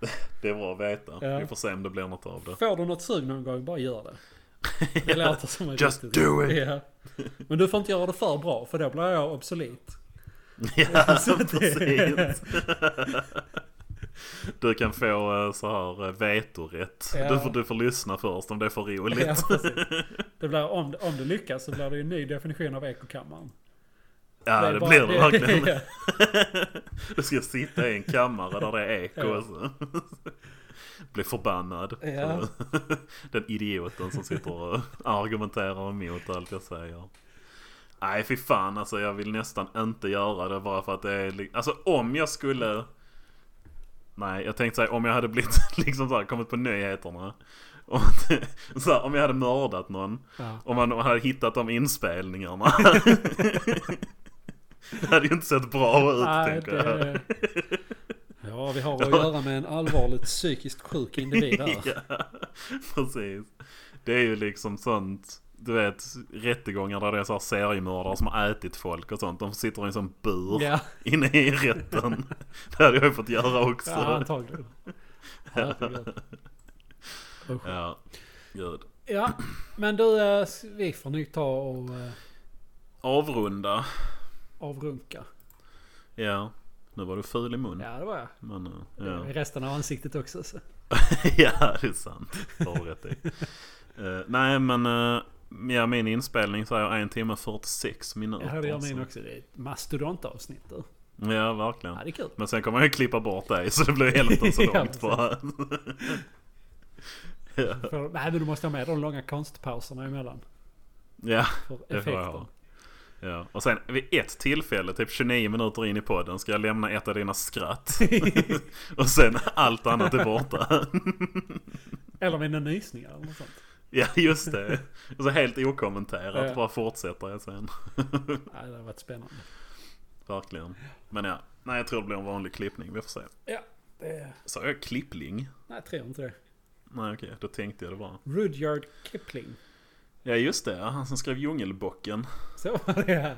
Det är bra att veta. Ja. Vi får se om det blir något av det. Får du något sug någon gång, bara gör det. Det låter som ett Just riktigt- do it. Ja. Men du får inte göra det för bra för då blir jag obsolet. Ja, det- precis. Du kan få eh, så här eh, vetorätt. Ja. Du, får, du får lyssna först om det är för roligt. Ja, precis. det blir, om, om det lyckas så blir det ju en ny definition av ekokammaren. Ja, det, är bara- blir det verkligen. Ja. Du ska sitta i en kammare där det är eko Ja. och så. Bli förbannad. Ja. på Den idioten som sitter och argumenterar emot allt jag säger. Nej fy fan alltså jag vill nästan inte göra det bara för att det är Alltså om jag skulle Nej jag tänkte säga om jag hade blivit liksom så här, kommit på nyheterna så här, Om jag hade mördat någon Ja. Om man hade hittat de inspelningarna Det hade ju inte sett bra ut Nej, tänker jag det... Ja, vi har att göra med en allvarligt psykiskt sjuk individ här. ja, precis. Det är ju liksom sånt, du vet rättegångar där det är så här seriemördare som har ätit folk och sånt. De sitter i en sån bur Ja, inne i rätten. Det hade jag ju fått göra också. ja antagligen. Usch. Ja, gud. Ja, men du, eh, vi får nog ta och eh, Avrunda. avrunka. Ja, nu var du ful i mun. Ja, det var jag. Men, eh, Ja. ja. Resten av ansiktet också. Så. ja, det är sant. Det har rätt i. Eh, nej, men eh, ja, min inspelning säger en timme 46 minuter. Ja, det gör min så- också. Det är ett mastodontavsnitt du. Ja, verkligen. Ja, det är kul. Men sen kommer jag klippa bort dig så det blir hälften så långt bara. ja. För, nej, men du måste ha med de långa konstpauserna emellan. ja, För det får jag ha. Ja. Och sen vid ett tillfälle, typ 29 minuter in i podden, ska jag lämna ett av dina skratt. och sen allt annat är borta. Eller mina nysningar eller något sånt. ja, just det. Och så helt okommenterat, Ja. bara fortsätter jag sen. Nej, det har varit spännande. Verkligen. Men ja, nej jag tror det blir en vanlig klippning, vi får se. Ja, det... Sa jag klippling? Nej, jag tror inte det. Nej okej, då tänkte jag det bara. Rudyard Kipling. Ja just det, han som skrev Djungelbocken. Så var det här.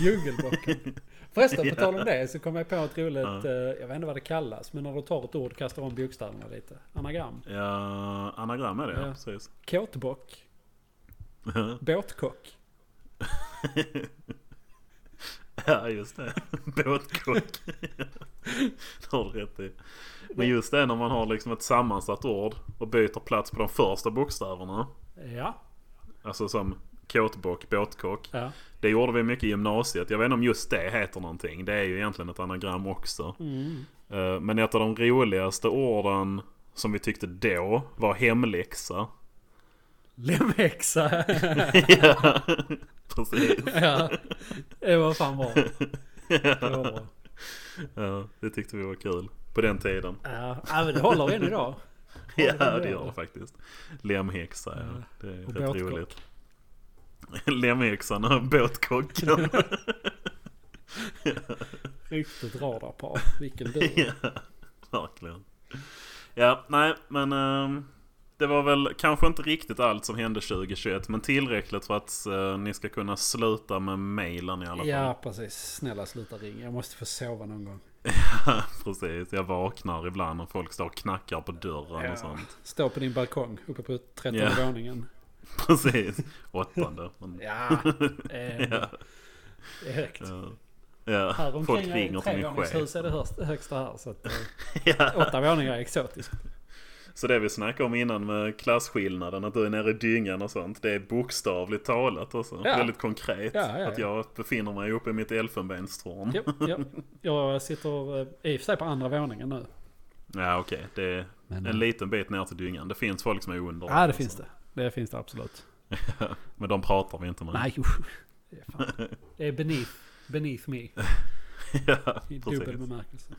Djungelbocken. Förresten, på Ja. tal om det så kom jag på ett roligt, Ja. eh, jag vet inte vad det kallas, men när du tar ett ord och kastar om bokstäverna lite. Anagram. Ja, anagram är det ja, Ja. precis. Kåtbock. Båtkock. ja just det, båtkock. det har du rätt i. Men just det när man har liksom ett sammansatt ord och byter plats på de första bokstäverna. Ja. Alltså som kåtbock, båtkock. Ja. Det gjorde vi mycket i gymnasiet. Jag vet inte om just det heter någonting. Det är ju egentligen ett anagram också. Mm. Eh, Men ett av de roligaste orden som vi tyckte då var hemläxa. Lemhäxa. ja, precis. ja. Det var fan bra. Det var bra. Ja, det tyckte vi var kul. På den tiden. Ja, ja men det håller än idag. Ja, det gör det. faktiskt. Lemhäxa, ja. Det är Och rätt båtkock. roligt. Lemhäxan och båtkocken. Riktigt radarpar. Vilken du. ja, verkligen. Ja, nej, men ehm, det var väl kanske inte riktigt allt som hände 2021. Men tillräckligt för att eh, ni ska kunna sluta med mailen i alla fall. Ja, precis. Snälla sluta ringa. Jag måste få sova någon gång. Precis, jag vaknar ibland och folk står och knackar på dörren Ja. och sånt. Stå på din balkong uppe på trettonde Ja. våningen. Precis, åttonde. Men, Ja, eh, ja, det är högt. ja. Ja, Här folk ringer är till min chef. är det högst- högsta här. Så att, eh, Ja. åtta våningar är exotiskt. Så det vi snackade om innan med klasskillnaden, att du är nere i dyngan och sånt. Det är bokstavligt talat också. Ja. Väldigt konkret. Ja, ja, Att jag befinner mig uppe i mitt elfenbenstorn. Ja, ja. Jag sitter eh, i och för sig på andra våningen nu. Ja okej, det är Men, en liten bit ner till dyngan. Det finns folk som är under. Ja, det alltså. finns det. Det finns det absolut. Men de pratar vi inte med. Nej, usch. Det är, fan. det är beneath, beneath me. ja, I dubbel bemärkelse.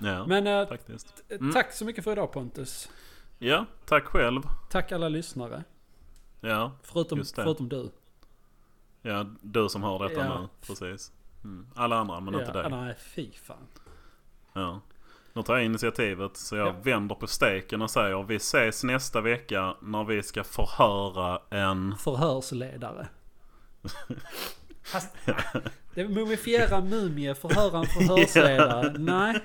Ja, Men faktiskt. t- Mm. tack så mycket för idag Pontus. Ja, tack själv. Tack alla lyssnare. Ja, Förutom, förutom du. ja, du som har detta Ja. nu. Precis. Mm. Alla andra, men inte ja, dig. Nej, fy fan. Ja. Nu tar jag initiativet så jag Ja. vänder på steken och säger vi ses nästa vecka när vi ska förhöra en... Förhörsledare. Fast, det mumifiera mumie, förhöra en förhörsledare. Nej.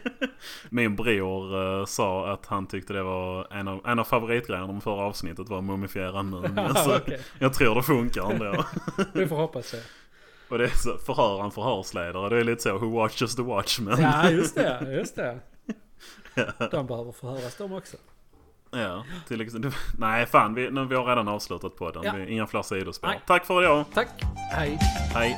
Min bror eh, sa att han tyckte det var en av, en av favoritgrejerna med förra avsnittet var mumifiera en mumie. Ja, så okej. Jag tror det funkar ändå. Vi får hoppas det. och det är så, förhör en förhörsledare. Det är lite så, who watches the watchman? Ja, just det. Just det. De behöver förhöras de också. Ja, till exempel. Nej, fan. Vi, nu, vi har redan avslutat på den. Ja. Inga fler sidospår. Tack för idag. Tack. Hej. Hej.